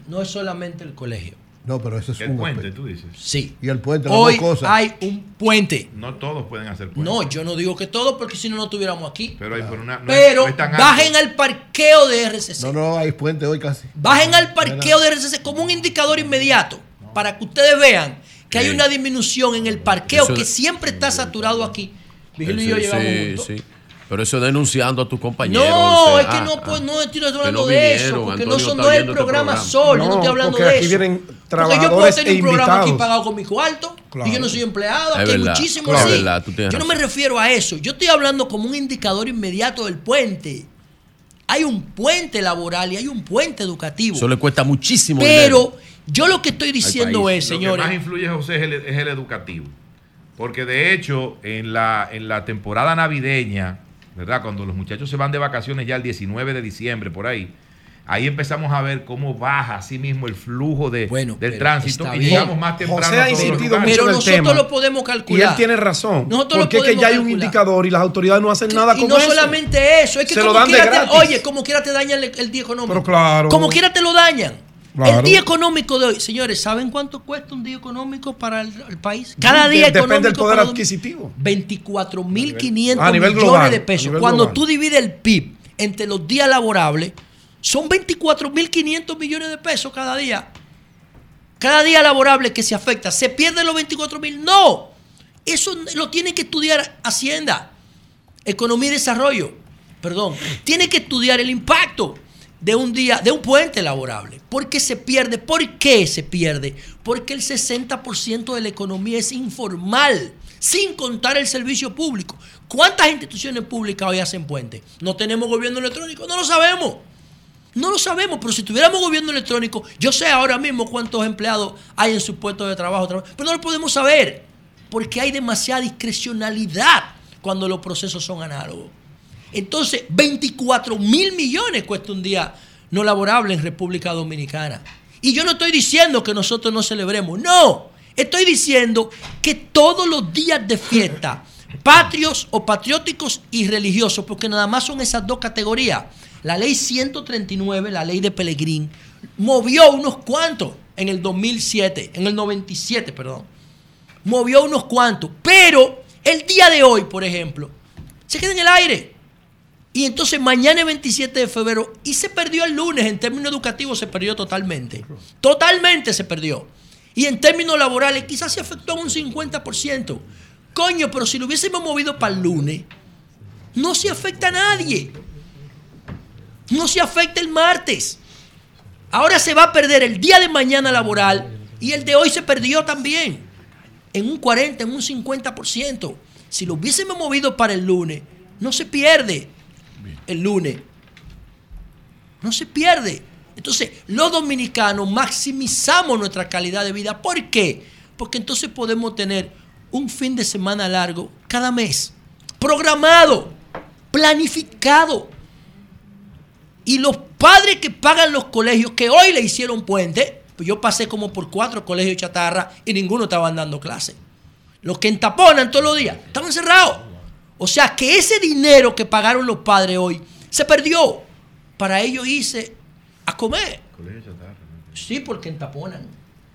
No es solamente el colegio. No, pero eso es El un puente, aspecto. tú dices. Sí. Y el puente, las Hoy dos cosas. hay un puente. No todos pueden hacer puente. No, yo no digo que todo porque si no, no estuviéramos aquí. Pero hay por una. no es- Pero no es tan alto. bajen al parqueo de RCC. No, no, hay puente hoy casi. Bajen al parqueo de RCC como un indicador inmediato para que ustedes vean que hay una disminución en el parqueo Eso- que siempre está saturado aquí. Vigilio y yo sí, juntos. sí. Pero eso denunciando a tus compañeros. No, o sea, es que ah, no, ah. pues, no estoy hablando no de eso, porque Antonio no, son, no es el este programa programa. sol, yo no estoy hablando porque de aquí eso. vienen Porque yo puedo trabajadores tener e un programa aquí invitados. pagado con mi cuarto y yo no soy empleado, aquí hay verdad, muchísimos claro, así. es verdad, tú tienes yo no me refiero a eso, yo estoy hablando como un indicador inmediato del puente. Hay un puente laboral y hay un puente educativo. Eso le cuesta muchísimo Pero yo lo que estoy diciendo es, Lo que señores, más influye, José, es el, es el educativo. Porque de hecho, en la, en la temporada navideña, ¿verdad? Cuando los muchachos se van de vacaciones ya el 19 de diciembre, por ahí, ahí empezamos a ver cómo baja así mismo el flujo de, Bueno, del tránsito y llegamos más temprano José ha insistido mucho pero en el nosotros tema. lo podemos Y calcular. él tiene razón. Nosotros lo porque es que ya hay un calcular. indicador y las autoridades no hacen nada y con no eso. solamente eso, es que Se lo como dan de quiera te, gratis. oye, como quiera te dañan el, el día económico. Pero claro. Como quiera te lo dañan. Claro. El día económico de hoy, señores, ¿saben cuánto cuesta un día económico para el, el país? Cada día Depende económico del poder adquisitivo. 24.500 A nivel millones global, de pesos. Cuando global. tú divides el PIB entre los días laborables, son 24.500 millones de pesos cada día. Cada día laborable que se afecta. ¿Se pierden los 24.000? No. Eso lo tiene que estudiar Hacienda, Economía y Desarrollo. Perdón. Tiene que estudiar el impacto de un día, de un puente laborable. ¿Por qué se pierde? ¿Por qué se pierde? Porque el 60% de la economía es informal, sin contar el servicio público. ¿Cuántas instituciones públicas hoy hacen puente? ¿No tenemos gobierno electrónico? No lo sabemos. No lo sabemos, pero si tuviéramos gobierno electrónico, yo sé ahora mismo cuántos empleados hay en sus puestos de trabajo, tra- pero no lo podemos saber, porque hay demasiada discrecionalidad cuando los procesos son análogos. Entonces, 24 mil millones cuesta un día no laborable en República Dominicana. Y yo no estoy diciendo que nosotros no celebremos, no, estoy diciendo que todos los días de fiesta, patrios o patrióticos y religiosos, porque nada más son esas dos categorías. La ley 139, la ley de Pelegrín, movió unos cuantos en el 2007, en el 97, perdón. Movió unos cuantos, pero el día de hoy, por ejemplo, se queda en el aire. Y entonces mañana es 27 de febrero y se perdió el lunes, en términos educativos se perdió totalmente. Totalmente se perdió. Y en términos laborales quizás se afectó un 50%. Coño, pero si lo hubiésemos movido para el lunes, no se afecta a nadie. No se afecta el martes. Ahora se va a perder el día de mañana laboral y el de hoy se perdió también. En un 40, en un 50%. Si lo hubiésemos movido para el lunes, no se pierde el lunes. No se pierde. Entonces, los dominicanos maximizamos nuestra calidad de vida. ¿Por qué? porque entonces podemos tener un fin de semana largo cada mes, programado, planificado. Y los padres que pagan los colegios, que hoy le hicieron puente, pues yo pasé como por cuatro colegios chatarra y ninguno estaban dando clase. Los que entaponan todos los días, estaban cerrados. O sea que ese dinero que pagaron los padres hoy se perdió para ellos irse a comer. Sí, porque entaponan.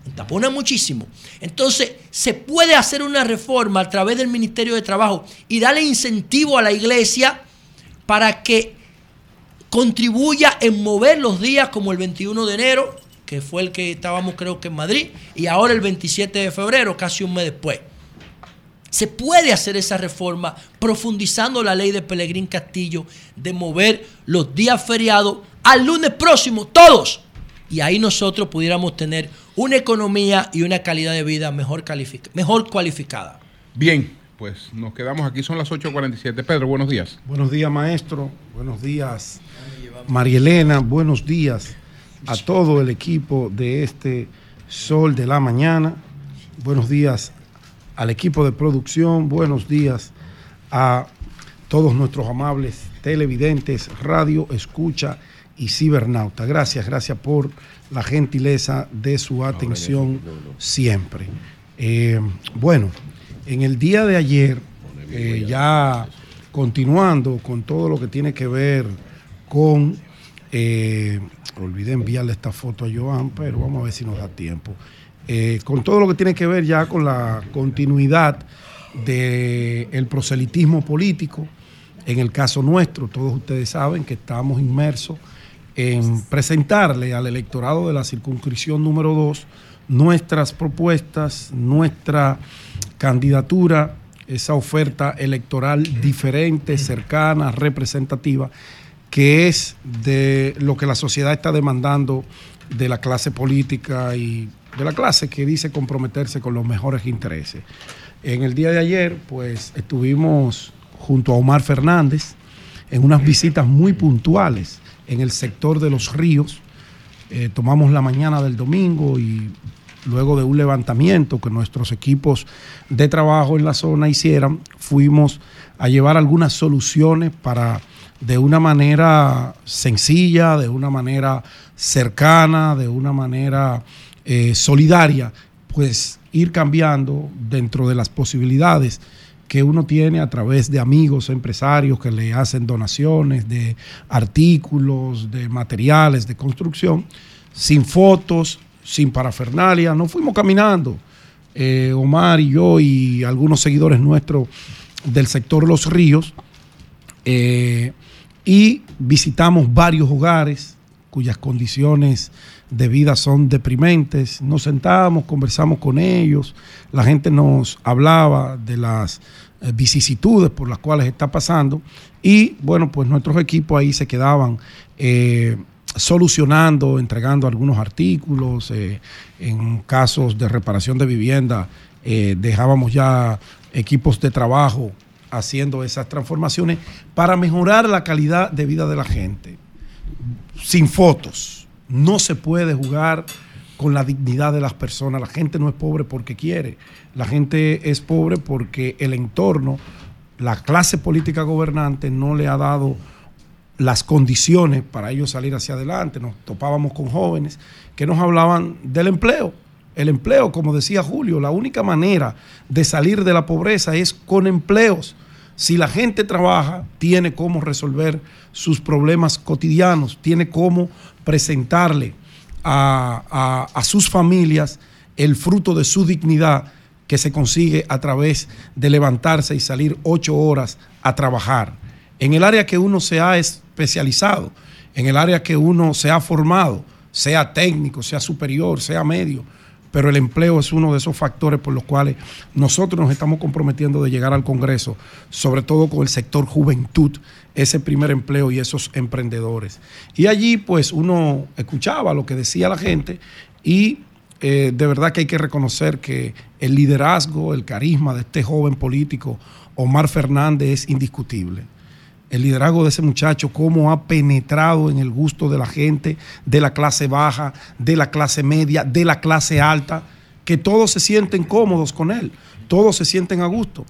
Entaponan muchísimo. Entonces, se puede hacer una reforma a través del Ministerio de Trabajo y darle incentivo a la iglesia para que contribuya en mover los días como el 21 de enero, que fue el que estábamos creo que en Madrid, y ahora el 27 de febrero, casi un mes después. Se puede hacer esa reforma profundizando la ley de Pelegrín Castillo de mover los días feriados al lunes próximo, todos. Y ahí nosotros pudiéramos tener una economía y una calidad de vida mejor, calific- mejor cualificada. Bien, pues nos quedamos aquí, son las 8.47. Pedro, buenos días. Buenos días, maestro. Buenos días, María Elena. Buenos días a todo el equipo de este Sol de la Mañana. Buenos días al equipo de producción. Buenos días a todos nuestros amables televidentes, radio, escucha y cibernauta. Gracias, gracias por la gentileza de su atención siempre. Eh, bueno, en el día de ayer, eh, ya continuando con todo lo que tiene que ver con, eh, olvidé enviarle esta foto a Joan, pero vamos a ver si nos da tiempo. Eh, con todo lo que tiene que ver ya con la continuidad del proselitismo político, en el caso nuestro, todos ustedes saben que estamos inmersos en presentarle al electorado de la circunscripción número 2 nuestras propuestas, nuestra candidatura, esa oferta electoral diferente, cercana, representativa, que es de lo que la sociedad está demandando de la clase política y de la clase que dice comprometerse con los mejores intereses. En el día de ayer, pues estuvimos junto a Omar Fernández en unas visitas muy puntuales en el sector de los ríos. Eh, tomamos la mañana del domingo y luego de un levantamiento que nuestros equipos de trabajo en la zona hicieran, fuimos a llevar algunas soluciones para de una manera sencilla, de una manera cercana, de una manera eh, solidaria, pues ir cambiando dentro de las posibilidades que uno tiene a través de amigos empresarios que le hacen donaciones de artículos, de materiales de construcción, sin fotos, sin parafernalia. Nos fuimos caminando, eh, Omar y yo y algunos seguidores nuestros del sector Los Ríos, eh, y visitamos varios hogares cuyas condiciones de vida son deprimentes. Nos sentábamos, conversamos con ellos, la gente nos hablaba de las eh, vicisitudes por las cuales está pasando y bueno, pues nuestros equipos ahí se quedaban eh, solucionando, entregando algunos artículos, eh, en casos de reparación de vivienda dejábamos ya equipos de trabajo haciendo esas transformaciones para mejorar la calidad de vida de la gente. Sin fotos, no se puede jugar con la dignidad de las personas. La gente no es pobre porque quiere, la gente es pobre porque el entorno, la clase política gobernante no le ha dado las condiciones para ellos salir hacia adelante. Nos topábamos con jóvenes que nos hablaban del empleo. El empleo, como decía Julio, la única manera de salir de la pobreza es con empleos. Si la gente trabaja, tiene cómo resolver sus problemas cotidianos, tiene cómo presentarle a, a- a sus familias el fruto de su dignidad que se consigue a través de levantarse y salir ocho horas a trabajar. En el área que uno se ha especializado, en el área que uno se ha formado, sea técnico, sea superior, sea medio, pero el empleo es uno de esos factores por los cuales nosotros nos estamos comprometiendo de llegar al Congreso, sobre todo con el sector juventud, ese primer empleo y esos emprendedores. Y allí pues uno escuchaba lo que decía la gente y eh, de verdad que hay que reconocer que el liderazgo, el carisma de este joven político, Omar Fernández, es indiscutible el liderazgo de ese muchacho, cómo ha penetrado en el gusto de la gente, de la clase baja, de la clase media, de la clase alta. que todos se sienten cómodos con él, todos se sienten a gusto.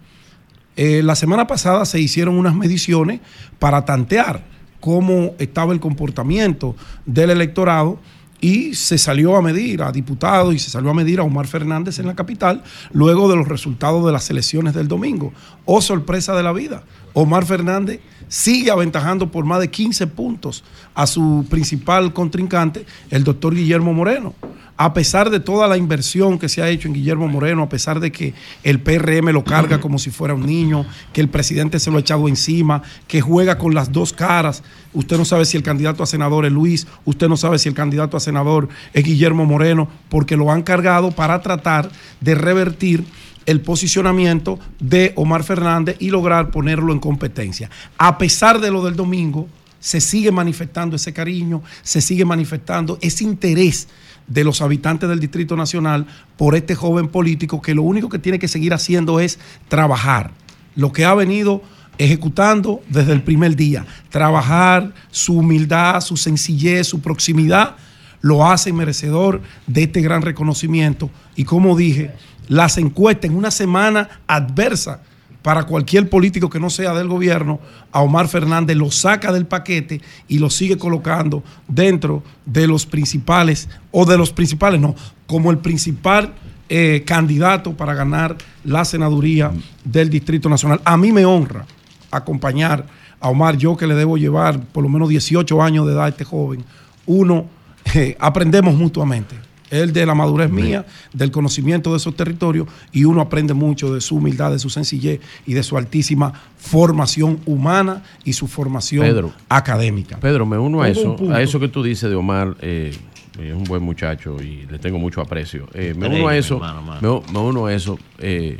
Eh, la semana pasada se hicieron unas mediciones para tantear cómo estaba el comportamiento del electorado y se salió a medir a diputados y se salió a medir a Omar Fernández en la capital luego de los resultados de las elecciones del domingo. Oh, sorpresa de la vida. Omar Fernández sigue aventajando por más de 15 puntos a su principal contrincante, el doctor Guillermo Moreno. A pesar de toda la inversión que se ha hecho en Guillermo Moreno, a pesar de que el PRM lo carga como si fuera un niño, que el presidente se lo ha echado encima, que juega con las dos caras, usted no sabe si el candidato a senador es Luis, usted no sabe si el candidato a senador es Guillermo Moreno, porque lo han cargado para tratar de revertir el posicionamiento de Omar Fernández y lograr ponerlo en competencia. A pesar de lo del domingo, se sigue manifestando ese cariño, se sigue manifestando ese interés de los habitantes del Distrito Nacional por este joven político que lo único que tiene que seguir haciendo es trabajar. Lo que ha venido ejecutando desde el primer día, trabajar su humildad, su sencillez, su proximidad, lo hace merecedor de este gran reconocimiento. Y como dije, las encuestas en una semana adversa para cualquier político que no sea del gobierno, a Omar Fernández lo saca del paquete y lo sigue colocando dentro de los principales, o de los principales, no, como el principal eh, candidato para ganar la senaduría del Distrito Nacional. A mí me honra acompañar a Omar, yo que le debo llevar por lo menos 18 años de edad a este joven. Uno, eh, aprendemos mutuamente él de la madurez mía, del conocimiento de esos territorios, y uno aprende mucho de su humildad, de su sencillez y de su altísima formación humana y su formación Pedro. académica. Pedro, me uno a eso, a eso que tú dices de Omar, eh, es un buen muchacho y le tengo mucho aprecio. Eh, me uno a eh, eso, hermano, mano. me, me uno a eso, eh,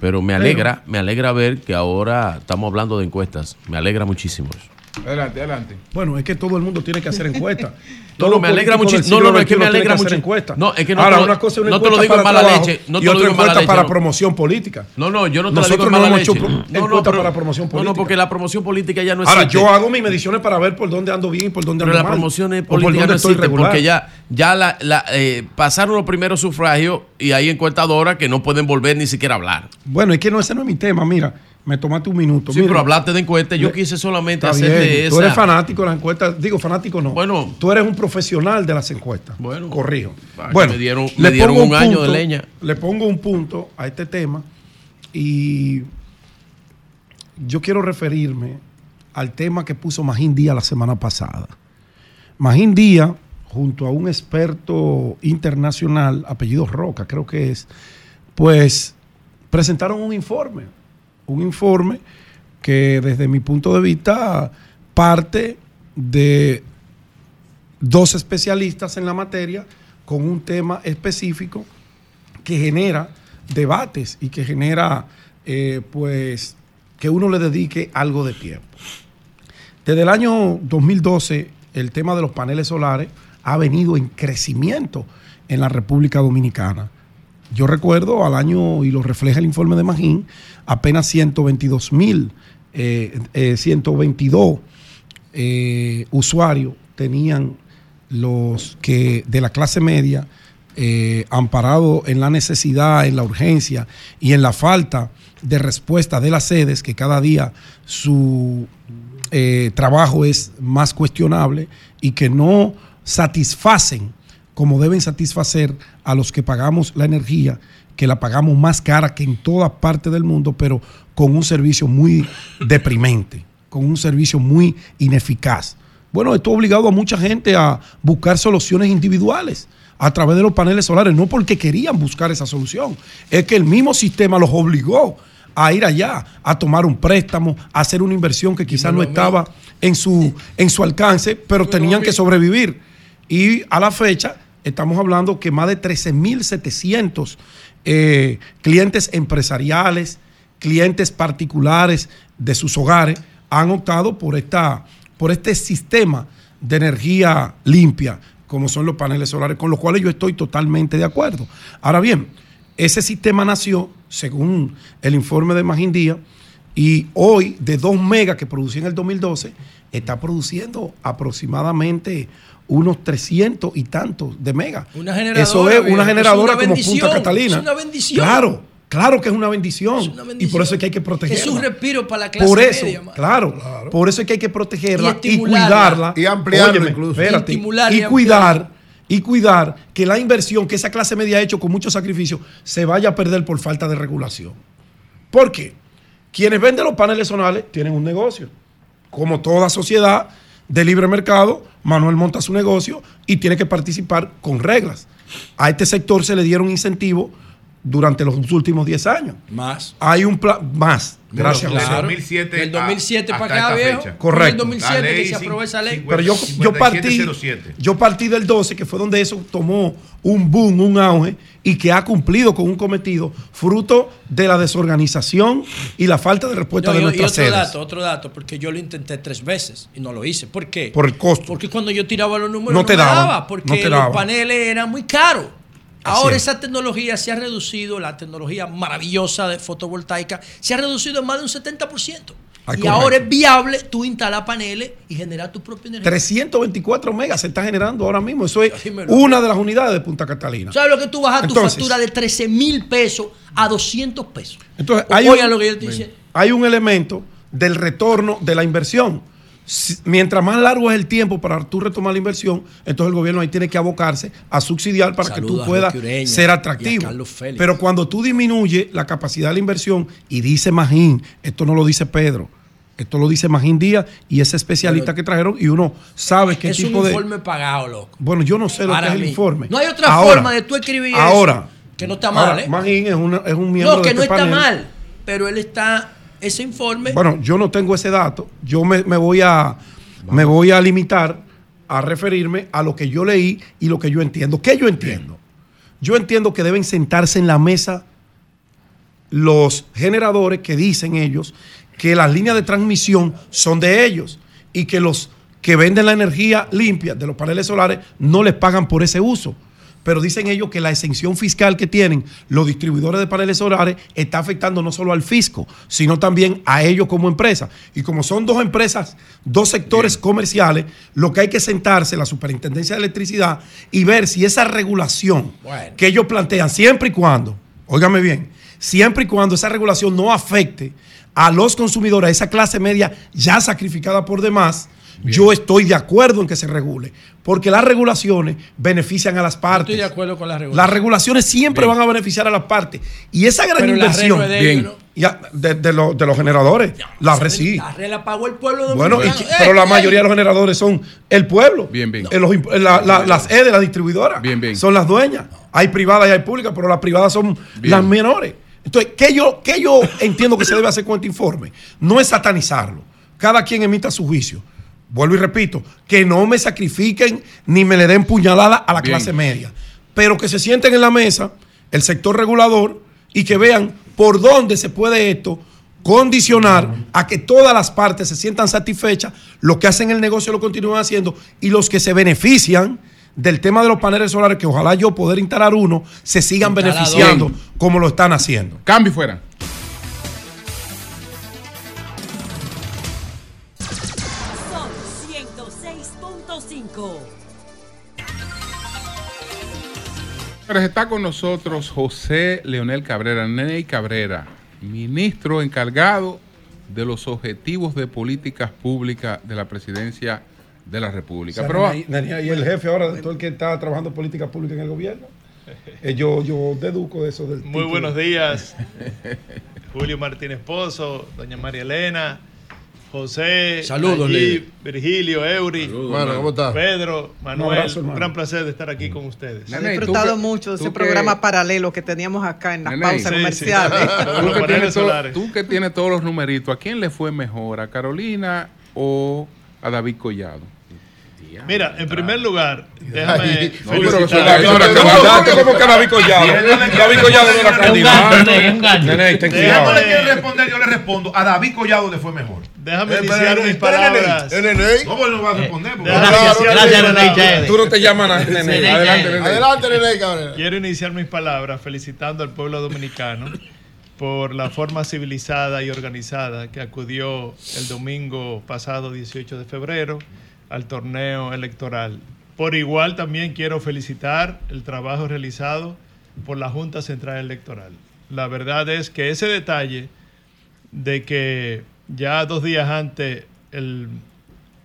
pero me alegra, me alegra ver que ahora estamos hablando de encuestas. Me alegra muchísimo eso. Adelante, adelante. Bueno, es que todo el mundo tiene que hacer encuestas. No, no, me alegra muchísimo. No, no, no, es que me alegra mucho. No, es que no Ahora, te lo- una cosa es una no te lo digo en mala trabajo leche, no te y lo otra digo en mala leche, para no. promoción política. No, no, yo no te lo Nosotros digo en no mala hemos leche. hecho pro- No, no, encuesta pero- para promoción No, política. no, porque la promoción política ya no Ahora, existe. yo hago mis mediciones para ver por dónde ando bien y por dónde Pero ando la mal. promoción o por política no existe porque ya, ya la, la, eh, pasaron los primeros sufragios y hay encuestadoras que no pueden volver ni siquiera a hablar. Bueno, es que no, ese no es mi tema. Mira, me tomaste un minuto. Sí, Mira, pero hablaste de encuestas. Yo quise solamente Está hacer bien, de esa. Tú eres fanático de las encuestas. Digo, fanático no. Bueno. Tú eres un profesional de las encuestas. Bueno. Corrijo. Bueno, me dieron- me un año de leña. Le pongo un punto a este tema y yo quiero referirme al tema que puso Magín Díaz la semana pasada. Magín Díaz, junto a un experto internacional, apellido Roca, creo que es, pues presentaron un informe. Un informe que desde mi punto de vista parte de dos especialistas en la materia con un tema específico que genera debates y que genera, eh, pues, que uno le dedique algo de tiempo. Desde el año 2012, el tema de los paneles solares ha venido en crecimiento en la República Dominicana. Yo recuerdo al año, y lo refleja el informe de Magín, apenas 122 mil, eh, eh, 122 eh, usuarios tenían los que de la clase media, eh, amparado en la necesidad, en la urgencia y en la falta de respuesta de las sedes, que cada día su eh, trabajo es más cuestionable y que no satisfacen como deben satisfacer a los que pagamos la energía, que la pagamos más cara que en toda parte del mundo, pero con un servicio muy deprimente, con un servicio muy ineficaz. Bueno, esto ha obligado a mucha gente a buscar soluciones individuales a través de los paneles solares, no porque querían buscar esa solución, es que el mismo sistema los obligó a ir allá, a tomar un préstamo, a hacer una inversión que quizás no estaba en su, en su alcance, pero tenían que sobrevivir. Y a la fecha estamos hablando que más de 13.700 eh, clientes empresariales, clientes particulares de sus hogares han optado por, esta, por este sistema de energía limpia, como son los paneles solares, con los cuales yo estoy totalmente de acuerdo. Ahora bien, ese sistema nació, según el informe de Magín Díaz, y hoy de 2 megas que producía en el 2012, está produciendo aproximadamente unos 300 y tantos de mega. Una generadora, Eso es una es generadora una como Punta Catalina. es una bendición. Claro, claro que es una bendición. Es una Y por eso es que hay que protegerla. Es un respiro para la clase Por eso, media, mano. claro, por eso es que hay que protegerla Y cuidarla. Y ampliarla Óyeme, incluso. espérate, Y y y cuidar, y cuidar que la inversión que esa clase media ha hecho con mucho sacrificio se vaya a perder por falta de regulación. ¿Por qué? Quienes venden los paneles solares tienen un negocio. Como toda sociedad de libre mercado, Manuel monta su negocio y tiene que participar con reglas. A este sector se le dieron incentivos durante los últimos 10 años. Más. Hay un plan más. Gracias, José. 2007 Del 2007 a- para acá, viejo. fecha. Correcto. Del 2007 La ley que se aprobó esa ley. cincu- Pero yo, yo, partí, 5707. yo partí del 12, que fue donde eso tomó un boom, un auge, y que ha cumplido con un cometido fruto de la desorganización y la falta de respuesta No, de y- y nuestras otro sedes. dato, otro dato, porque yo lo intenté tres veces y no lo hice. ¿Por qué? Por el costo. Porque cuando yo tiraba los números No no, te me daban, daba, porque no te los daban. paneles eran muy caros. Ahora es. esa tecnología se ha reducido, la tecnología maravillosa de fotovoltaica, se ha reducido en más de un 70%. Ah, y correcto. ahora es viable tú instalar paneles y generar tu propia energía. 324 megas se está generando ahora mismo. Eso es una de las unidades de Punta Catalina. ¿Sabes lo que tú bajas tu factura de 13 mil pesos a 200 pesos? Entonces, O- hay oigan un, lo que yo te dice. hay un elemento del retorno de la inversión. Si- Mientras más largo es el tiempo para tú retomar la inversión, entonces el gobierno ahí tiene que abocarse a subsidiar para que tú puedas Ureña ser atractivo. Pero cuando tú disminuyes la capacidad de la inversión, y dice Magín, esto no lo dice Pedro, esto lo dice Magín Díaz y ese especialista Pero- que trajeron, y uno sabe qué Es un tipo de. informe pagado, loco. Bueno, yo no sé lo que es el informe. No hay otra Ahora- forma de tú escribir Ahora, eso. Que no está mal, ahora, ¿eh? Magín es, una- es un miembro No, de que no este está panel. mal. Pero él está. Ese informe. Bueno, yo no tengo ese dato. Yo me, me voy a me voy a limitar a referirme a lo que yo leí y lo que yo entiendo. ¿Qué yo entiendo? Yo entiendo que deben sentarse en la mesa los generadores que dicen ellos que las líneas de transmisión son de ellos y que los que venden la energía limpia de los paneles solares no les pagan por ese uso. Pero dicen ellos que la exención fiscal que tienen los distribuidores de paneles solares está afectando no solo al fisco, sino también a ellos como empresa. Y como son dos empresas, dos sectores comerciales, lo que hay que sentarse la Superintendencia de Electricidad y ver si esa regulación Bueno. que ellos plantean, siempre y cuando, óigame bien, siempre y cuando esa regulación no afecte a los consumidores, a esa clase media ya sacrificada por demás, yo estoy de acuerdo en que se regule, porque las regulaciones benefician a las partes. Estoy de acuerdo con la regulación. Las regulaciones siempre van a beneficiar a las partes. Y esa gran Pero inversión de ellos, ya, de, de los- de los generadores, la red sí. La regla pagó el pueblo Bueno, y- dominicano. pero ¡Ey, la ey! mayoría de los generadores son el pueblo. Bien, bien. Eh, los la- la- las E de la distribuidora Bien, bien. son las dueñas. Hay privadas y hay públicas, pero las privadas son Bien. las menores. Entonces, ¿qué yo, qué yo entiendo que se debe hacer con este informe? No es satanizarlo. Cada quien emita su juicio. Vuelvo y repito, que no me sacrifiquen ni me le den puñalada a la Bien. clase media. Pero que se sienten en la mesa, el sector regulador, y que vean por dónde se puede esto condicionar a que todas las partes se sientan satisfechas, los que hacen el negocio lo continúen haciendo y los que se benefician del tema de los paneles solares, que ojalá yo poder instalar uno, se sigan Instalador. beneficiando como lo están haciendo. Cambio fuera. Señores, está con nosotros José Leonel Cabrera, Ney Cabrera, ministro encargado de los objetivos de políticas públicas de la presidencia de la República. Pero y el jefe ahora de todo el que está trabajando política pública en el gobierno. Eh, yo, yo deduzco de eso del Muy título. buenos días, Julio Martínez Pozo, doña María Elena, José, Saludos, líder. Virgilio, Eury, ¿cómo estás? Pedro, Manuel. abrazo, un gran placer de estar aquí con ustedes. Nene, He disfrutado que- mucho de ese que- programa paralelo que teníamos acá en las Nene, pausas sí, sí. comerciales. De Tú los que, tienes todo- tú que tienes todos los numeritos, ¿a quién le fue mejor? ¿A Carolina o a David Collado? Mira, en primer lugar, déjame era que mandaste, ¿cómo que David Collado? Collado candidato. Nene, ten Déjame- cuidado. no le quiere responder, yo le respondo. A David Collado le fue mejor. Déjame Eh, iniciar mis espera, palabras. nene, nene. ¿Cómo no va a responder? Gracias. Tú no te llamas. Adelante, Cabrera. Quiero iniciar mis palabras felicitando al pueblo dominicano por la forma civilizada y organizada que acudió el domingo pasado 18 de febrero al torneo electoral. Por igual también quiero felicitar el trabajo realizado por la Junta Central Electoral. La verdad es que ese detalle de que ya dos días antes el,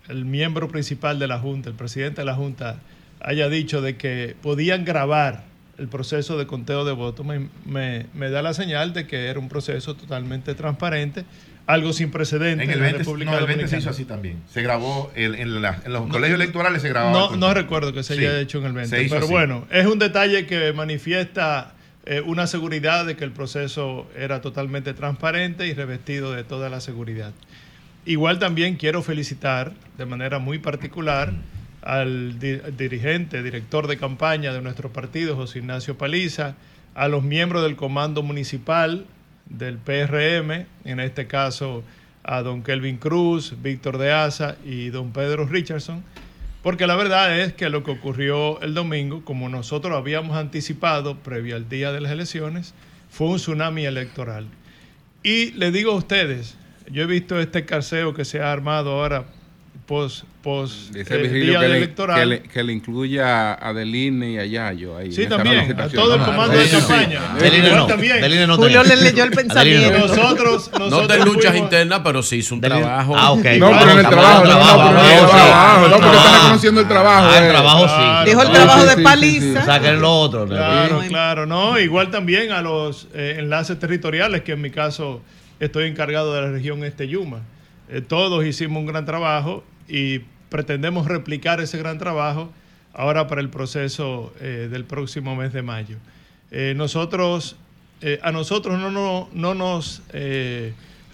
el miembro principal de la Junta, el presidente de la Junta, haya dicho de que podían grabar el proceso de conteo de votos, me, me- me da la señal de que era un proceso totalmente transparente, algo sin precedentes En el la 20, República no, el 20 se hizo así también. Se grabó el- en, la- en los colegios electorales se el No, no recuerdo que se Sí, haya hecho en el 20, se hizo pero así. bueno, es un detalle que manifiesta eh, una seguridad de que el proceso era totalmente transparente y revestido de toda la seguridad. Igual también quiero felicitar de manera muy particular al di- dirigente, director de campaña de nuestro partido, José Ignacio Paliza, a los miembros del comando municipal del PRM, en este caso a don Kelvin Cruz, Víctor de Asa y don Pedro Richardson, porque la verdad es que lo que ocurrió el domingo, como nosotros habíamos anticipado previo al día de las elecciones, fue un tsunami electoral. Y le digo a ustedes, yo he visto este carseo que se ha armado ahora post, post Dice eh, día que le, electoral. que, le, que le incluya a Adeline y a Yayo ahí. Sí, también, a todo el Ah, comando sí, de sí, sí. campaña. Adeline Igual no, también. Adeline no Julio le leyó el pensamiento. Nosotros, No nosotros te luchas fuimos- internas, pero sí hizo un Del- trabajo. Ah, ok. No, pero en el trabajo, no, no, no, porque está reconociendo el trabajo. Ah, el eh. trabajo sí. Dijo el Sí, trabajo sí, de sí, sí, paliza. sí. Saquen lo otro. ¿no? Claro, claro, no. Igual también a los eh, enlaces territoriales, que en mi caso estoy encargado de la región Este Yuma. Eh, todos hicimos un gran trabajo y pretendemos replicar ese gran trabajo ahora para el proceso eh, del próximo mes de mayo. Eh, nosotros, eh, a nosotros no, no, no nos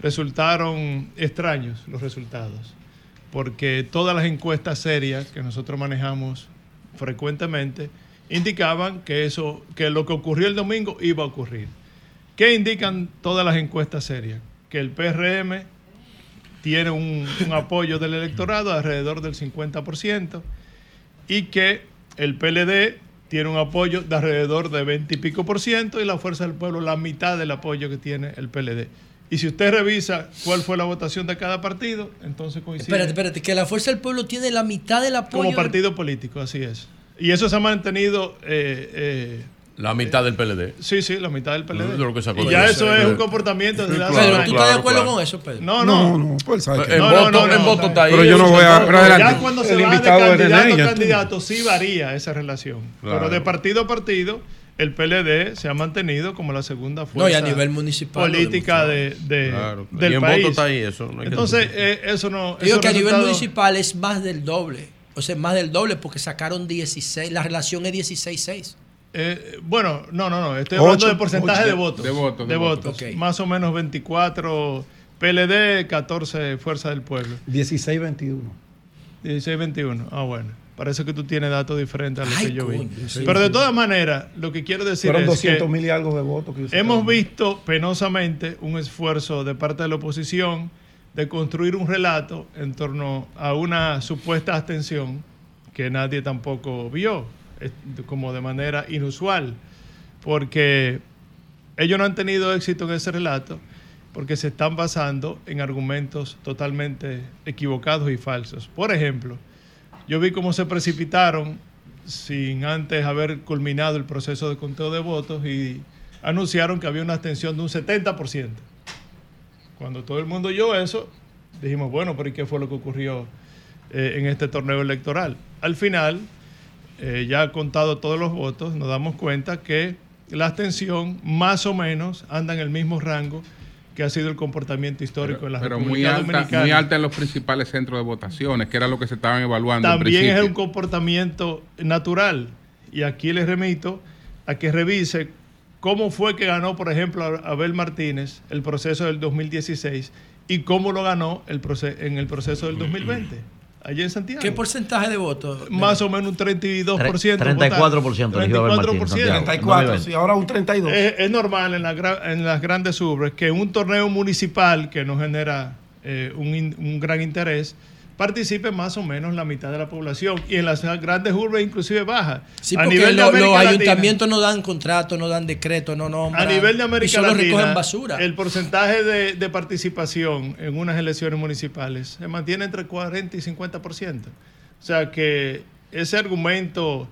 resultaron extraños los resultados, porque todas las encuestas serias que nosotros manejamos frecuentemente indicaban que eso, que lo que ocurrió el domingo iba a ocurrir. ¿Qué indican todas las encuestas serias? Que el PRM tiene un, un apoyo del electorado alrededor del 50% y que el PLD tiene un apoyo de alrededor de 20 y pico por ciento y la Fuerza del Pueblo la mitad del apoyo que tiene el PLD. Y si usted revisa cuál fue la votación de cada partido, entonces coincide. Espérate, espérate, que la Fuerza del Pueblo tiene la mitad del apoyo. Como del- partido político, así es. Y eso se ha mantenido. eh, eh, La mitad del PLD. sí, sí, la mitad del PLD. De lo que sacó y ya eso. es un comportamiento Pedro, años. ¿tú estás de acuerdo claro. con eso, Pedro? No, no. No, no, pues sabe que En No, voto, no, no, en no, voto no. está ahí. Pero yo no voy a- se- pero adelante. Ya cuando se El va de candidato a candidato, sí varía esa relación. Claro. Pero de partido a partido, el PLD se ha mantenido como la segunda No, fuerza y a nivel municipal. política de, de- Claro, claro. del Y en país. voto está ahí, eso no Entonces, eh, eso no. Digo que a nivel municipal es más del doble. O sea, más del doble porque sacaron 16. La relación es 16-6. Eh, bueno, no, no, no. Estoy hablando Ocho, de porcentaje ocho. de votos. De votos, De de votos. Más o menos 24 PLD, 14 Fuerza del Pueblo. 16-21. 16-21. Ah, bueno. Parece que tú tienes datos diferentes a los Ay, que yo vi. sí. Pero de todas maneras, lo que quiero decir Fueron es 200 que mil y algo de votos. que hemos visto penosamente un esfuerzo de parte de la oposición de construir un relato en torno a una supuesta abstención que nadie tampoco vio, como de manera inusual, porque ellos no han tenido éxito en ese relato porque se están basando en argumentos totalmente equivocados y falsos. Por ejemplo, yo vi cómo se precipitaron sin antes haber culminado el proceso de conteo de votos y anunciaron que había una abstención de un 70%. Cuando todo el mundo oyó eso, dijimos, bueno, pero ¿y qué fue lo que ocurrió eh, en este torneo electoral? Al final, eh, ya contado todos los votos, nos damos cuenta que la abstención más o menos anda en el mismo rango que ha sido el comportamiento histórico Pero, en la pero muy, República alta, Dominicana. muy alta en los principales centros de votaciones, que era lo que se estaban evaluando. en También es un comportamiento natural. Y aquí les remito a que revise cómo fue que ganó, por ejemplo, Abel Martínez el proceso del 2016 y cómo lo ganó el proce- en el proceso del 2020, allá en Santiago. ¿Qué porcentaje de votos? Más o menos un 32%. Tre- 34% eligió Abel Martínez, 34%. Santiago. 34, sí, ahora un 32. Es, es normal en, la en las grandes urbes que un torneo municipal que no genera eh, un, un gran interés participe más o menos la mitad de la población y en las grandes urbes inclusive baja. Sí, a porque nivel de lo- América los Latina- ayuntamientos no dan contratos, no dan decretos, no nombran. a nivel de y América solo Latina, recogen basura. el porcentaje de, de participación en unas elecciones municipales se mantiene entre 40 y 50%. O sea que ese argumento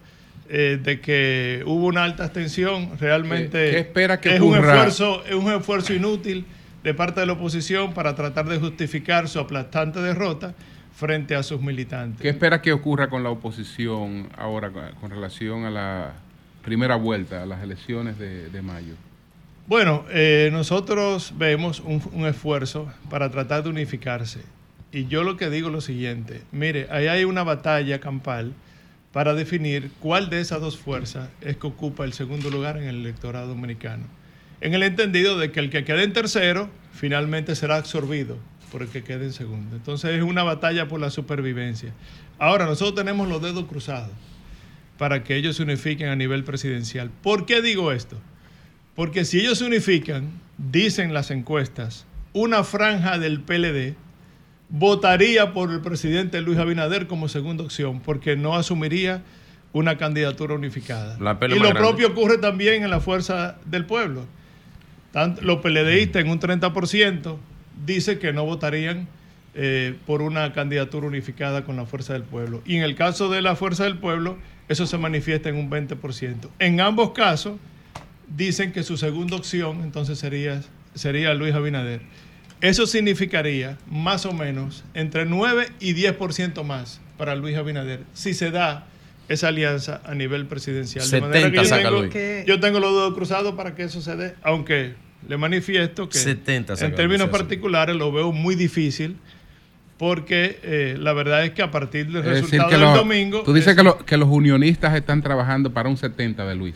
eh, de que hubo una alta abstención realmente ¿Qué- qué espera que es, un esfuerzo, es un esfuerzo inútil de parte de la oposición para tratar de justificar su aplastante derrota frente a sus militantes. ¿Qué espera que ocurra con la oposición ahora con, relación a la primera vuelta, a las elecciones de, de mayo? Bueno, eh, nosotros vemos un, un esfuerzo para tratar de unificarse. Y yo lo que digo es lo siguiente, mire, ahí hay una batalla campal para definir cuál de esas dos fuerzas es que ocupa el segundo lugar en el electorado dominicano. En el entendido de que el que quede en tercero finalmente será absorbido por el que quede en segundo. Entonces es una batalla por la supervivencia. Ahora, nosotros tenemos los dedos cruzados para que ellos se unifiquen a nivel presidencial. ¿Por qué digo esto? Porque si ellos se unifican, dicen las encuestas, una franja del PLD votaría por el presidente Luis Abinader como segunda opción, porque no asumiría una candidatura unificada. Y lo propio ocurre también en la fuerza del pueblo. Los PLDistas en un 30% dicen que no votarían eh, por una candidatura unificada con la fuerza del pueblo. Y en el caso de la fuerza del pueblo, eso se manifiesta en un 20%. En ambos casos, dicen que su segunda opción entonces sería, sería Luis Abinader. Eso significaría más o menos entre 9 y 10% más para Luis Abinader si se da esa alianza a nivel presidencial. De manera 70 que yo tengo, yo tengo los dedos cruzados para que eso se dé, aunque le manifiesto que 70 saca en términos particulares lo veo muy difícil porque eh, la verdad es que a partir del Es decir, resultado que del los- domingo... tú dices es- que, lo- que los unionistas están trabajando para un 70 de Luis.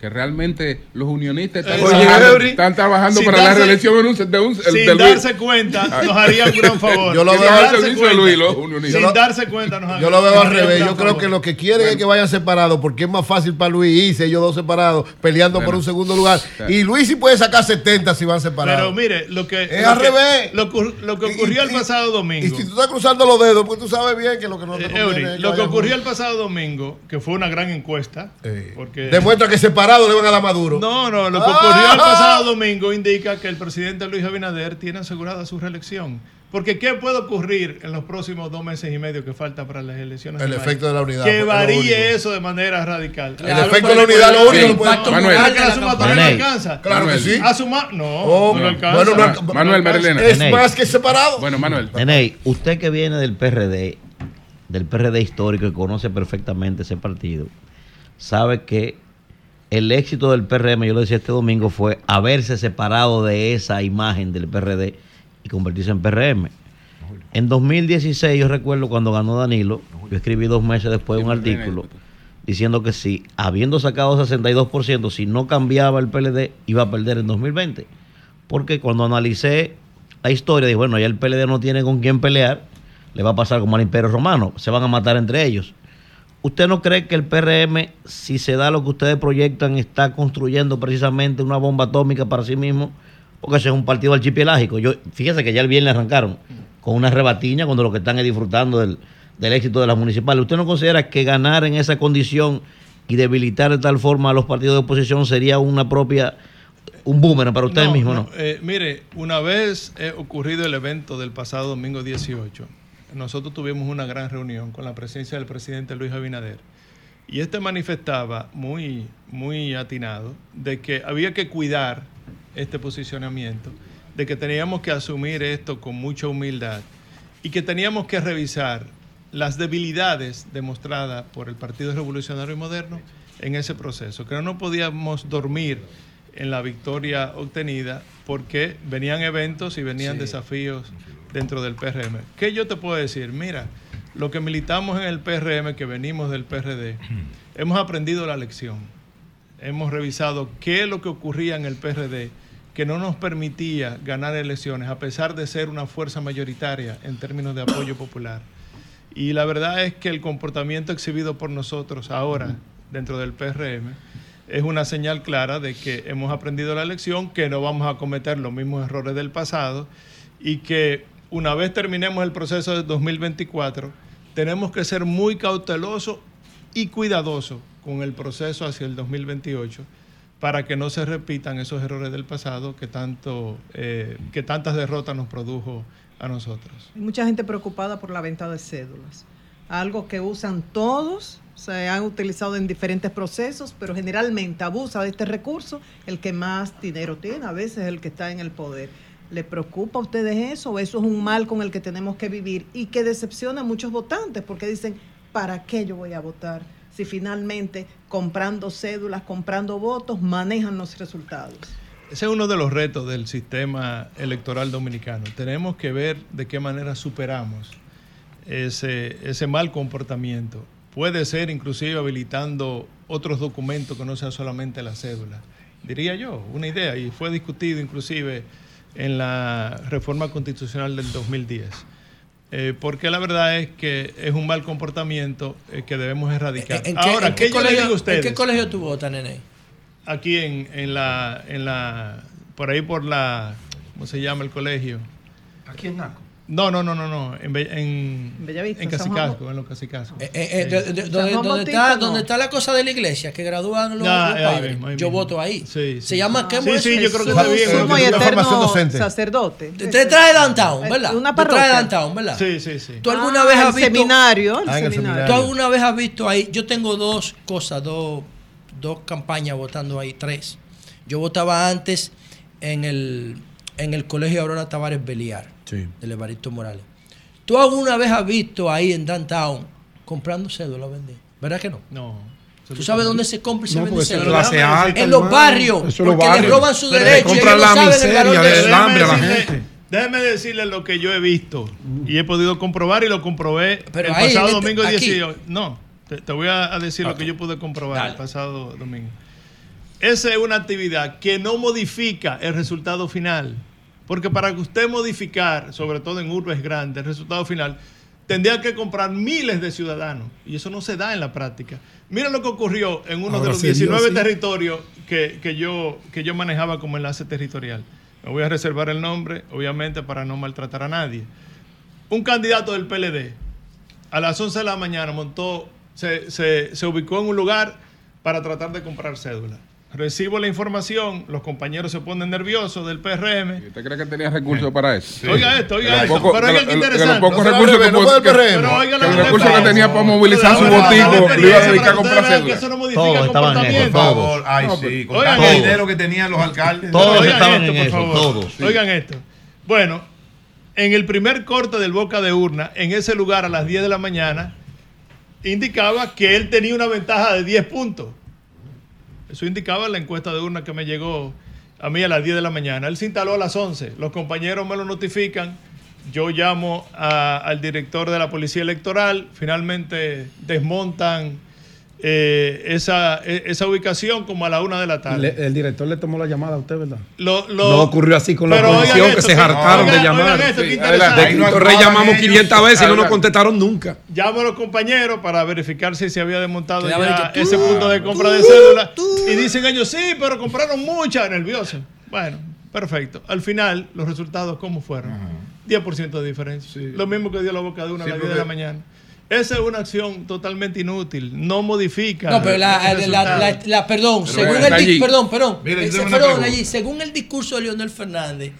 Que realmente los unionistas están Oye, trabajando, Eury, están trabajando para la darse- reelección en un, de un- sin de darse cuenta, nos haría un gran favor. Yo lo Sin veo al darse servicio de cuenta, Luis, los unionistas. Sin Yo lo- darse cuenta, nos Yo lo veo al haría revés. Yo creo favor. que lo que quieren es que vayan separados porque es más fácil para Luis irse ellos dos separados peleando por un segundo lugar. Y Luis sí puede sacar 70 si van separados. Pero mire, lo que. Es lo al que- revés. Lo, que ocurrió el pasado y domingo. si tú estás cruzando los dedos, pues tú sabes bien que lo que no te eh, conviene Eury, es que lo que ocurrió el pasado domingo, que fue una gran encuesta. Porque Demuestra que separados le van a dar Maduro. No, no, lo que ocurrió el pasado domingo indica que el presidente Luis Abinader tiene asegurada su reelección. Porque ¿qué puede ocurrir en los próximos dos meses y medio que falta para las elecciones? El de efecto de la unidad, Que varíe eso de manera radical. El efecto de la unidad, lo único que puede- impacto Manuel. la sumatoria no alcanza. Claro que sí. A suma- no, Oh, no, no. alcanza. Bueno, no. Manuel Marilena. Es más que separado. Bueno, Manuel. Nene, usted que viene del PRD, del PRD histórico y conoce perfectamente ese partido, sabe que el éxito del PRM, yo lo decía este domingo, fue haberse separado de esa imagen del PRD y convertirse en PRM. En 2016, yo recuerdo cuando ganó Danilo, yo escribí dos meses después un artículo diciendo que si, habiendo sacado 62%, si no cambiaba el PLD, iba a perder en 2020. Porque cuando analicé la historia, dije, bueno, ya el PLD no tiene con quién pelear, le va a pasar como al Imperio Romano, se van a matar entre ellos. ¿Usted no cree que el PRM, si se da lo que ustedes proyectan, está construyendo precisamente una bomba atómica para sí mismo? Porque ese es un partido archipelágico. Yo, fíjese que ya el viernes arrancaron con una rebatiña cuando lo que están es disfrutando del, del éxito de las municipales. ¿Usted no considera que ganar en esa condición y debilitar de tal forma a los partidos de oposición sería una propia, un boomerang para ustedes No, mismos? ¿no? eh, mire, una vez eh, ocurrido el evento del pasado domingo 18, nosotros tuvimos una gran reunión con la presencia del presidente Luis Abinader. Y este manifestaba muy, muy atinado de que había que cuidar este posicionamiento, de que teníamos que asumir esto con mucha humildad y que teníamos que revisar las debilidades demostradas por el Partido Revolucionario Moderno en ese proceso, que no podíamos dormir en la victoria obtenida porque venían eventos y venían Sí. desafíos dentro del PRM. ¿Qué yo te puedo decir? Mira, lo que militamos en el PRM, que venimos del PRD, hemos aprendido la lección. Hemos revisado qué es lo que ocurría en el PRD que no nos permitía ganar elecciones a pesar de ser una fuerza mayoritaria en términos de apoyo popular. Y la verdad es que el comportamiento exhibido por nosotros ahora dentro del PRM es una señal clara de que hemos aprendido la lección, que no vamos a cometer los mismos errores del pasado y que una vez terminemos el proceso de 2024, tenemos que ser muy cautelosos y cuidadosos con el proceso hacia el 2028 para que no se repitan esos errores del pasado que, tanto, eh, que tantas derrotas nos produjo a nosotros. Hay mucha gente preocupada por la venta de cédulas. Algo que usan todos, se han utilizado en diferentes procesos, pero generalmente abusa de este recurso el que más dinero tiene, a veces el que está en el poder. ¿Le preocupa a ustedes eso eso es un mal con el que tenemos que vivir y que decepciona a muchos votantes porque dicen, ¿para qué yo voy a votar si finalmente comprando cédulas, comprando votos, manejan los resultados? Ese es uno de los retos del sistema electoral dominicano. Tenemos que ver de qué manera superamos ese, ese mal comportamiento. Puede ser inclusive habilitando otros documentos que no sea solamente la cédula. Diría yo, una idea, y fue discutido inclusive en la reforma constitucional del 2010. Eh, porque la verdad es que es un mal comportamiento eh, que debemos erradicar. ¿En qué, Ahora, en qué ¿qué yo le colegio, ustedes? ¿En qué colegio tú votas, nene? Aquí en, en la, en la, por ahí por la, ¿cómo se llama el colegio? Aquí en Naco. No, no, no, no, no, en, Be- en, Bellavista, en Casicasco, en los Casicascos. Eh, eh, Sí. San donde, está, no. donde está la cosa de la iglesia, que gradúan los, Ya, los ahí padres. mismo, ahí yo mismo. voto ahí. Sí, sí. Se llama ¿qué Sí, sí, yo creo que está bien. sumo y eterno docente. sacerdote. Te trae downtown, ¿verdad? Una Te parroquia. trae downtown, ¿verdad? Sí, sí, sí. ¿Tú alguna Ah, vez el has visto? seminario, el Ah, en el seminario. ¿Tú alguna vez has visto ahí? Yo tengo dos cosas, dos, dos campañas votando ahí, tres. Yo votaba antes en el, en el colegio Aurora Tavares Beliar, Sí. del Evaristo Morales. ¿Tú alguna vez has visto ahí en downtown comprando cédula vender? ¿Verdad que no? No. ¿Tú sabes dónde se compra y se No, vende cédula? alta. En los barrios, Eso porque le barrios. roban su Pero le derecho y compran ellos la no saben el miseria valor de el hambre a la gente. déjeme decirle lo que yo he visto y he podido comprobar y lo comprobé Pero el ahí, pasado este- domingo aquí. 18. No, te, te voy a, a decir lo que yo pude comprobar Dale. el pasado domingo. Esa es una actividad que no modifica el resultado final. Porque para que usted modificar, sobre todo en urbes grandes, el resultado final, tendría que comprar miles de ciudadanos. Y eso no se da en la práctica. Miren lo que ocurrió en uno de los se dio, 19 sí. territorios que, que yo, que yo manejaba como enlace territorial. Me voy a reservar el nombre, obviamente, para no maltratar a nadie. Un candidato del PLD a las 11 de la mañana montó, se, se- se ubicó en un lugar para tratar de comprar cédula. Recibo la información, los compañeros se ponen nerviosos del PRM. ¿Usted cree que tenía recursos para eso? Oiga esto, oiga esto. los pocos- Pero de oiga los- los interesante. pocos No recursos que no que-. Pero que los que recursos que tenía para movilizar su botico lo iba a dedicar a comprar que. Eso no modifica Todos el estaban en Por eso, comportamiento. favor, ay No, sí, con Oigan esto. dinero que tenían los alcaldes. Todos Oigan estaban esto, en por eso, favor. todos. sí. Oigan esto. Bueno, en el primer corte del boca de urna, en ese lugar a las 10 de la mañana, indicaba que él tenía una ventaja de 10 puntos. Eso indicaba la encuesta de urna que me llegó a mí a las 10 de la mañana. Él se instaló a las 11. Los compañeros me lo notifican. Yo llamo al director de la Policía Electoral. Finalmente desmontan eh, esa, e- esa ubicación como a la una de la tarde. Le- el director le tomó la llamada a usted, ¿verdad? Lo- lo- No ocurrió así con la oposición, que se hartaron de oigan- llamar. esto, Sí. De no llamamos ellos. 500 veces y no nos contestaron nunca. Llamo a los compañeros para verificar si se había desmontado ya de tú, ese punto de compra de cédula. tú. Y dicen ellos, sí, pero compraron muchas, nerviosos. Bueno, perfecto. Al final, los resultados, ¿cómo fueron? 10% de diferencia. Lo mismo que dio la boca de una Sí, a las 10 de la mañana. Esa es una acción totalmente inútil. No modifica. No, pero la, la, la, la- perdón, Pero según el allí. perdón, perdón, Mira, una perdón, allí, según el discurso de Leonel Fernández,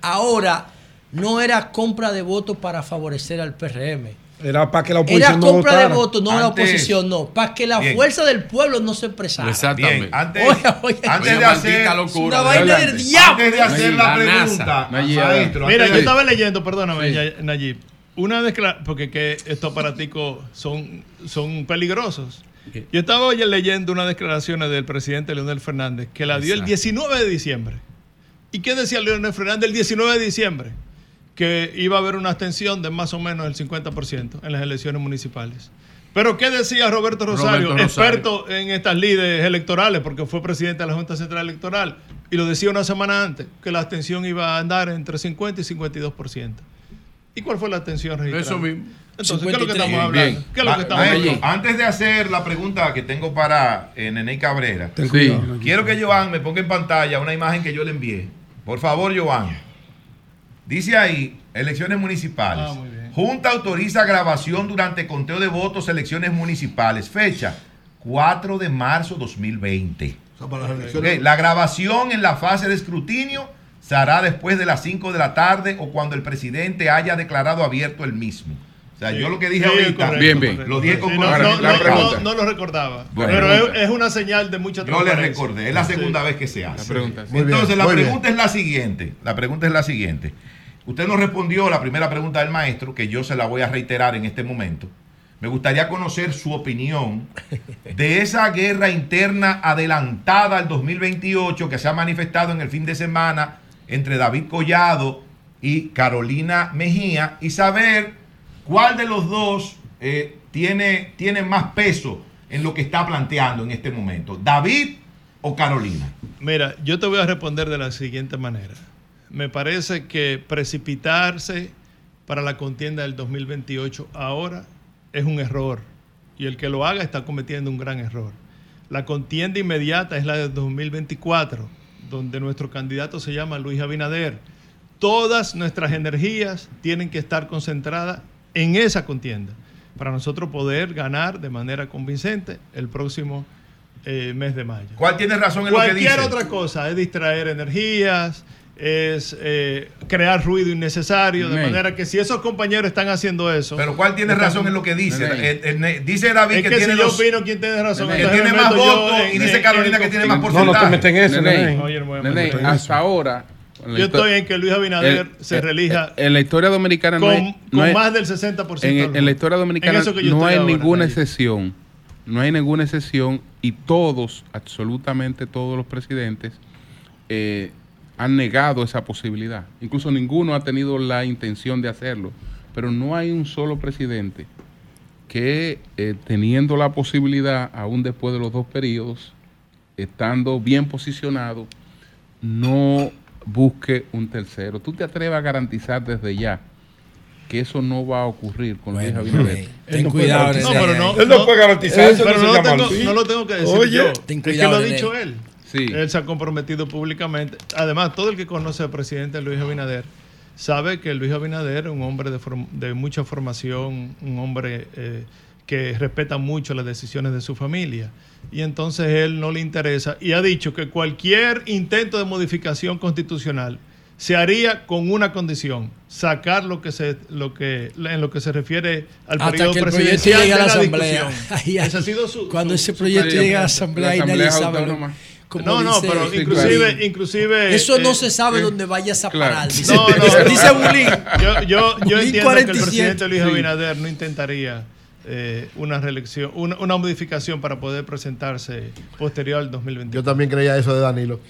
ahora no era compra de votos para favorecer al PRM. Era para que la Era oposición no compra de votos, no la Antes- oposición, no. Para que la Bien. fuerza del pueblo no se expresara. Exactamente. Bien, antes, Oye, oye, antes Oye, de hacer, locura. una vaina del Adelante. diablo. antes de hacer Nayib, la la pregunta, NASA. Nayib, maestro, Mira, yo estaba leyendo, perdóname, Ya- Nayib. Una declaración, porque que estos aparaticos son, son peligrosos. Yo estaba hoy leyendo unas declaraciones del presidente Leonel Fernández que la dio el Exacto. 19 de diciembre. ¿Y qué decía Leonel Fernández el 19 de diciembre? Que iba a haber una abstención de más o menos el 50% en las elecciones municipales. Pero ¿qué decía Roberto Rosario, Roberto Rosario. experto en estas lides electorales, porque fue presidente de la Junta Central Electoral, y lo decía una semana antes, que la abstención iba a andar entre 50 y 52%. ¿Y cuál fue la abstención registrada? Eso mismo. Entonces, ¿qué es lo que 53. estamos hablando? bien. ¿Qué es lo que Ma- estamos maestro, hablando? antes de hacer la pregunta que tengo para eh, Nene Cabrera, Sí. quiero que Joan me ponga en pantalla una imagen que yo le envié. Por favor, Joan. Dice ahí Elecciones municipales. Ah, muy bien. Junta autoriza grabación durante conteo de votos, elecciones municipales. Fecha 4 de marzo 2020. para las Ok, elecciones. La grabación en la fase de escrutinio se hará después de las 5 de la tarde o cuando el presidente haya declarado abierto el mismo. O sea, Sí. yo lo que dije Sí, ahorita, correcto, Bien, bien. lo dije con Sí, no, no, no, no, no lo recordaba. Bueno, pero es, es una señal de mucha Yo le recordé, es la Sí. segunda vez que se hace. La pregunta. Muy bien, Entonces, la pregunta es la siguiente. La pregunta es la siguiente. Usted nos respondió la primera pregunta del maestro, que yo se la voy a reiterar en este momento. Me gustaría conocer su opinión de esa guerra interna adelantada al 2028 que se ha manifestado en el fin de semana entre David Collado y Carolina Mejía y saber cuál de los dos eh, tiene, tiene más peso en lo que está planteando en este momento, David o Carolina. Mira, yo te voy a responder de la siguiente manera. Me parece que precipitarse para la contienda del 2028 ahora es un error. Y el que lo haga está cometiendo un gran error. La contienda inmediata es la del 2024, donde nuestro candidato se llama Luis Abinader. Todas nuestras energías tienen que estar concentradas en esa contienda para nosotros poder ganar de manera convincente el próximo eh, mes de mayo. ¿Cuál tiene razón en lo que Cualquier dice? otra cosa es distraer energías, es eh, crear ruido innecesario, de manera que si esos compañeros están haciendo eso... Pero ¿cuál tiene razón en lo que dice? Eh, eh, dice David Es que, que, tiene si yo opino quién tiene razón, que tiene más votos y dice Carolina que tiene más conflicto. No, no te porcentaje. eso, Nene, hasta ahora. Yo estoy en que Luis Abinader el- se relija En la historia dominicana no con, hay, con no hay- más del 60% en, del en la historia dominicana no hay ahora, ninguna ahí. excepción. No hay ninguna excepción y todos, absolutamente todos los presidentes eh, han negado esa posibilidad. Incluso ninguno ha tenido la intención de hacerlo. Pero no hay un solo presidente que eh, teniendo la posibilidad, aún después de los dos periodos, estando bien posicionado, no busque un tercero. ¿Tú te atreves a garantizar desde ya que eso no va a ocurrir con Luis Abinader? Ey, Ten cuidado, No, Nene. pero no, Él no puede garantizar eso, pero no tengo, no lo tengo que decir Oye, yo. ten es que lo ha dicho él. Sí. Él se ha comprometido públicamente. Además, todo el que conoce al presidente Luis Abinader sabe que Luis Abinader es un hombre de, form- de mucha formación, un hombre eh, que respeta mucho las decisiones de su familia. Y entonces él no le interesa. Y ha dicho que cualquier intento de modificación constitucional se haría con una condición, sacar lo que se, lo que, en lo que se refiere al Hasta periodo que el proyecto llegue a la de asamblea. Ese ha sido su- Cuando su- ese su proyecto planteamiento. llega a la asamblea La y nadie asamblea sabe. Como No, no, dice- pero Sí, inclusive, claro. inclusive. Eso no eh, se sabe eh, dónde vayas a claro. parar. Dice, No, no, dice, Bulín. Yo, yo, yo Bulín entiendo que el 47. presidente Luis Sí. Abinader no intentaría eh, una reelección, una, una modificación para poder presentarse posterior al 2021. Yo también creía eso de Danilo.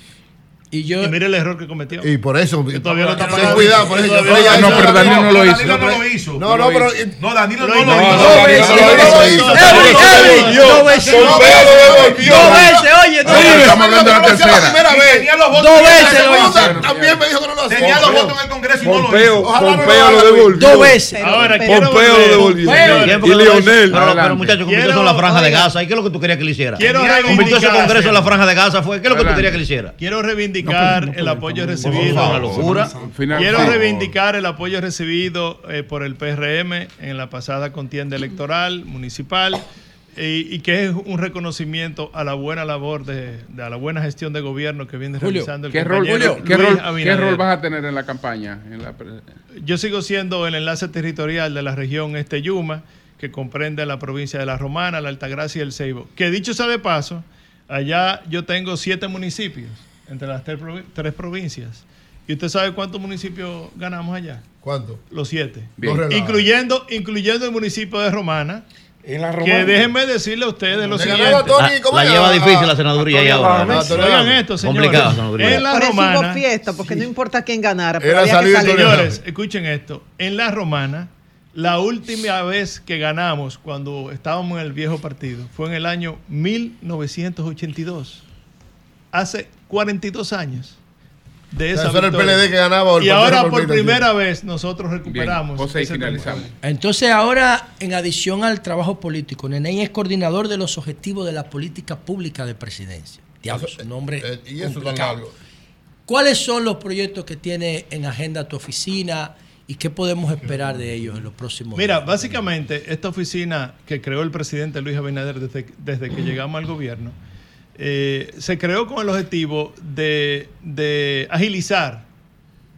Y yo, Y mire el error que cometió. Y por eso. Que todavía no está Ten pagando. cuidado, por eso. yo Todavía creía no, pero Danilo no lo hizo. Danilo no lo hizo. No, no, lo pero. hizo. No, Danilo Lo no lo hizo. hizo. No, veces, no, dos no, veces. Eric, dos Dos oye, dos Sí, veces. estamos hablando de la tercera. primera vez. Tenía los votos. Dos veces lo También me dijo que no lo hacía. Tenía los votos en el Congreso y no lo hizo. Ojalá no lo Pompeo lo devolvió. Dos veces. Ahora, Pompeo lo devolvió. Y lo- Lionel. Pero, muchachos, convirtió eso en la franja de. Gaza. ¿Y qué es lo que tú querías que le hiciera? Quiero Convirtió ese reivindicar, congreso en la franja de Gaza. fue ¿Qué es lo que tú querías que le hiciera? Quiero reivindicar el apoyo recibido. Quiero reivindicar el apoyo recibido eh, por el PRM en la pasada contienda electoral municipal y, y que es un reconocimiento a la buena labor de, de- a la buena gestión de gobierno que viene Julio, realizando el ¿Qué rol, qué, rol, qué Abinader. rol vas a tener en la campaña? En la pre- Yo sigo siendo el enlace territorial de la región Este Yuma, que comprende la provincia de La Romana, la Altagracia y el Ceibo. Que dicho sea de paso, allá yo tengo siete municipios entre las tres, tres provincias. ¿Y usted sabe cuántos municipios ganamos allá? ¿Cuánto? Los siete. Bien. No relaja. Incluyendo, incluyendo el municipio de Romana. En la Que Romana. déjenme decirle a ustedes lo siguiente. La, ¿cómo la era? lleva difícil la senaduría ahí ahora. Oigan esto, señores. Complicado. En la Por eso hubo Romana. fiesta, porque no importa quién ganara. Era Pero había que salir Señores, escuchen esto. En la romana, la última vez que ganamos cuando estábamos en el viejo partido fue en el año 1982. Hace 42 años de O sea, esa eso era el. PLD que ganaba. o el Y ahora por primera vez nosotros Bien, recuperamos. Ese finalizamos. Entonces ahora, en adición al trabajo político, Neney es coordinador de los objetivos de la política pública de presidencia. Diablos, un nombre Eh, y eso complicado. ¿Cuáles son los proyectos que tiene en agenda tu oficina ¿Y qué podemos esperar de ellos en los próximos Mira, días? básicamente esta oficina que creó el presidente Luis Abinader desde, desde que llegamos al gobierno, eh, se creó con el objetivo de, de agilizar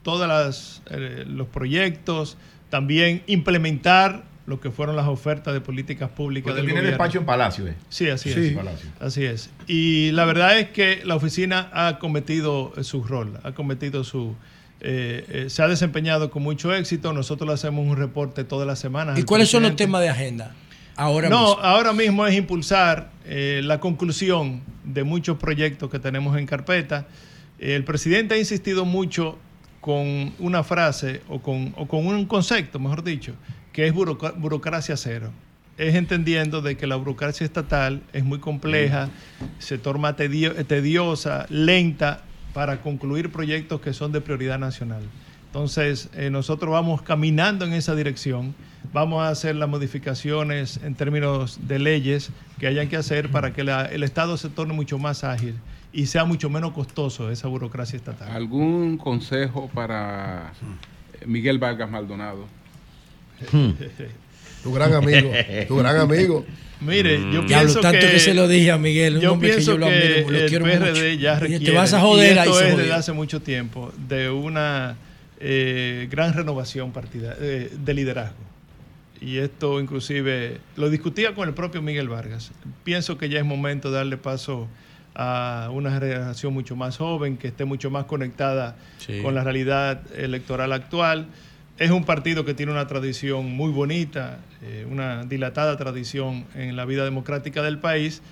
todos los proyectos, también implementar lo que fueron las ofertas de políticas públicas Porque del tiene gobierno. despacho en Palacio, ¿eh? Sí, así Sí. es. Palacio. Así es. Y la verdad es que la oficina ha cometido eh, su rol, ha cometido su... eh, eh, se ha desempeñado con mucho éxito. Nosotros le hacemos un reporte todas las semanas. ¿Y cuáles son los temas de agenda? Ahora no, mismo. ahora mismo es impulsar eh, la conclusión de muchos proyectos que tenemos en carpeta. El presidente ha insistido mucho con una frase o con, o con un concepto, mejor dicho, que es burocracia cero. Es entendiendo de que la burocracia estatal es muy compleja, se torna tedio- tediosa, lenta para concluir proyectos que son de prioridad nacional. Entonces, eh, nosotros vamos caminando en esa dirección. Vamos a hacer las modificaciones en términos de leyes que hayan que hacer para que la- el Estado se torne mucho más ágil y sea mucho menos costoso esa burocracia estatal. ¿Algún consejo para eh, Miguel Vargas Maldonado? Tu gran amigo, tu gran amigo. Mire, yo pienso tanto que, se lo dije a Miguel, un yo hombre que pienso yo lo que admiro, lo el PRD mucho. ya requiere, Te vas a joder y ahí, esto es desde hace mucho tiempo, de una eh, gran renovación partida, eh, de liderazgo. Y esto inclusive lo discutía con el propio Miguel Vargas. Pienso que ya es momento de darle paso a una generación mucho más joven, que esté mucho más conectada Sí. con la realidad electoral actual. Es un partido que tiene una tradición muy bonita, eh, una dilatada tradición en la vida democrática del país.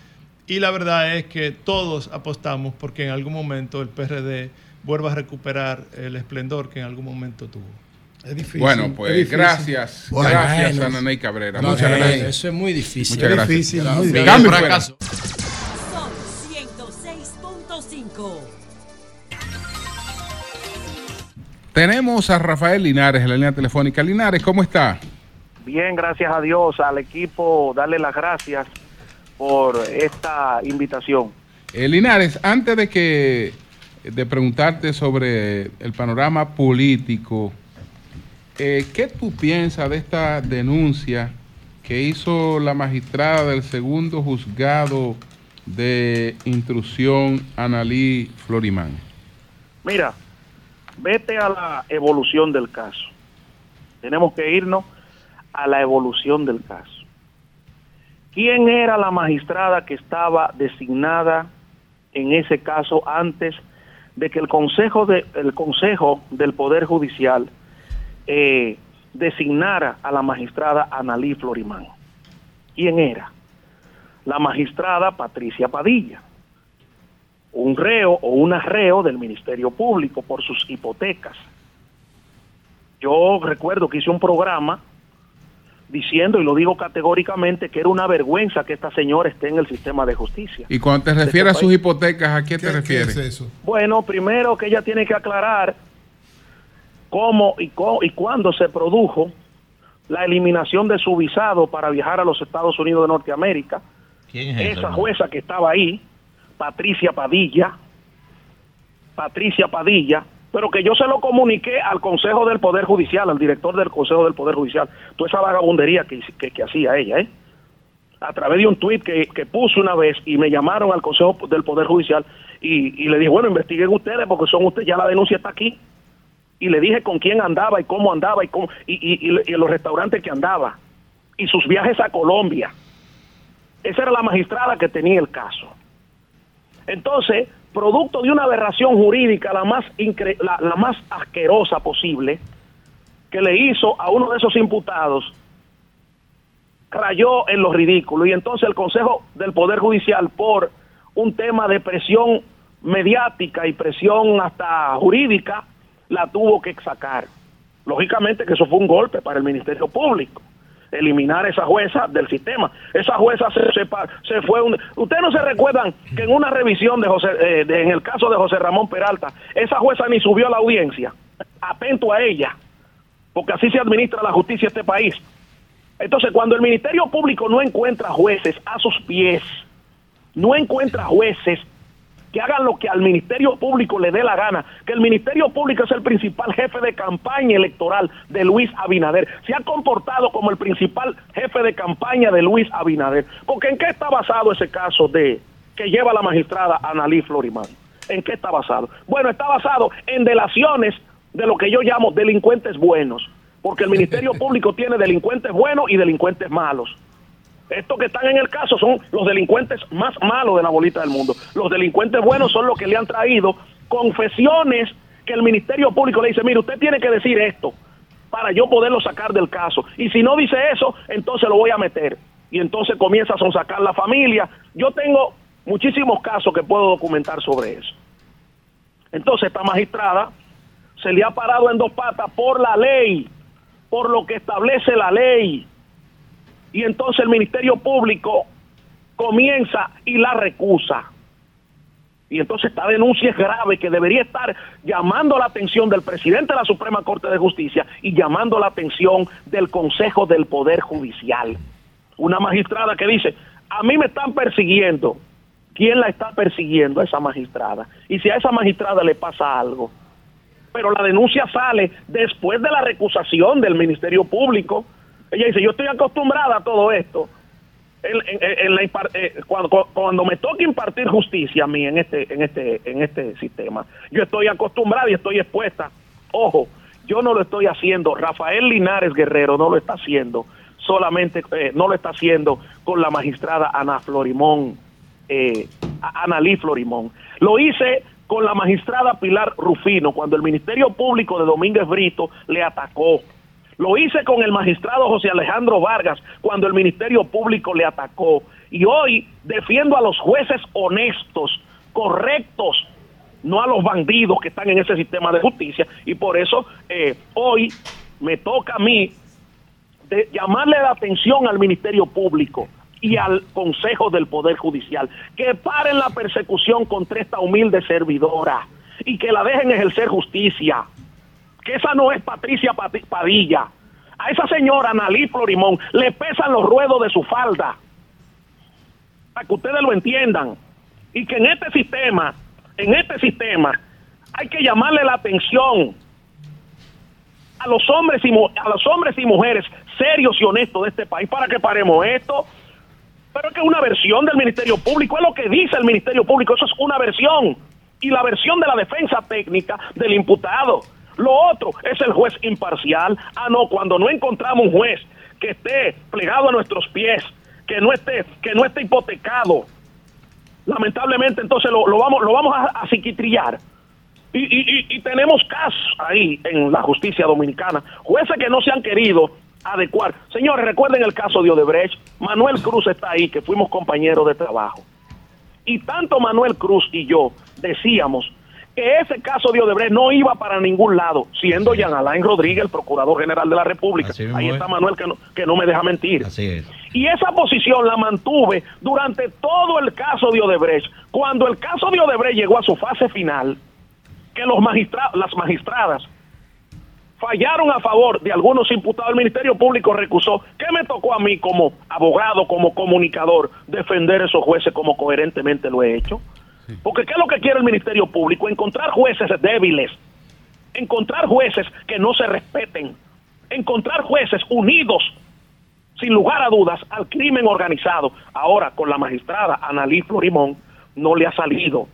Y la verdad es que todos apostamos porque en algún momento el PRD vuelva a recuperar el esplendor que en algún momento tuvo. Es difícil. Bueno, pues difícil. gracias. Bueno. gracias Bueno. a Naney Cabrera. No, Muchas Naney. gracias. Eso es muy difícil. Muchas gracias. difícil, muy difícil. Cambio fuera. Son 106.5. Tenemos a Rafael Linares en la línea telefónica. Linares, ¿cómo está? Bien, gracias a Dios, al equipo, darle las gracias por esta invitación. Eh, Linares, antes de que de preguntarte sobre el panorama político, eh, ¿qué tú piensas de esta denuncia que hizo la magistrada del segundo juzgado de instrucción, Analí Florimán? Mira, vete a la evolución del caso. Tenemos que irnos a la evolución del caso. ¿Quién era la magistrada que estaba designada en ese caso antes de que el Consejo, de, el consejo del Poder Judicial eh, designara a la magistrada Analí Florimán? ¿Quién era? La magistrada Patricia Padilla un reo o una reo del Ministerio Público por sus hipotecas. Yo recuerdo que hice un programa diciendo, y lo digo categóricamente, que era una vergüenza que esta señora esté en el sistema de justicia. Y cuando te De refieres a este sus hipotecas, ¿a qué te refieres? eso? Bueno, primero que ella tiene que aclarar cómo y, co- y cuándo se produjo la eliminación de su visado para viajar a los Estados Unidos de Norteamérica. ¿Quién es Esa esa? jueza que estaba ahí, Patricia Padilla, Patricia Padilla, pero que yo se lo comuniqué al Consejo del Poder Judicial, al director del Consejo del Poder Judicial, toda esa vagabundería que, que, que hacía ella, ¿eh? a través de un tuit que, que puse una vez y me llamaron al Consejo del Poder Judicial y, y le dije, bueno, investiguen ustedes porque son ustedes, ya la denuncia está aquí. Y le dije con quién andaba y cómo andaba y, cómo, y, y, los restaurantes que andaba y sus viajes a Colombia. Esa era la magistrada que tenía el caso. Entonces, producto de una aberración jurídica la más, incre- la, la más asquerosa posible, que le hizo a uno de esos imputados, rayó en lo ridículo. Y entonces el Consejo del Poder Judicial, por un tema de presión mediática y presión hasta jurídica, la tuvo que sacar. Lógicamente que eso fue un golpe para el Ministerio Público eliminar a esa jueza del sistema. Esa jueza se, se, fue. Un, Ustedes no se recuerdan que en una revisión de José, eh, en el caso de José Ramón Peralta, esa jueza ni subió a la audiencia. Atento a ella, porque así se administra la justicia en este país. Entonces, cuando el Ministerio Público no encuentra jueces a sus pies, no encuentra jueces que hagan lo que al Ministerio Público le dé la gana, que el Ministerio Público es el principal jefe de campaña electoral de Luis Abinader, se ha comportado como el principal jefe de campaña de Luis Abinader, porque ¿en qué está basado ese caso de que lleva la magistrada Analí Florimán? ¿En qué está basado? Bueno, está basado en delaciones de lo que yo llamo delincuentes buenos, porque el Ministerio Público tiene delincuentes buenos y delincuentes malos. Estos que están en el caso son los delincuentes más malos de la bolita del mundo. Los delincuentes buenos son los que le han traído confesiones que el Ministerio Público le dice, mire, usted tiene que decir esto para yo poderlo sacar del caso. Y si no dice eso, entonces lo voy a meter. Y entonces comienza a sonsacar la familia. Yo tengo muchísimos casos que puedo documentar sobre eso. Entonces esta magistrada se le ha parado en dos patas por la ley, por lo que establece la ley. Y entonces el Ministerio Público comienza y la recusa. Y entonces esta denuncia es grave que debería estar llamando la atención del presidente de la Suprema Corte de Justicia y llamando la atención del Consejo del Poder Judicial. Una magistrada que dice, a mí me están persiguiendo. ¿Quién la está persiguiendo a esa magistrada? Y si a esa magistrada le pasa algo. Pero la denuncia sale después de la recusación del Ministerio Público. Ella dice, yo estoy acostumbrada a todo esto. Eh, cuando, me toca impartir justicia a mí en este, en este, en este sistema, yo estoy acostumbrada y estoy expuesta. Ojo, yo no lo estoy haciendo. Rafael Linares Guerrero no lo está haciendo. Solamente eh, no lo está haciendo con la magistrada Ana Florimón, eh, Analí Florimón. Lo hice con la magistrada Pilar Rufino cuando el Ministerio Público de Domínguez Brito le atacó. Lo hice con el magistrado José Alejandro Vargas cuando el Ministerio Público le atacó. Y hoy defiendo a los jueces honestos, correctos, no a los bandidos que están en ese sistema de justicia. Y por eso eh, hoy me toca a mí llamarle la atención al Ministerio Público y al Consejo del Poder Judicial, que paren la persecución contra esta humilde servidora y que la dejen ejercer justicia que esa no es Patricia Padilla. A esa señora Analí Florimón le pesan los ruedos de su falda. Para que ustedes lo entiendan. Y que en este sistema, en este sistema, hay que llamarle la atención a los hombres y a los hombres y mujeres serios y honestos de este país para que paremos esto. Pero es que una versión del Ministerio Público, es lo que dice el Ministerio Público, eso es una versión. Y la versión de la defensa técnica del imputado. Lo otro es el juez imparcial. Ah, no, cuando no encontramos un juez que esté plegado a nuestros pies, que no esté, que no esté hipotecado, lamentablemente entonces lo, vamos, lo vamos a, a psiquitrillar. Y- y- y tenemos casos ahí en la justicia dominicana, jueces que no se han querido adecuar. Señores, recuerden el caso de Odebrecht, Manuel Cruz está ahí, que fuimos compañeros de trabajo. Y tanto Manuel Cruz y yo decíamos que ese caso de Odebrecht no iba para ningún lado, siendo Jean Alain Rodríguez el Procurador General de la República. Ahí es. está Manuel que no, que no me deja mentir. Así es. Y esa posición la mantuve durante todo el caso de Odebrecht. Cuando el caso de Odebrecht llegó a su fase final, que los magistra las magistradas fallaron a favor de algunos imputados, el Ministerio Público recusó. ¿Qué me tocó a mí como abogado, como comunicador, defender a esos jueces como coherentemente lo he hecho? Porque ¿qué es lo que quiere el Ministerio Público? Encontrar jueces débiles, encontrar jueces que no se respeten, encontrar jueces unidos sin lugar a dudas, al crimen organizado. Ahora, con la magistrada Analí Florimón, no le ha salido.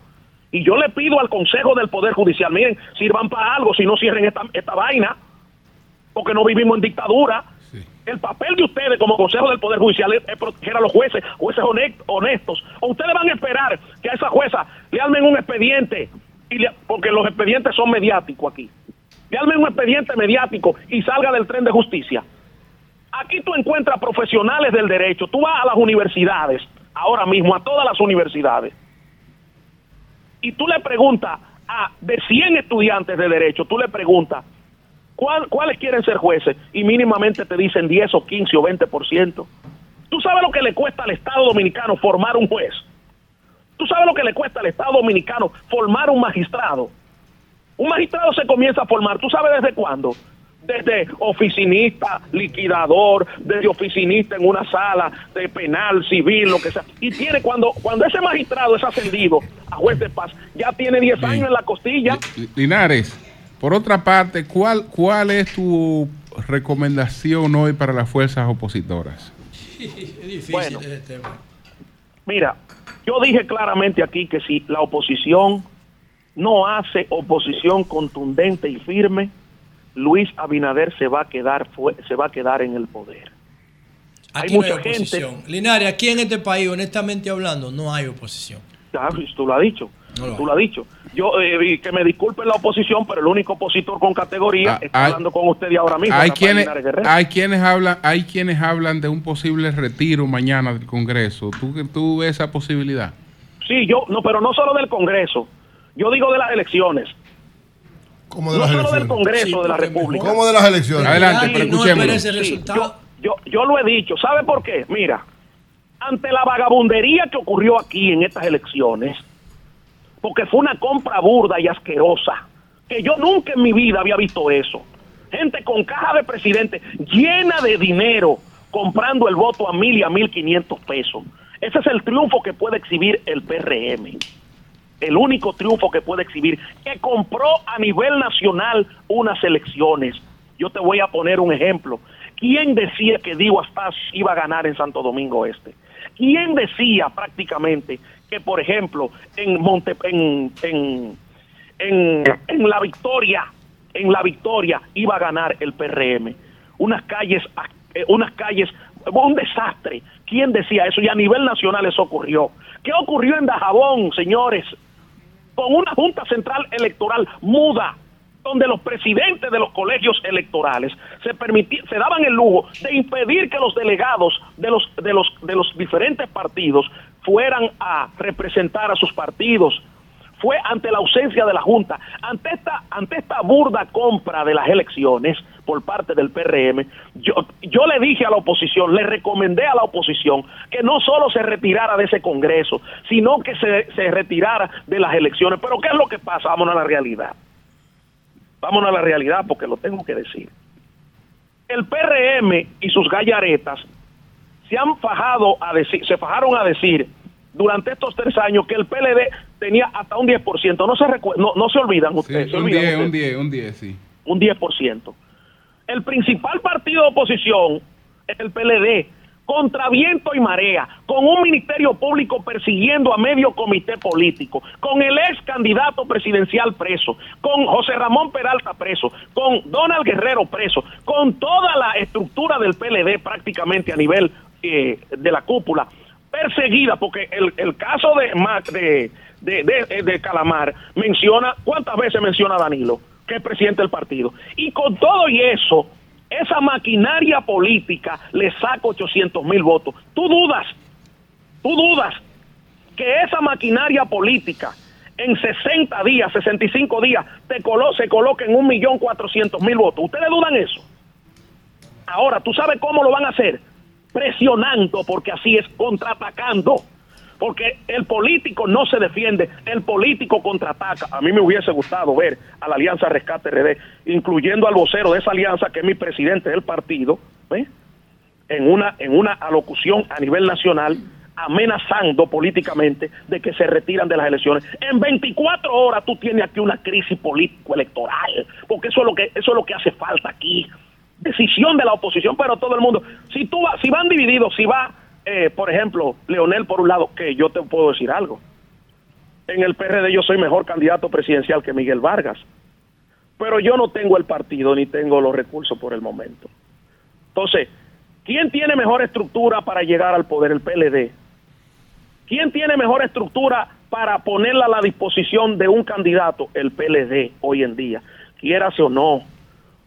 Y yo le pido al Consejo del Poder Judicial, miren, sirvan para algo, si no cierren esta, esta vaina, porque no vivimos en dictadura. El papel de ustedes como Consejo del Poder Judicial es, proteger a los jueces, jueces honest- honestos. O ustedes van a esperar que a esa jueza le armen un expediente, porque los expedientes son mediáticos aquí. Le armen un expediente mediático y salga del tren de justicia. Aquí tú encuentras profesionales del derecho. Tú vas a las universidades, ahora mismo, a todas las universidades, y tú le preguntas a de 100 estudiantes de derecho, tú le preguntas, ¿cuál- ¿cuáles quieren ser jueces? Y mínimamente te dicen 10 o 15 o 20%. ¿Tú sabes lo que le cuesta al Estado Dominicano formar un juez? ¿Tú sabes lo que le cuesta al Estado Dominicano formar un magistrado? Un magistrado se comienza a formar, ¿tú sabes desde cuándo? desde oficinista, liquidador, desde oficinista en una sala de penal, civil, lo que sea. Y tiene, cuando, cuando ese magistrado es ascendido a juez de paz, ya tiene 10 años en la costilla. Linares, por otra parte, ¿cuál, ¿cuál es tu recomendación hoy para las fuerzas opositoras? Es difícil Bueno. ese tema. Mira, yo dije claramente aquí que si la oposición no hace oposición contundente y firme, Luis Abinader se va a quedar fue- se va a quedar en el poder. Aquí Hay no hay mucha gente- oposición. Linares, aquí en este país, honestamente hablando, no hay oposición. Ya, tú lo has dicho. No lo tú lo has dicho. Yo, eh, y que me disculpen la oposición, pero el único opositor con categoría está hay- hablando con usted ahora mismo. Hay quienes, hay quienes hablan, hay quienes hablan de un posible retiro mañana del Congreso. ¿Tú, tú ves esa posibilidad? Sí, yo, no, pero no solo del Congreso. Yo digo de las elecciones. ¿Cómo de no las solo del elecciones? Congreso de la República. ¿Cómo de las elecciones? Adelante, pero no Sí, yo, yo lo he dicho. ¿Sabe por qué? Mira, ante la vagabundería que ocurrió aquí en estas elecciones, porque fue una compra burda y asquerosa, que yo nunca en mi vida había visto eso. Gente con caja de presidente llena de dinero comprando el voto a mil y a mil quinientos pesos. Ese es el triunfo que puede exhibir el PRM el único triunfo que puede exhibir, que compró a nivel nacional unas elecciones. Yo te voy a poner un ejemplo. ¿Quién decía que Diego Astaz iba a ganar en Santo Domingo Este? ¿Quién decía prácticamente que, por ejemplo, en Monte, en, en, en, La Victoria, en La Victoria iba a ganar el PRM? Unas calles, eh, unas calles, un desastre. ¿Quién decía eso? Y a nivel nacional eso ocurrió. ¿Qué ocurrió en Dajabón, señores? Con una Junta Central Electoral muda, donde los presidentes de los colegios electorales se se daban el lujo de impedir que los delegados de los de los de los diferentes partidos fueran a representar a sus partidos fue ante la ausencia de la Junta, ante esta, ante esta burda compra de las elecciones por parte del PRM, yo, yo le dije a la oposición, le recomendé a la oposición que no solo se retirara de ese Congreso, sino que se, se retirara de las elecciones. Pero ¿qué es lo que pasa? Vámonos a la realidad. Vámonos a la realidad porque lo tengo que decir. El PRM y sus gallaretas se han fajado a decir, se fajaron a decir durante estos tres años que el PLD tenía hasta un 10%. No se, no, no se olvidan Sí, ustedes. se un olvidan 10, un ustedes. 10, un 10, sí. un 10%. El principal partido de oposición es el PLD, contra viento y marea, con un ministerio público persiguiendo a medio comité político, con el ex candidato presidencial preso, con José Ramón Peralta preso, con Donald Guerrero preso, con toda la estructura del PLD prácticamente a nivel eh, de la cúpula, perseguida, porque el, el caso de, de, de, de- de Calamar menciona, ¿cuántas veces menciona a Danilo? que es presidente del partido. Y con todo y eso, esa maquinaria política le saca 800 mil votos. Tú dudas, tú dudas que esa maquinaria política en 60 días, 65 días, te colo se coloque en 1.400.000 votos. ¿Ustedes dudan eso? Ahora, ¿tú sabes cómo lo van a hacer? Presionando, porque así es, contraatacando. Porque el político no se defiende, el político contraataca. A mí me hubiese gustado ver a la Alianza Rescate RD, incluyendo al vocero de esa alianza, que es mi presidente del partido, en una, en una alocución a nivel nacional, amenazando políticamente de que se retiran de las elecciones. En 24 horas tú tienes aquí una crisis político-electoral, porque eso es lo que, eso es lo que hace falta aquí. Decisión de la oposición, pero todo el mundo. Si tú vas- si van divididos, si va, eh, por ejemplo, Leonel por un lado, que yo te puedo decir algo. En el PRD yo soy mejor candidato presidencial que Miguel Vargas. Pero yo no tengo el partido ni tengo los recursos por el momento. Entonces, ¿quién tiene mejor estructura para llegar al poder? El PLD. ¿Quién tiene mejor estructura para ponerla a la disposición de un candidato? El PLD hoy en día. Quiérase o no,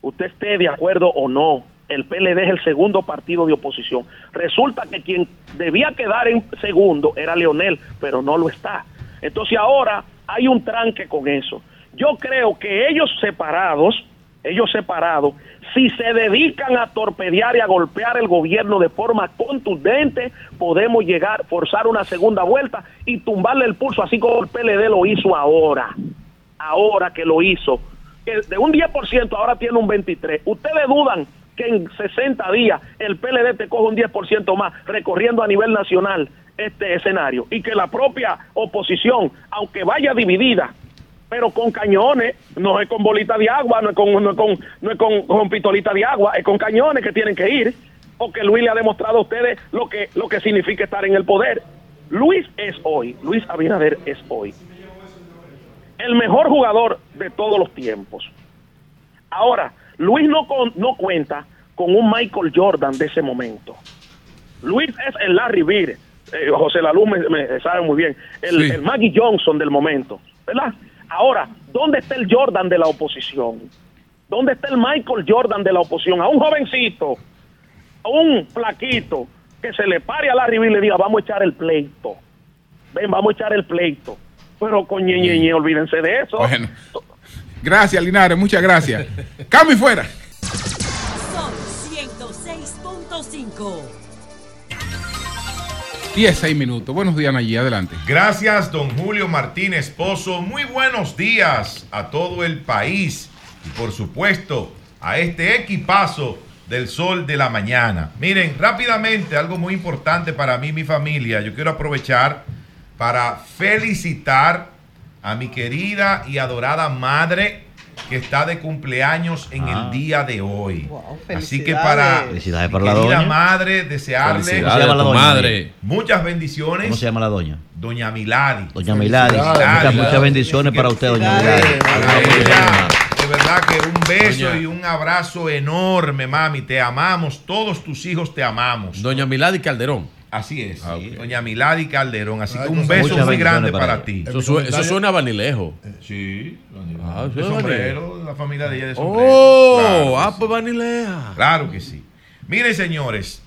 usted esté de acuerdo o no, el PLD es el segundo partido de oposición. Resulta que quien debía quedar en segundo era Leonel, pero no lo está. Entonces ahora hay un tranque con eso. Yo creo que ellos separados, ellos separados, si se dedican a torpedear y a golpear el gobierno de forma contundente, podemos llegar, forzar una segunda vuelta y tumbarle el pulso, así como el PLD lo hizo ahora. Ahora que lo hizo, que de un 10% ahora tiene un 23%. ¿Ustedes dudan que en 60 días el PLD te coge un 10% más recorriendo a nivel nacional este escenario? Y que la propia oposición, aunque vaya dividida, pero con cañones, no es con bolita de agua, no es con, no es con, no pistolita de agua, es con cañones que tienen que ir, porque Luis le ha demostrado a ustedes lo que, lo que significa estar en el poder. Luis es hoy, Luis Abinader es hoy el mejor jugador de todos los tiempos. Ahora, Luis no, con- no cuenta con un Michael Jordan de ese momento. Luis es el Larry Bird, eh, José Lalú me, me sabe muy bien, el, Sí. el Maggie Johnson del momento, ¿verdad? Ahora, ¿dónde está el Jordan de la oposición? ¿Dónde está el Michael Jordan de la oposición? A un jovencito, a un flaquito, que se le pare a Larry Bird y le diga, vamos a echar el pleito. Ven, vamos a echar el pleito. Pero con ñe, ñe, ñe, olvídense de eso. Bueno. Gracias, Linares, muchas gracias. Cambio y fuera. Son 106.5. 10, 6 minutos. Buenos días, Nayí, adelante. Gracias, don Julio Martínez Pozo. Muy buenos días a todo el país y por supuesto a este equipazo del sol de la mañana. Miren, rápidamente, algo muy importante para mí y mi familia. Yo quiero aprovechar para felicitar a mi querida y adorada madre que está de cumpleaños en Ah. el día de hoy. Así que felicidades. para mi la querida doña. madre, desearle Felicidades ¿Cómo se llama a la doña? madre. muchas bendiciones. ¿Cómo se llama la doña? Doña Milady. Doña Milady. Felicidades. Muchas, muchas bendiciones para usted, doña Milady. Para ella, de verdad que un beso Doña- y un abrazo enorme, mami. Te amamos, todos tus hijos te amamos. Doña Milady Calderón. Así es, Doña Milady Calderón. Así que Ay, un beso muchas muy grande para, para ti. Eso su- eso suena a Vanilejo. Sí, Ah, de eso es sombrero, Vanilejo. la familia de ella de sombrero. Oh, Claro que ah, sí. pues Vanilea. Claro que sí. Miren, señores,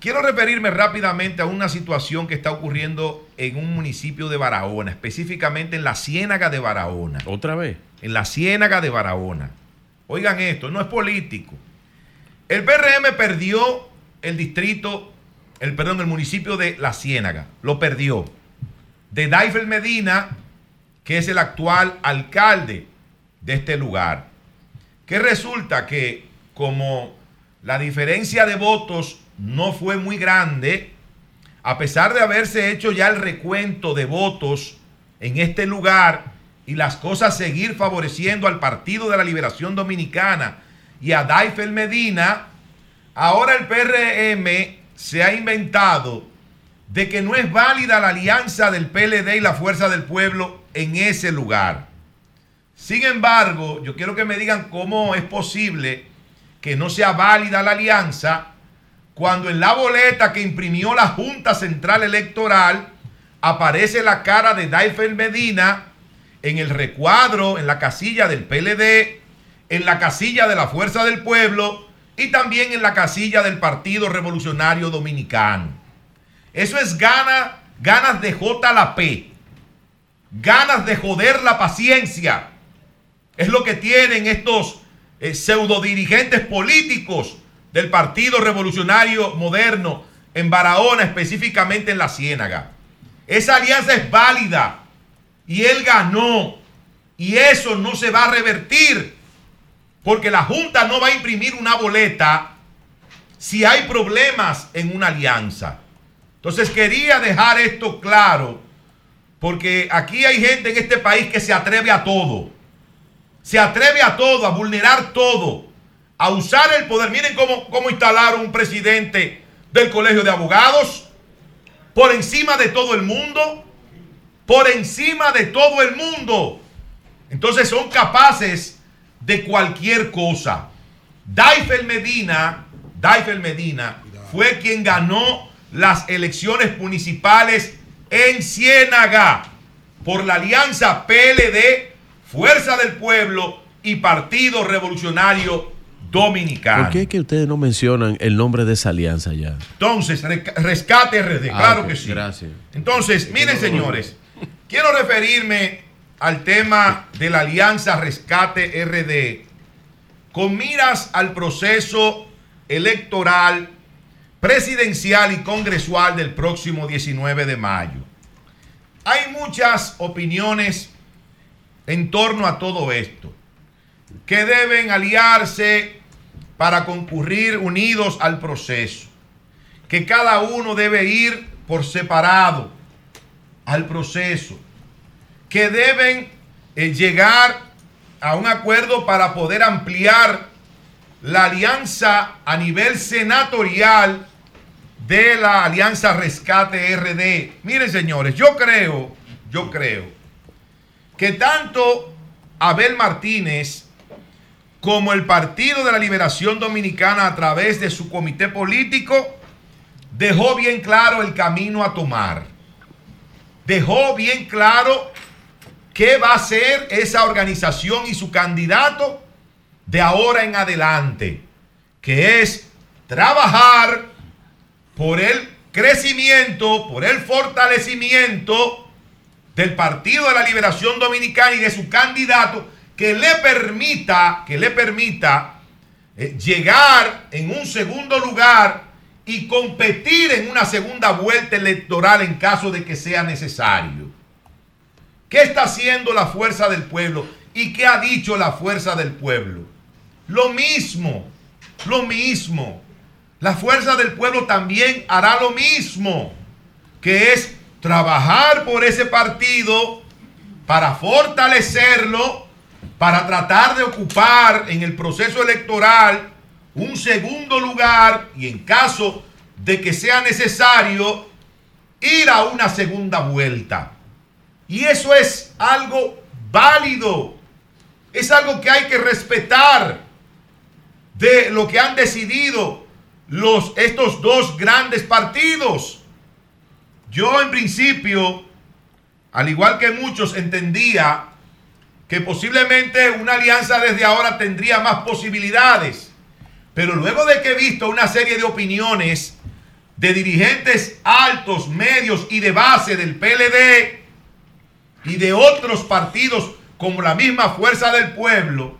quiero referirme rápidamente a una situación que está ocurriendo en un municipio de Barahona, específicamente en la Ciénaga de Barahona. ¿Otra vez? En la Ciénaga de Barahona. Oigan esto, no es político. El PRM perdió el distrito, el perdón, el municipio de La Ciénaga. Lo perdió. De Daifel Medina, que es el actual alcalde de este lugar. Que resulta que como la diferencia de votos no fue muy grande, a pesar de haberse hecho ya el recuento de votos en este lugar y las cosas seguir favoreciendo al Partido de la Liberación Dominicana y a Daifel Medina, ahora el PRM se ha inventado de que no es válida la alianza del PLD y la Fuerza del Pueblo en ese lugar. Sin embargo, yo quiero que me digan cómo es posible que no sea válida la alianza cuando en la boleta que imprimió la Junta Central Electoral aparece la cara de Daifel Medina en el recuadro, en la casilla del PLD, en la casilla de la Fuerza del Pueblo y también en la casilla del Partido Revolucionario Dominicano. Eso es gana, ganas de J la P. Ganas de joder la paciencia. Es lo que tienen estos eh, pseudo dirigentes políticos del Partido Revolucionario Moderno en Barahona, específicamente en la Ciénaga. Esa alianza es válida y él ganó. Y eso no se va a revertir porque la Junta no va a imprimir una boleta si hay problemas en una alianza. Entonces quería dejar esto claro porque aquí hay gente en este país que se atreve a todo. Se atreve a todo, a vulnerar todo, a usar el poder. Miren cómo, cómo instalaron un presidente del Colegio de Abogados por encima de todo el mundo. Por encima de todo el mundo. Entonces son capaces de cualquier cosa. Daifel Medina, Daifel Medina fue quien ganó las elecciones municipales en Ciénaga por la alianza PLD, Fuerza del Pueblo y Partido Revolucionario Dominicano. ¿Por qué es que ustedes no mencionan el nombre de esa alianza ya? Entonces, Rescate RD, Ah, claro que sí. Gracias. Entonces, miren señores, quiero referirme al tema de la alianza Rescate RD con miras al proceso electoral presidencial y congresual del próximo 19 de mayo. Hay muchas opiniones en torno a todo esto. que deben aliarse para concurrir unidos al proceso, que cada uno debe ir por separado al proceso, que deben eh, llegar a un acuerdo para poder ampliar la alianza a nivel senatorial de la Alianza Rescate RD. Miren, señores, yo creo, yo creo que tanto Abel Martínez como el Partido de la Liberación Dominicana a través de su comité político dejó bien claro el camino a tomar. Dejó bien claro qué va a ser esa organización y su candidato de ahora en adelante, que es trabajar por el crecimiento, por el fortalecimiento del Partido de la Liberación Dominicana y de su candidato que le permita, que le permita eh, llegar en un segundo lugar y competir en una segunda vuelta electoral en caso de que sea necesario. ¿Qué está haciendo la fuerza del pueblo? ¿Y qué ha dicho la fuerza del pueblo? Lo mismo, lo mismo. La fuerza del pueblo también hará lo mismo, que es trabajar por ese partido para fortalecerlo, para tratar de ocupar en el proceso electoral un segundo lugar y en caso de que sea necesario ir a una segunda vuelta. Y eso es algo válido, es algo que hay que respetar de lo que han decidido los, estos dos grandes partidos. Yo en principio, al igual que muchos, entendía que posiblemente una alianza desde ahora tendría más posibilidades. Pero luego de que he visto una serie de opiniones de dirigentes altos, medios y de base del PLD y de otros partidos como la misma Fuerza del Pueblo,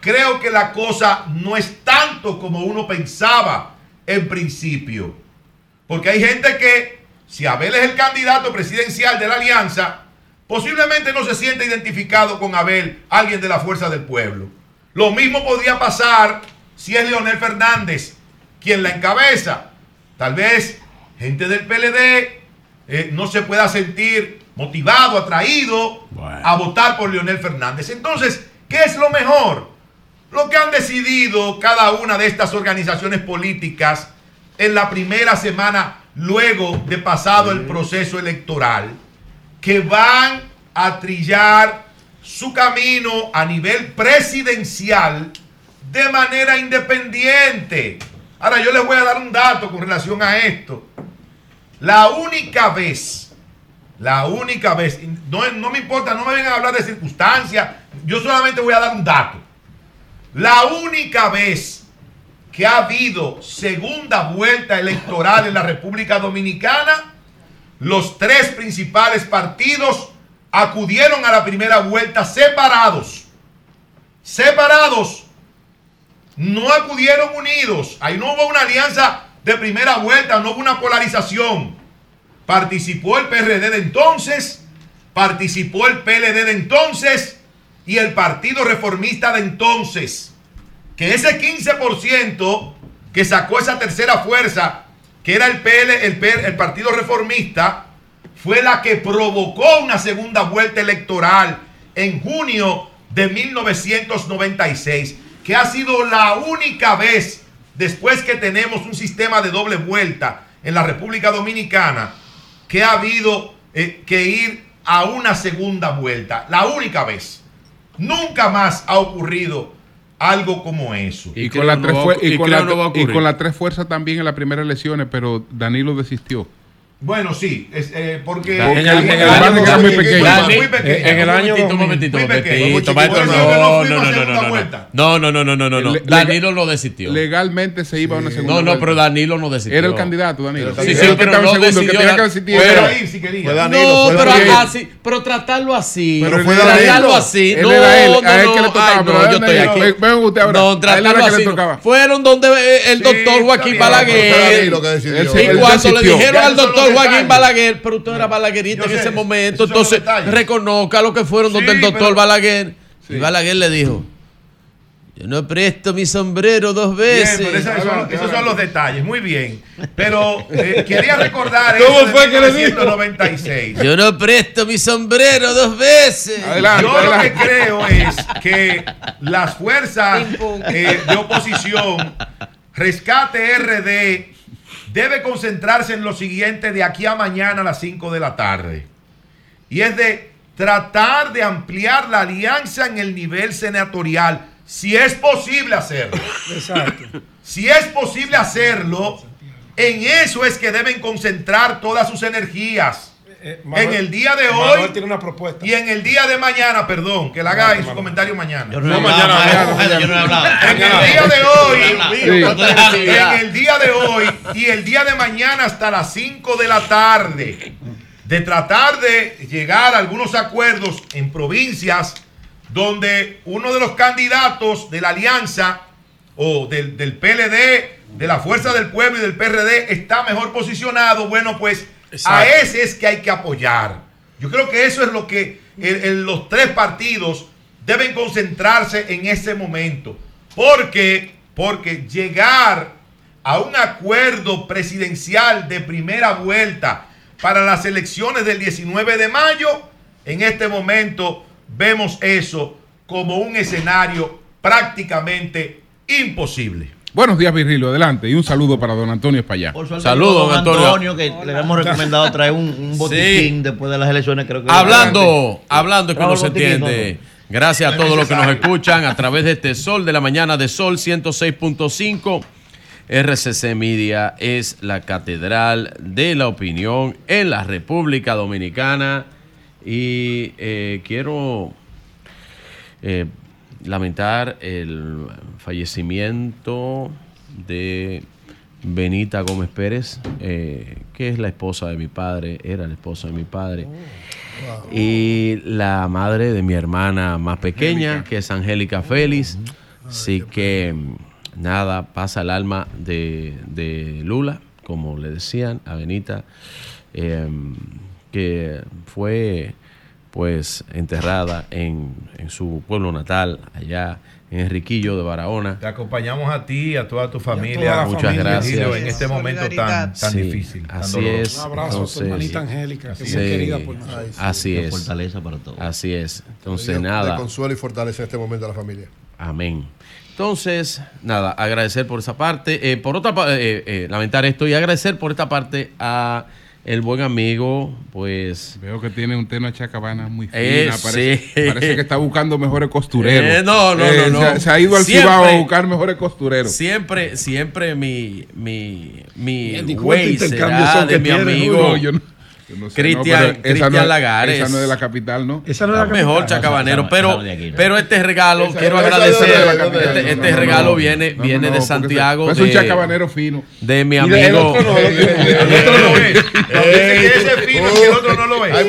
creo que la cosa no es tanto como uno pensaba en principio. Porque hay gente que, si Abel es el candidato presidencial de la alianza, posiblemente no se siente identificado con Abel, alguien de la fuerza del pueblo. Lo mismo podría pasar si es Leonel Fernández quien la encabeza. Tal vez gente del PLD eh, no se pueda sentir motivado, atraído a votar por Leonel Fernández. Entonces, ¿qué es lo mejor? Lo que han decidido cada una de estas organizaciones políticas en la primera semana luego de pasado el proceso electoral que van a trillar su camino a nivel presidencial de manera independiente. Ahora yo les voy a dar un dato con relación a esto. La única vez, la única vez, no, me importa, no me vengan a hablar de circunstancias, yo solamente voy a dar un dato. La única vez que ha habido segunda vuelta electoral en la República Dominicana los tres principales partidos acudieron a la primera vuelta separados. Separados. No acudieron unidos. Ahí no hubo una alianza de primera vuelta, no hubo una polarización. Participó el PRD de entonces, participó el PLD de entonces y el Partido Reformista de entonces. Que ese 15% que sacó esa tercera fuerza que era el PL, el, el Partido Reformista, fue la que provocó una segunda vuelta electoral en junio de 1996, que ha sido la única vez después que tenemos un sistema de doble vuelta en la República Dominicana que ha habido eh, que ir a una segunda vuelta. La única vez. Nunca más ha ocurrido algo como eso. Y, con, la tres y, con, la, y con las tres fuerzas también en las primeras elecciones, pero Danilo desistió. Bueno, sí, es, eh, porque en el, en el año era muy pequeño. En el año un momentito, un momentito, maestro, no, no, no, no, no, no, no, no, no, no, no, Danilo no desistió. Legalmente se iba a una segunda No, no, pero Danilo no desistió. Era el candidato, Danilo. Sí, sí, pero no decidió. Si quería. No, pero así, pero tratarlo así. Pero fue tratarlo así. No, no, a él que le tocaba. No, yo estoy aquí. Ven usted ahora. No, tratarlo así. Fueron donde el doctor Joaquín Balaguer. Y cuando le dijeron al doctor Joaquín Balaguer pero usted era balaguerista en ese momento. Entonces, reconozca lo que fueron donde el doctor Balaguer. Y Balaguer le dijo: Yo no presto mi sombrero dos Bien, veces. pero esos son, esos son los detalles, muy bien. Pero eh, quería recordar ¿Cómo eso de fue que le dijo? 1996. Yo no presto mi sombrero dos veces. Yo lo que creo es que las fuerzas eh, de oposición, Rescate RD, debe concentrarse en lo siguiente de aquí a mañana a las 5 de la tarde. Y es de tratar de ampliar la alianza en el nivel senatorial, si es posible hacerlo. Exacto. Si es posible hacerlo, en eso es que deben concentrar todas sus energías. En el día de hoy Manuel tiene una propuesta. y en el día de mañana, perdón, que la haga en su comentario mañana. Yo no he hablado, mañana, yo no he hablado. En el día de hoy, Sí. en el día de hoy y el día de mañana hasta las 5 de la tarde, de tratar de llegar a algunos acuerdos en provincias donde uno de los candidatos de la alianza o del, del PLD, de la Fuerza del Pueblo y del PRD está mejor posicionado, bueno, pues a ese es que hay que apoyar. Yo creo que eso es lo que los tres partidos deben concentrarse en ese momento. Porque, porque llegar a un acuerdo presidencial de primera vuelta para las elecciones del 19 de mayo, en este momento vemos eso como un escenario prácticamente imposible. Buenos días, Virgilio. Adelante. Y un saludo para don Antonio Espallá. Saludos, Antonio. que le habíamos recomendado traer un, un botiquín después de las elecciones. Creo que Hablando, hablando que Trajo no se entiende. Gracias a todos los que nos escuchan a través de este Sol de la Mañana de Sol 106.5. RCC Media es la catedral de la opinión en la República Dominicana. Y eh, quiero eh, lamentar el fallecimiento de Benita Gómez Pérez, eh, que es la esposa de mi padre, era la esposa de mi padre. Y la madre de mi hermana más pequeña, que es Angélica Félix. Así que nada, pasa el alma de, de Lula, como le decían a Benita, eh, que fue pues enterrada en, en su pueblo natal, allá en Enriquillo de Barahona. Te acompañamos a ti y a toda tu familia. Muchas familia. gracias. En este momento tan, tan Sí, difícil. tan Así doloroso. es. Entonces, que es sí, muy querida por nosotros. Así es. fortaleza para todos. Así es. Entonces, De- De nada. consuelo y fortaleza en este momento a la familia. Amén. Entonces, nada, agradecer por esa parte. Eh, por otra parte, lamentar esto y agradecer por esta parte a el buen amigo, pues. Veo que tiene un tema chacabana muy fina. Eh, parece, sí. parece que está buscando mejores costureros. Eh, no, no, Eh, no, se ha- no. Se, ha ido al Siempre- Cibao a buscar mejores costureros. Siempre, siempre mi, mi, mi Bien, ¿y cuánto güey será son de mi amigo? Yo no- no sé, Cristian no, Cristian no es- Lagares. esa no es de la capital, ¿no? Esa no es la mejor chacabanero, Esa- pero, esa no es de aquí, ¿no? pero este regalo, Esa- quiero es agradecer, capital, este, no, este no, no, regalo no. viene, No, viene no, de Santiago. es un chacabanero fino. De mi amigo. otro no, el otro no, el otro no es. No, ese es fino y el otro no lo ve. Hay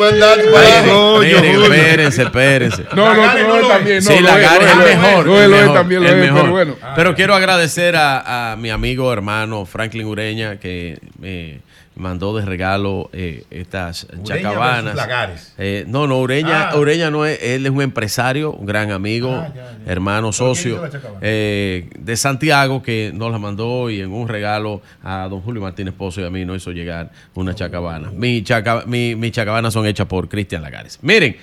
espérense, espérense. No, no, no, no, también. Sí, no, la lo es, es es, mejor. lo es, el lo es, mejor, también lo es, mejor. pero bueno. Pero quiero agradecer a, a mi amigo hermano Franklin Ureña que me mandó de regalo eh, estas chacabanas. versus Lagares. Eh, no, no, Ureña, Ah. Ureña no es, él es un empresario, un gran amigo, Ah, ya, ya. hermano, ¿Pero quién socio eh, de Santiago que nos la mandó y en un regalo a don Julio Martínez Pozo y a mí nos hizo llegar una chacabana. Mi chaca, mi, mis chacabanas son hechas por Cristian Lagares. Miren,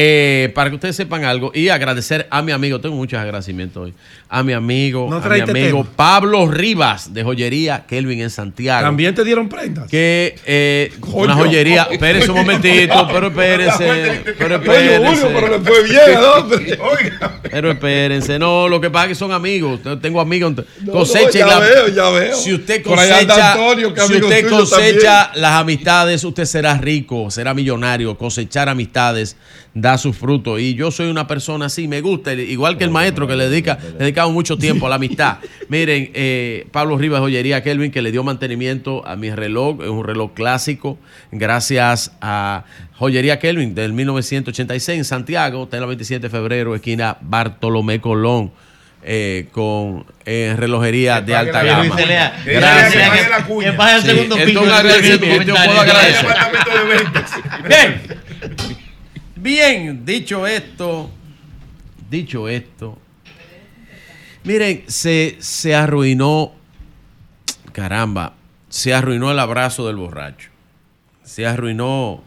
eh, para que ustedes sepan algo y agradecer a mi amigo, tengo muchos agradecimientos hoy, a mi amigo, No a mi amigo tema. Pablo Rivas de Joyería Kelvin en Santiago. También te dieron prendas. Que eh, una joyería, espérense un momentito, pero espérense, pero espérense. Pero espérense, no, lo que pasa es que son amigos. Tengo amigos. No, cosechen no, ya veo, ya veo. Si usted cosecha, Antonio, si usted cosecha las amistades, usted será rico, será millonario. Cosechar amistades da sus frutos. Y yo soy una persona así, me gusta, igual que el maestro que le dedica, le dedicado mucho tiempo a la amistad. Miren, eh, Pablo Rivas Joyería Kelvin, que le dio mantenimiento a mi reloj, es un reloj clásico, gracias a Joyería Kelvin del 1986 en Santiago, está en la 27 de febrero, esquina Bartolomé Colón. eh, con eh, relojería de alta gama. cuña. Que Gracias. pague la- que pague la cuña. que pague el segundo esto piso es un del agradecimiento, yo puedo agradecer. Bien. Bien, dicho esto, dicho esto, Miren, se, se arruinó, caramba, se arruinó el abrazo del borracho. Se arruinó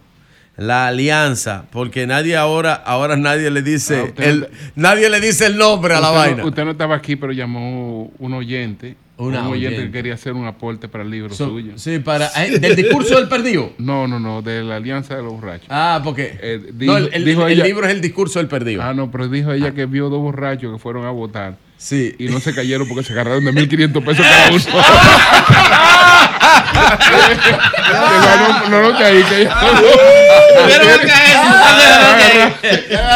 la alianza, porque nadie ahora, ahora nadie le dice, Ah, usted el, nadie le dice el nombre a la Usted vaina. usted no estaba aquí, pero llamó un oyente. Una un oyente, oyente. que quería hacer un aporte para el libro So- suyo. sí, para- eh, ¿del discurso del perdido? No, no, no, de la Alianza de los Borrachos. Ah, porque Eh, no, el, el- dijo el ella- libro es el discurso del perdido. Ah, no, pero dijo ella que vio dos borrachos que fueron a votar. Sí. Y no se cayeron porque se agarraron de 1.500 pesos cada uno.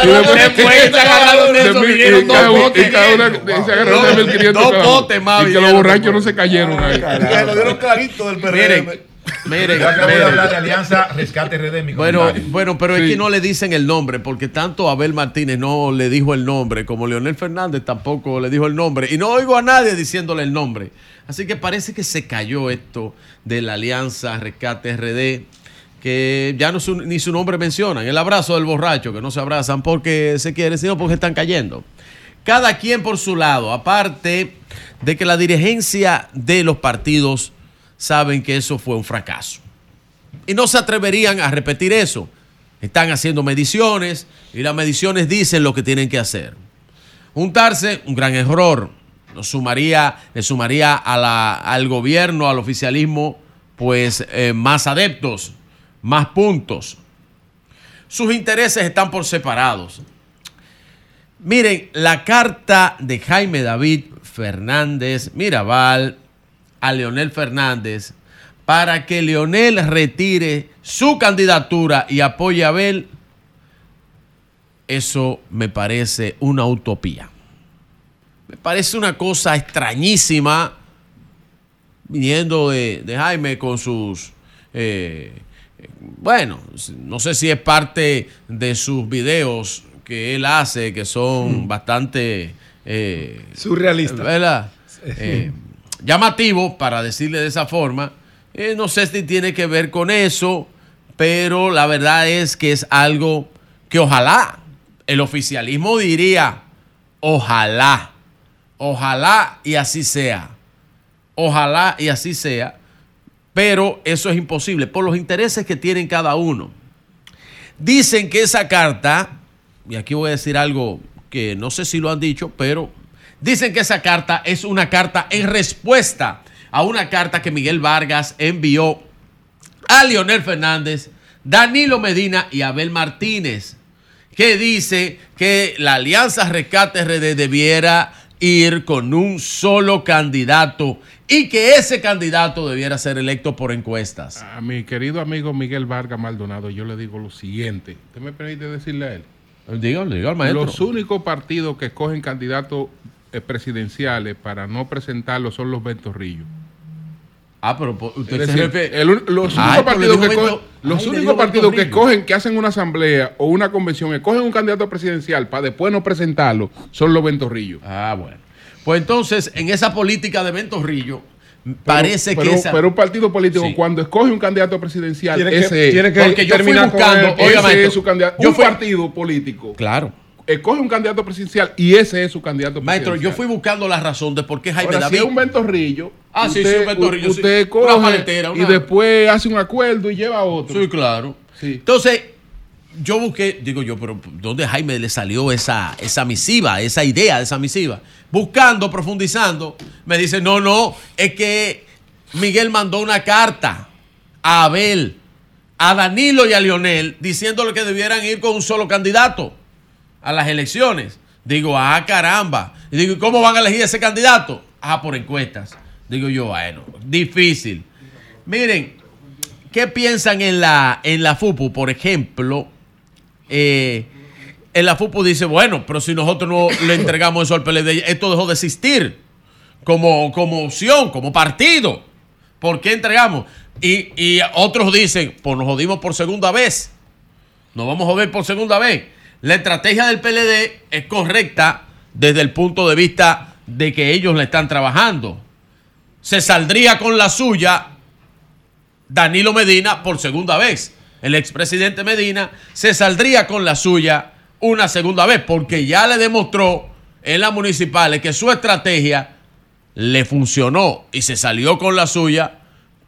No, después- se agarraron de eso, mil- vinieron y cada dos uno- botes. y cada una- y se agarraron de 1.500 Dos cada uno. botes más Y que los borrachos no se cayeron ahí. Que lo dieron clarito del. Miren, Yo acabo de hablar de Alianza Rescate RD mi Bueno, comentario. bueno, pero Sí. es que no le dicen el nombre, porque tanto Abel Martínez no le dijo el nombre, como Leonel Fernández tampoco le dijo el nombre, y no oigo a nadie diciéndole el nombre. Así que parece que se cayó esto de la Alianza Rescate RD, que ya no su- ni su nombre mencionan, el abrazo del borracho, que no se abrazan porque se quieren, sino porque están cayendo. Cada quien por su lado, aparte de que la dirigencia de los partidos saben que eso fue un fracaso y no se atreverían a repetir eso. Están haciendo mediciones y las mediciones dicen lo que tienen que hacer. Juntarse, un gran error. Nos sumaría, le sumaría a la- al gobierno, al oficialismo, pues eh, más adeptos, más puntos. Sus intereses están por separados. Miren, la carta de Jaime David Fernández Mirabal a Leonel Fernández para que Leonel retire su candidatura y apoye a Abel, eso me parece una utopía. Me parece una cosa extrañísima viniendo de, de Jaime con sus... eh, bueno, no sé si es parte de sus videos que él hace, que son bastante... eh, Surrealista. ¿Verdad? Eh, llamativo, para decirle de esa forma. Eh, no sé si tiene que ver con eso, pero la verdad es que es algo que ojalá el oficialismo diría, ojalá, ojalá y así sea. Ojalá y así sea, pero eso es imposible por los intereses que tienen cada uno. Dicen que esa carta, y aquí voy a decir algo que no sé si lo han dicho, pero dicen que esa carta es una carta en respuesta a una carta que Miguel Vargas envió a Leonel Fernández, Danilo Medina y Abel Martínez, que dice que la Alianza Rescate RD debiera ir con un solo candidato y que ese candidato debiera ser electo por encuestas. A mi querido amigo Miguel Vargas Maldonado, yo le digo lo siguiente. ¿Usted me permite decirle a él? Dígale al maestro. Los únicos partidos que escogen candidatos presidenciales para no presentarlos son los ventorrillos. Ah, pero usted se decir, refiere- el un- los Ay, únicos partidos, que, cogen- los Ay, únicos partidos que cogen, que hacen una asamblea o una convención, escogen un candidato presidencial para después no presentarlo, son los ventorrillos. Ah, bueno. Pues entonces, en esa política de Ventorrillo, parece pero, que esa... pero un partido político, Sí. cuando escoge un candidato presidencial, Tiene que- ese, tiene que Porque yo terminar buscando, oiga, es su candidato. yo un fui- partido político Claro. Escoge un candidato presidencial y ese es su candidato Maestro, yo presidencial. fui buscando la razón de por qué Jaime Ahora, si David... es un ventorrillo, Ah, sí, usted, sí, un ventorrillo, sí. usted Una coge paletera, y una- después hace un acuerdo y lleva a otro. Sí, claro. Sí. Entonces, yo busqué, digo yo, pero ¿dónde Jaime le salió esa, esa misiva, esa idea de esa misiva? Buscando, profundizando, me dice, no, no, es que Miguel mandó una carta a Abel, a Danilo y a Lionel, diciéndole que debieran ir con un solo candidato a las elecciones. Digo, ah, caramba. Y digo, ¿y cómo van a elegir ese candidato? Ah, por encuestas. Digo yo, bueno, difícil. Miren, ¿qué piensan en la, en la FUPU? Por ejemplo, eh, en la FUPU dice, bueno, pero si nosotros no le entregamos eso al PLD, esto dejó de existir como, como opción, como partido. ¿Por qué entregamos? Y, y otros dicen, pues nos jodimos por segunda vez. Nos vamos a joder por segunda vez. La estrategia del PLD es correcta desde el punto de vista de que ellos la están trabajando. Se saldría con la suya Danilo Medina por segunda vez. El expresidente Medina se saldría con la suya una segunda vez porque ya le demostró en las municipales que su estrategia le funcionó y se salió con la suya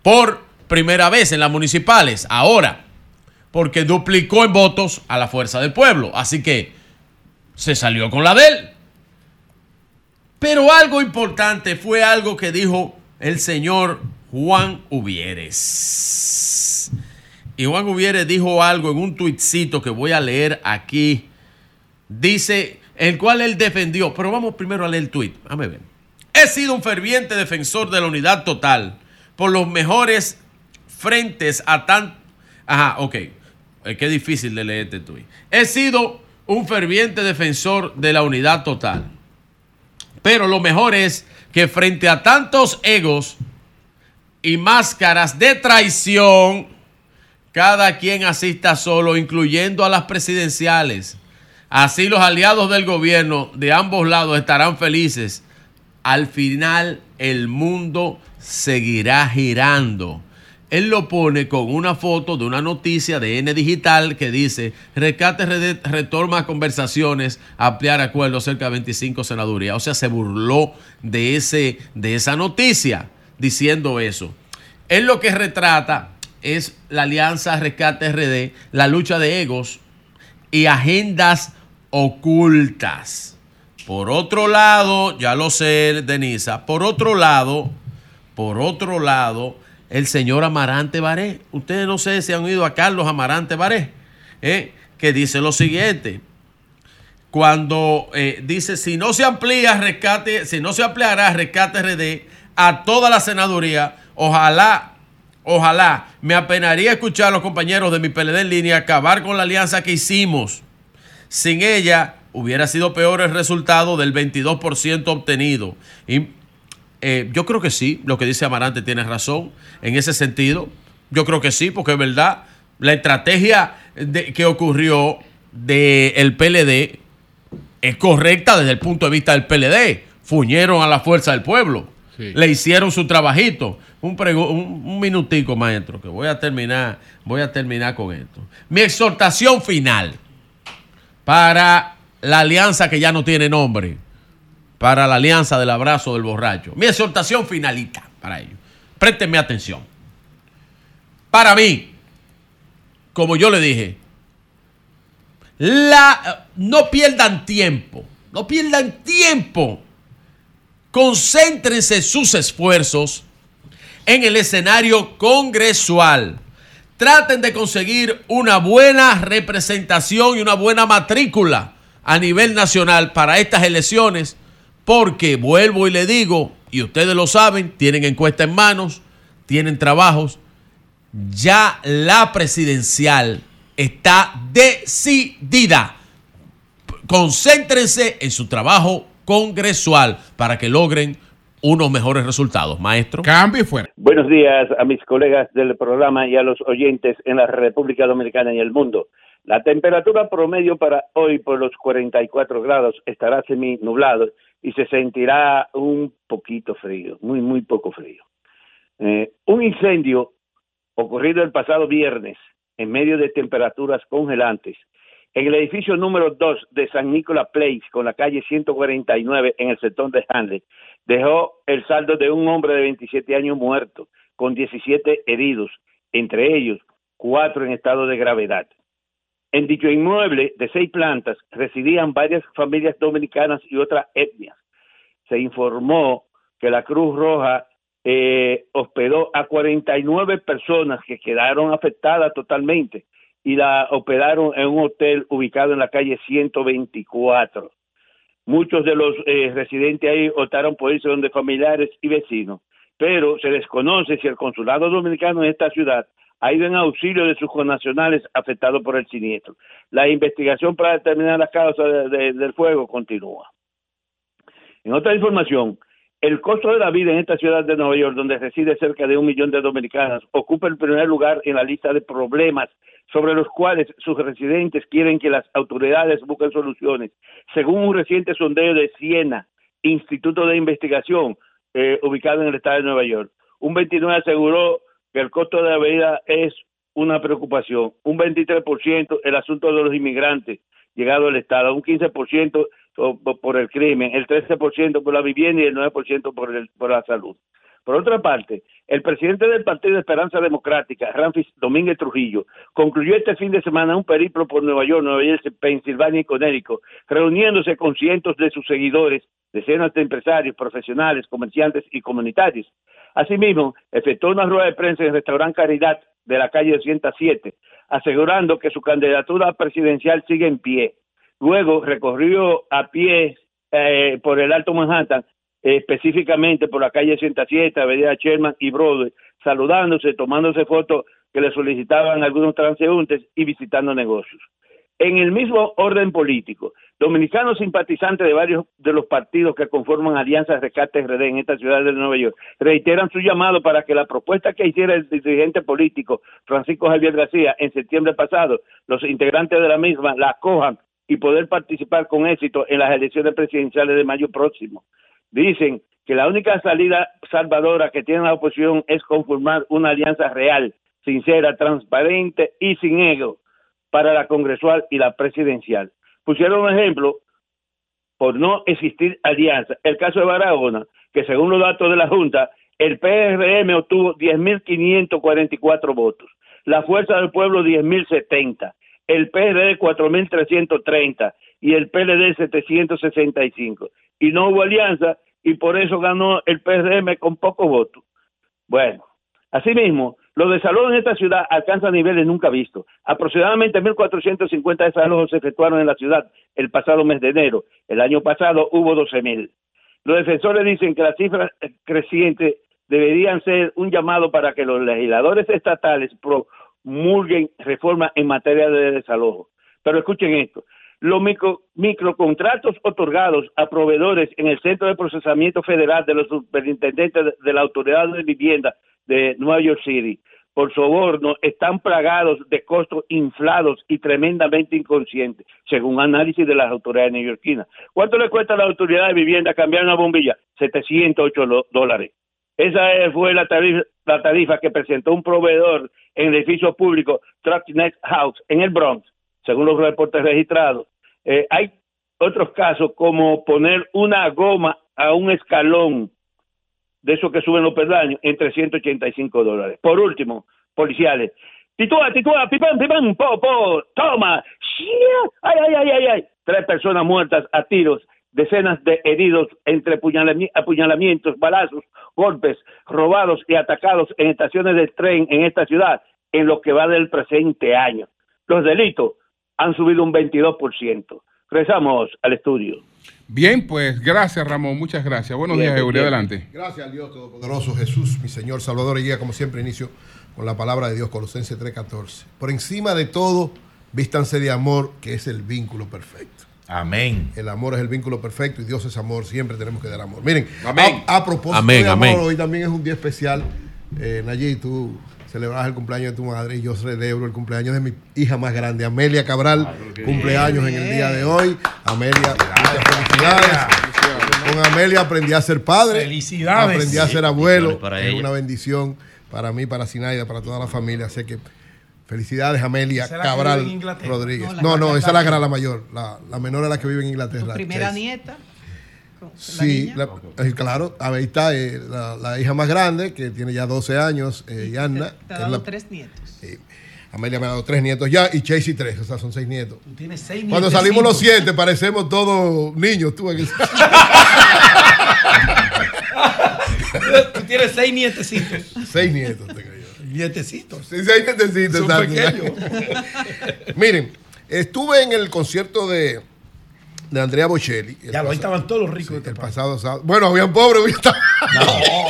por primera vez en las municipales. Ahora, porque duplicó en votos a la fuerza del pueblo. Así que se salió con la de él. Pero algo importante fue algo que dijo el señor Juan Uvieres. Y Juan Uvieres dijo algo en un tuitcito que voy a leer aquí. Dice, el cual él defendió. Pero vamos primero a leer el tuit. Déjame ver. He sido un ferviente defensor de la unidad total por los mejores frentes a tan... Ajá, ok. Que es difícil de leer este tuit. He sido un ferviente defensor de la unidad total. Pero lo mejor es que frente a tantos egos y máscaras de traición, cada quien asista solo, incluyendo a las presidenciales. Así los aliados del gobierno de ambos lados estarán felices. Al final el mundo seguirá girando. Él lo pone con una foto de una noticia de N Digital que dice, Rescate Red- retoma conversaciones, ampliar acuerdos cerca de 25 senadurías. O sea, se burló de, ese, de esa noticia diciendo eso. Él lo que retrata es la alianza Rescate RD, la lucha de egos y agendas ocultas. Por otro lado, ya lo sé, Denisa, por otro lado, por otro lado, el señor Amarante Baré. Ustedes no sé si han oído a Carlos Amarante Baré, ¿eh? que dice lo siguiente. Cuando eh, dice, si no se amplía rescate, si no se ampliará rescate RD a toda la senaduría, ojalá, ojalá, me apenaría escuchar a los compañeros de mi PLD en línea acabar con la alianza que hicimos. Sin ella hubiera sido peor el resultado del 22% obtenido. Eh, yo creo que sí, lo que dice Amarante tiene razón en ese sentido. Yo creo que sí, porque es verdad, la estrategia de- que ocurrió del PLD es correcta desde el punto de vista del PLD. Fuñeron a la fuerza del pueblo. Sí. Le hicieron su trabajito. Un, un, un minutico, maestro, que voy a terminar, voy a terminar con esto. Mi exhortación final para la alianza que ya no tiene nombre, para la alianza del abrazo del borracho. Mi exhortación finalita para ellos. Préstenme atención. Para mí, como yo le dije, la, no pierdan tiempo, no pierdan tiempo. Concéntrense sus esfuerzos en el escenario congresual. Traten de conseguir una buena representación y una buena matrícula a nivel nacional para estas elecciones, porque vuelvo y le digo, y ustedes lo saben, tienen encuesta en manos, tienen trabajos, ya la presidencial está decidida. Concéntrense en su trabajo congresual para que logren unos mejores resultados, maestro. Cambio y fuera. Buenos días a mis colegas del programa y a los oyentes en la República Dominicana y el mundo. La temperatura promedio para hoy por los 44 grados estará semi nublado y se sentirá un poquito frío, muy, muy poco frío. Eh, un incendio ocurrido el pasado viernes en medio de temperaturas congelantes en el edificio número 2 de San Nicolás Place con la calle 149 en el sector de Hanley dejó el saldo de un hombre de 27 años muerto con 17 heridos, entre ellos cuatro en estado de gravedad. En dicho inmueble de seis plantas residían varias familias dominicanas y otras etnias. Se informó que la Cruz Roja eh, hospedó a 49 personas que quedaron afectadas totalmente y la hospedaron en un hotel ubicado en la calle 124. Muchos de los eh, residentes ahí optaron por irse donde familiares y vecinos, pero se desconoce si el consulado dominicano en esta ciudad ha ido en auxilio de sus connacionales afectados por el siniestro. La investigación para determinar las causas de- de- del fuego continúa. En otra información, el costo de la vida en esta ciudad de Nueva York, donde reside cerca de un millón de dominicanos, ocupa el primer lugar en la lista de problemas sobre los cuales sus residentes quieren que las autoridades busquen soluciones. Según un reciente sondeo de Siena, Instituto de Investigación, eh, ubicado en el estado de Nueva York, un 29 aseguró que el costo de la vida es una preocupación. Un 23% el asunto de los inmigrantes llegados al Estado, un 15% o- por el crimen, el 13% por la vivienda y el 9% por, el, por la salud. Por otra parte, el presidente del Partido de Esperanza Democrática, Ramfis Domínguez Trujillo, concluyó este fin de semana un periplo por Nueva York, Nueva Jersey, Pensilvania y Connecticut, reuniéndose con cientos de sus seguidores, decenas de empresarios, profesionales, comerciantes y comunitarios. Asimismo, efectuó una rueda de prensa en el restaurante Caridad de la calle 207, asegurando que su candidatura presidencial sigue en pie. Luego recorrió a pie eh, por el Alto Manhattan, específicamente por la calle 107, Avenida Sherman y Broadway, saludándose, tomándose fotos que le solicitaban algunos transeúntes y visitando negocios. En el mismo orden político, dominicanos simpatizantes de varios de los partidos que conforman Alianza Rescate RD en esta ciudad de Nueva York reiteran su llamado para que la propuesta que hiciera el dirigente político Francisco Javier García en septiembre pasado, los integrantes de la misma la acojan y poder participar con éxito en las elecciones presidenciales de mayo próximo. Dicen que la única salida salvadora que tiene la oposición es conformar una alianza real, sincera, transparente y sin ego para la congresual y la presidencial. Pusieron un ejemplo por no existir alianza. El caso de Barahona, que según los datos de la Junta, el PRM obtuvo 10.544 votos, la Fuerza del Pueblo 10.070, el PRD 4.330 y el PLD 765. Y no hubo alianza y por eso ganó el PRM con pocos votos. Bueno, asimismo, los desalojos en esta ciudad alcanzan niveles nunca vistos. Aproximadamente 1.450 desalojos se efectuaron en la ciudad el pasado mes de enero. El año pasado hubo 12.000. Los defensores dicen que las cifras crecientes deberían ser un llamado para que los legisladores estatales promulguen reformas en materia de desalojo. Pero escuchen esto. Los micro, microcontratos otorgados a proveedores en el Centro de Procesamiento Federal de los Superintendentes de, la Autoridad de Vivienda de Nueva York City por soborno están plagados de costos inflados y tremendamente inconscientes, según análisis de las autoridades neoyorquinas. ¿Cuánto le cuesta a la autoridad de vivienda cambiar una bombilla? 708 lo- dólares. Esa fue la tarifa, la tarifa que presentó un proveedor en el edificio público Trucknet House en el Bronx, según los reportes registrados. Eh, hay otros casos como poner una goma a un escalón de esos que suben los peldaños en 385 dólares. Por último, policiales. Titúa, titúa, pipán, pipán, po, po, toma. Ay, ay, ay, ay, ay. Tres personas muertas a tiros, decenas de heridos entre apuñalami- apuñalamientos, balazos, golpes, robados y atacados en estaciones de tren en esta ciudad en lo que va del presente año. Los delitos han subido un 22%. Regresamos al estudio. Bien, pues gracias Ramón, muchas gracias. Buenos días, Eury, adelante. Gracias al Dios Todopoderoso Jesús, mi Señor Salvador y guía, como siempre inicio con la palabra de Dios, Colosenses 3:14. Por encima de todo, vístanse de amor, que es el vínculo perfecto. Amén. El amor es el vínculo perfecto y Dios es amor, siempre tenemos que dar amor. Miren, Amén. A, a propósito Amén, de amor, amén. hoy también es un día especial. Eh, Nayib, tú celebras el cumpleaños de tu madre y yo celebro el cumpleaños de mi hija más grande, Amelia Cabral, cumpleaños en el día de hoy. Amelia, muchas felicidades. Con Amelia aprendí a ser padre. Felicidades. Aprendí a ser abuelo. para es ella. una bendición para mí, para Sinaida, para toda la familia. Así que felicidades, Amelia ¿Esa es la que Cabral? Rodríguez. No, No, esa es la gran, la mayor. La, la menor es la que vive en Tu Inglaterra. primera Chase. nieta. Con- la Sí, niña. la- eh, claro, ahí está eh, la, la hija más grande, que tiene ya 12 años, eh, Yanna. Te ha dado la- tres nietos. Amelia me ha dado tres nietos ya y Chasey tres, o sea, son seis nietos. Tú tienes seis Cuando nietecitos. salimos los siete, parecemos todos niños. Tú, Tú tienes seis nietecitos. seis nietos tengo yo. Nietecitos. Sí, seis nietecitos, Son pequeños. Miren, estuve en el concierto de, de Andrea Bocelli. el Ya lo estaban todos los ricos de este el país. pasado sábado. Bueno, habían pobres. había-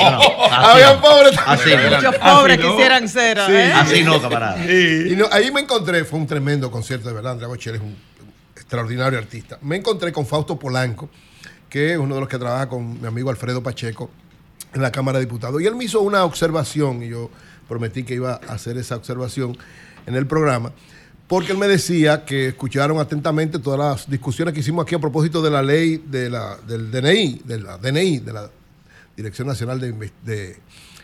No, no, así habían no. pobres. Así no. Muchos pobres Así no. quisieran ser. Sí. ¿eh? Así no, camarada. Y no, ahí me encontré, fue un tremendo concierto, de verdad. Andrea Bocelli es un extraordinario artista. Me encontré con Fausto Polanco, que es uno de los que trabaja con mi amigo Alfredo Pacheco en la Cámara de Diputados. Y él me hizo una observación, y yo prometí que iba a hacer esa observación en el programa, porque él me decía que escucharon atentamente todas las discusiones que hicimos aquí a propósito de la ley de la, del DNI, de la DNI, de la Dirección Nacional de,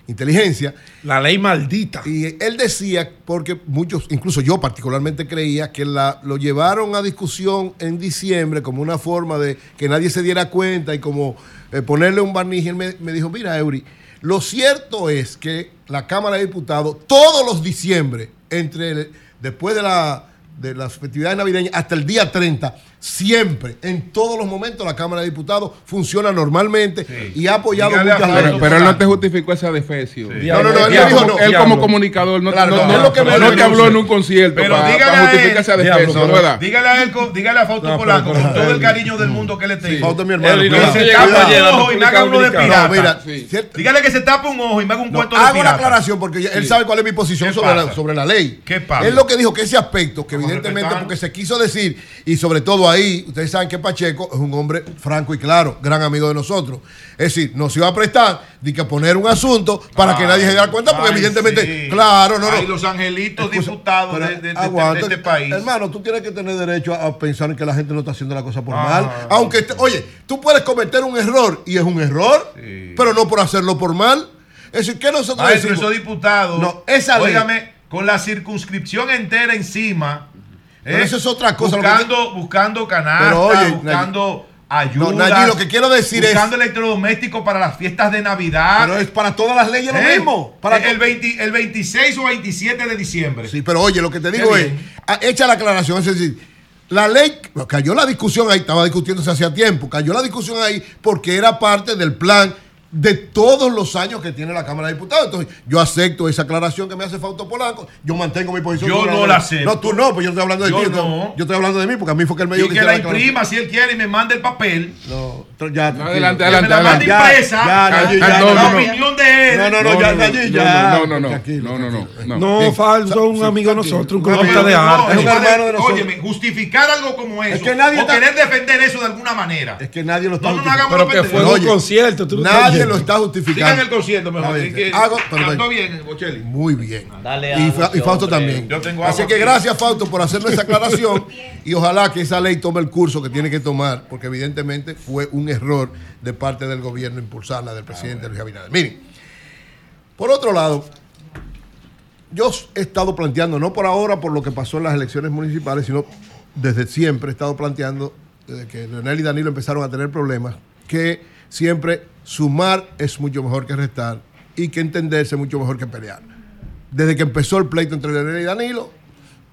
inteligencia. La ley maldita. Y él decía, porque muchos, incluso yo particularmente creía, que la, lo llevaron a discusión en diciembre como una forma de que nadie se diera cuenta y como eh, ponerle un barniz. Y él me, me dijo, mira, Eury, lo cierto es que la Cámara de Diputados, todos los diciembre, entre el- después de, la, de las festividades navideñas hasta el día 30, siempre, en todos los momentos, la Cámara de Diputados funciona normalmente y ha apoyado muchas leyes. Pero él no te justificó esa defecio. No, no, no, él me dijo no. Él como comunicador no, Claro, no, no, no, lo que me- no que habló en un concierto Pero para, dígale para a justificar él, dígale a él, dígale a Fausto No, Polanco, con todo el cariño del mundo que le tengo. Fausto es mi hermano, se cuidado. un ojo y me haga uno de pirata. mira, Sí. cierto. Dígale que se tape un ojo y me haga un cuento de hago una pirata. aclaración porque él sabe cuál es mi posición ¿Qué sobre la, la ley. ¿Qué pasa? Él lo que dijo que ese aspecto, que evidentemente porque se quiso decir, y sobre todo ahí, ustedes saben que Pacheco es un hombre franco y claro, gran amigo de nosotros. Es decir, no se iba a prestar de que poner un asunto para que nadie se diera cuenta, porque ay, evidentemente, sí. claro, no, no. Ay, los angelitos diputados de, de- de- aguanta. de este país. Hermano, tú tienes que tener derecho a, a pensar en que la gente no está haciendo la cosa por Ah. mal. Aunque, te- oye, tú puedes cometer un error y es un error, pero no por hacerlo por mal. Es decir, ¿qué nosotros Maestro, decimos? esos diputados, No, esa óigame, con la circunscripción entera encima, Pero ¿eh? eso es otra cosa, lo que Buscando, buscando canasta, Pero oye, buscando ayuda. no, Nayi, lo que quiero decir es- Buscando electrodomésticos para las fiestas de Navidad. Pero es para todas las leyes lo ¿Eh? mismo. Para el, 20 el 26 o 27 de diciembre. Sí, pero oye, lo que te digo es, ah, echa la aclaración, es decir, la ley, cayó la discusión ahí, estaba discutiéndose hacía tiempo, cayó la discusión ahí porque era parte del plan de todos los años que tiene la Cámara de Diputados. Entonces, yo acepto esa aclaración que me hace Fausto Polanco, yo mantengo mi posición. Yo no la acepto. No, tú no, pues yo estoy hablando de Yo ti. no. Yo estoy hablando de mí porque a mí fue que él me dijo Y que hiciera la imprima si él quiere y me mande el papel. No, ya, adelante, adelante, adelante. Ya, ya, la- ya, la no, no, no. opinión de él. No, no, no, ya, ya, ya. No, no, no, Tranquilo, no, no, no, no. Falso, un Sí, amigo de nosotros, un pero de no, arte. es un hermano de nosotros. Óyeme, justificar algo como eso. que nadie o está- querer defender eso de alguna manera. Es que nadie lo está No, no, no justificando. hagamos Pero que fue Oye, un concierto. Nadie lo está justificando. Sigan el concierto mejor. Hago- bien, Bocelli. Muy bien. Dale y, Fausto también. Yo tengo Así que gracias, Fausto, por hacernos esa aclaración. y ojalá que esa ley tome el curso que tiene que tomar, porque evidentemente fue un error de parte del gobierno impulsarla del presidente Luis Abinader. Miren, por otro lado, yo he estado planteando, no por ahora, por lo que pasó en las elecciones municipales, sino desde siempre he estado planteando, desde que Leonel y Danilo empezaron a tener problemas, que siempre sumar es mucho mejor que restar y que entenderse mucho mejor que pelear. Desde que empezó el pleito entre Leonel y Danilo,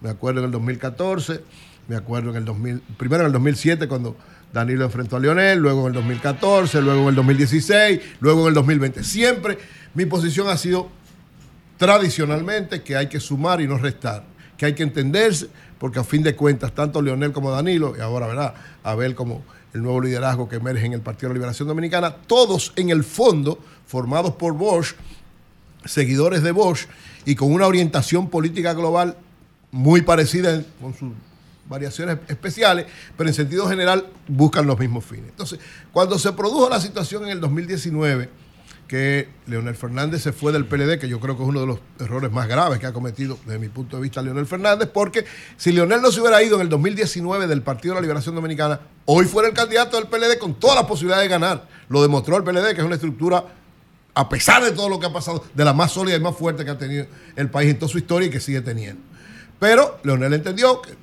me acuerdo en el 2014, me acuerdo en el 2000, primero en el 2007 cuando Danilo enfrentó a Leonel, luego en el 2014, luego en el 2016, luego en el 2020. Siempre mi posición ha sido tradicionalmente que hay que sumar y no restar, que hay que entenderse, porque a fin de cuentas, tanto Leonel como Danilo, y ahora, ¿verdad? Abel como el nuevo liderazgo que emerge en el Partido de la Liberación Dominicana, todos en el fondo, formados por Bosch, seguidores de Bosch, y con una orientación política global muy parecida con sus variaciones especiales, pero en sentido general buscan los mismos fines. Entonces, cuando se produjo la situación en el 2019, que Leonel Fernández se fue del PLD, que yo creo que es uno de los errores más graves que ha cometido desde mi punto de vista Leonel Fernández, porque si Leonel no se hubiera ido en el 2019 del Partido de la Liberación Dominicana, hoy fuera el candidato del PLD con todas las posibilidades de ganar. Lo demostró el PLD, que es una estructura, a pesar de todo lo que ha pasado, de la más sólida y más fuerte que ha tenido el país en toda su historia y que sigue teniendo. Pero Leonel entendió que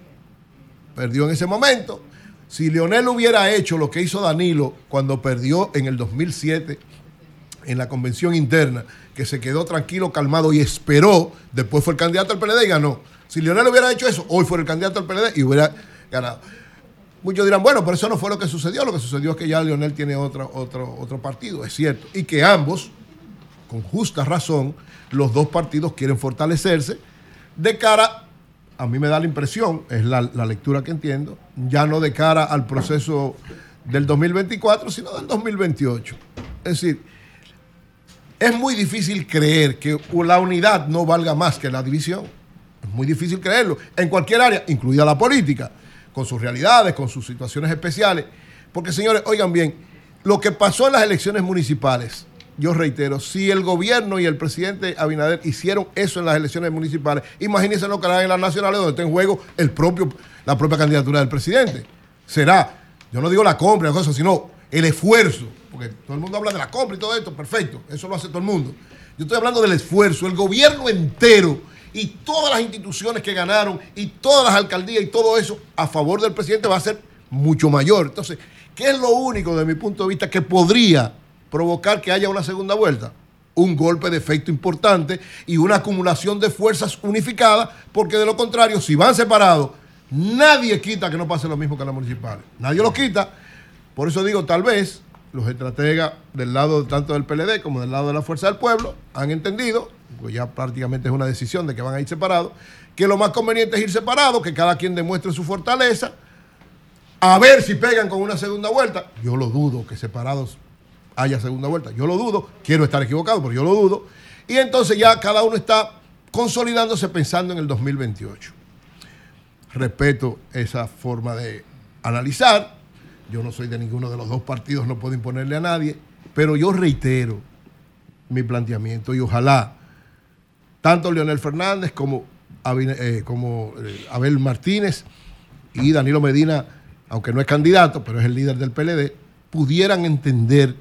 perdió en ese momento. Si Leonel hubiera hecho lo que hizo Danilo cuando perdió en el 2007 en la convención interna, que se quedó tranquilo, calmado y esperó, después fue el candidato al PLD y ganó. Si Leonel hubiera hecho eso, hoy fue el candidato al PLD y hubiera ganado. Muchos dirán, bueno, pero eso no fue lo que sucedió. Lo que sucedió es que ya Leonel tiene otro, otro, otro partido, es cierto. Y que ambos, con justa razón, los dos partidos quieren fortalecerse de cara, a mí me da la impresión, es la, la lectura que entiendo, ya no de cara al proceso del 2024, sino del 2028. Es decir, es muy difícil creer que la unidad no valga más que la división. Es muy difícil creerlo. En cualquier área, incluida la política, con sus realidades, con sus situaciones especiales. Porque, señores, oigan bien, lo que pasó en las elecciones municipales, yo reitero, si el gobierno y el presidente Abinader hicieron eso en las elecciones municipales, imagínense lo que harán en las nacionales donde está en juego el propio, la propia candidatura del presidente. Será, yo no digo la compra, cosa, sino el esfuerzo, porque todo el mundo habla de la compra y todo esto, perfecto, eso lo hace todo el mundo. Yo estoy hablando del esfuerzo, el gobierno entero y todas las instituciones que ganaron y todas las alcaldías y todo eso a favor del presidente va a ser mucho mayor. Entonces, ¿qué es lo único desde mi punto de vista que podría provocar que haya una segunda vuelta? Un golpe de efecto importante y una acumulación de fuerzas unificadas, porque de lo contrario, si van separados, nadie quita que no pase lo mismo que las municipales. Nadie los quita. Por eso digo, tal vez los estrategas del lado tanto del PLD como del lado de la Fuerza del Pueblo han entendido, pues ya prácticamente es una decisión de que van a ir separados, que lo más conveniente es ir separados, que cada quien demuestre su fortaleza, a ver si pegan con una segunda vuelta. Yo lo dudo que separados haya segunda vuelta. Yo lo dudo, quiero estar equivocado, pero yo lo dudo. Y entonces ya cada uno está consolidándose pensando en el 2028. Respeto esa forma de analizar. Yo no soy de ninguno de los dos partidos, no puedo imponerle a nadie, pero yo reitero mi planteamiento y ojalá tanto Leonel Fernández como, eh, como eh, Abel Martínez y Danilo Medina, aunque no es candidato, pero es el líder del PLD, pudieran entender,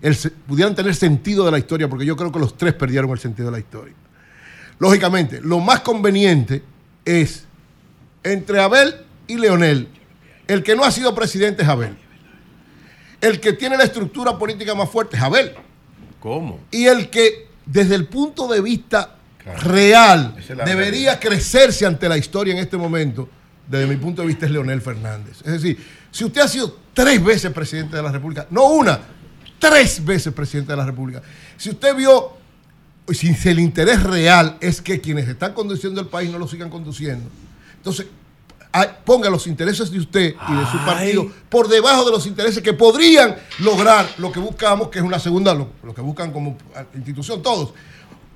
el pudieran tener sentido de la historia, porque yo creo que los tres perdieron el sentido de la historia. Lógicamente, lo más conveniente es entre Abel y Leonel, el que no ha sido presidente es Abel. El que tiene la estructura política más fuerte es Abel. ¿Cómo? Y el que desde el punto de vista real debería crecerse ante la historia en este momento, desde mi punto de vista es Leonel Fernández. Es decir, si usted ha sido tres veces presidente de la República, no una, tres veces presidente de la República, si usted vio, si el interés real es que quienes están conduciendo el país no lo sigan conduciendo, entonces ah, ponga los intereses de usted y de su partido por debajo de los intereses que podrían lograr lo que buscamos, que es una segunda, lo, lo que buscan como institución todos,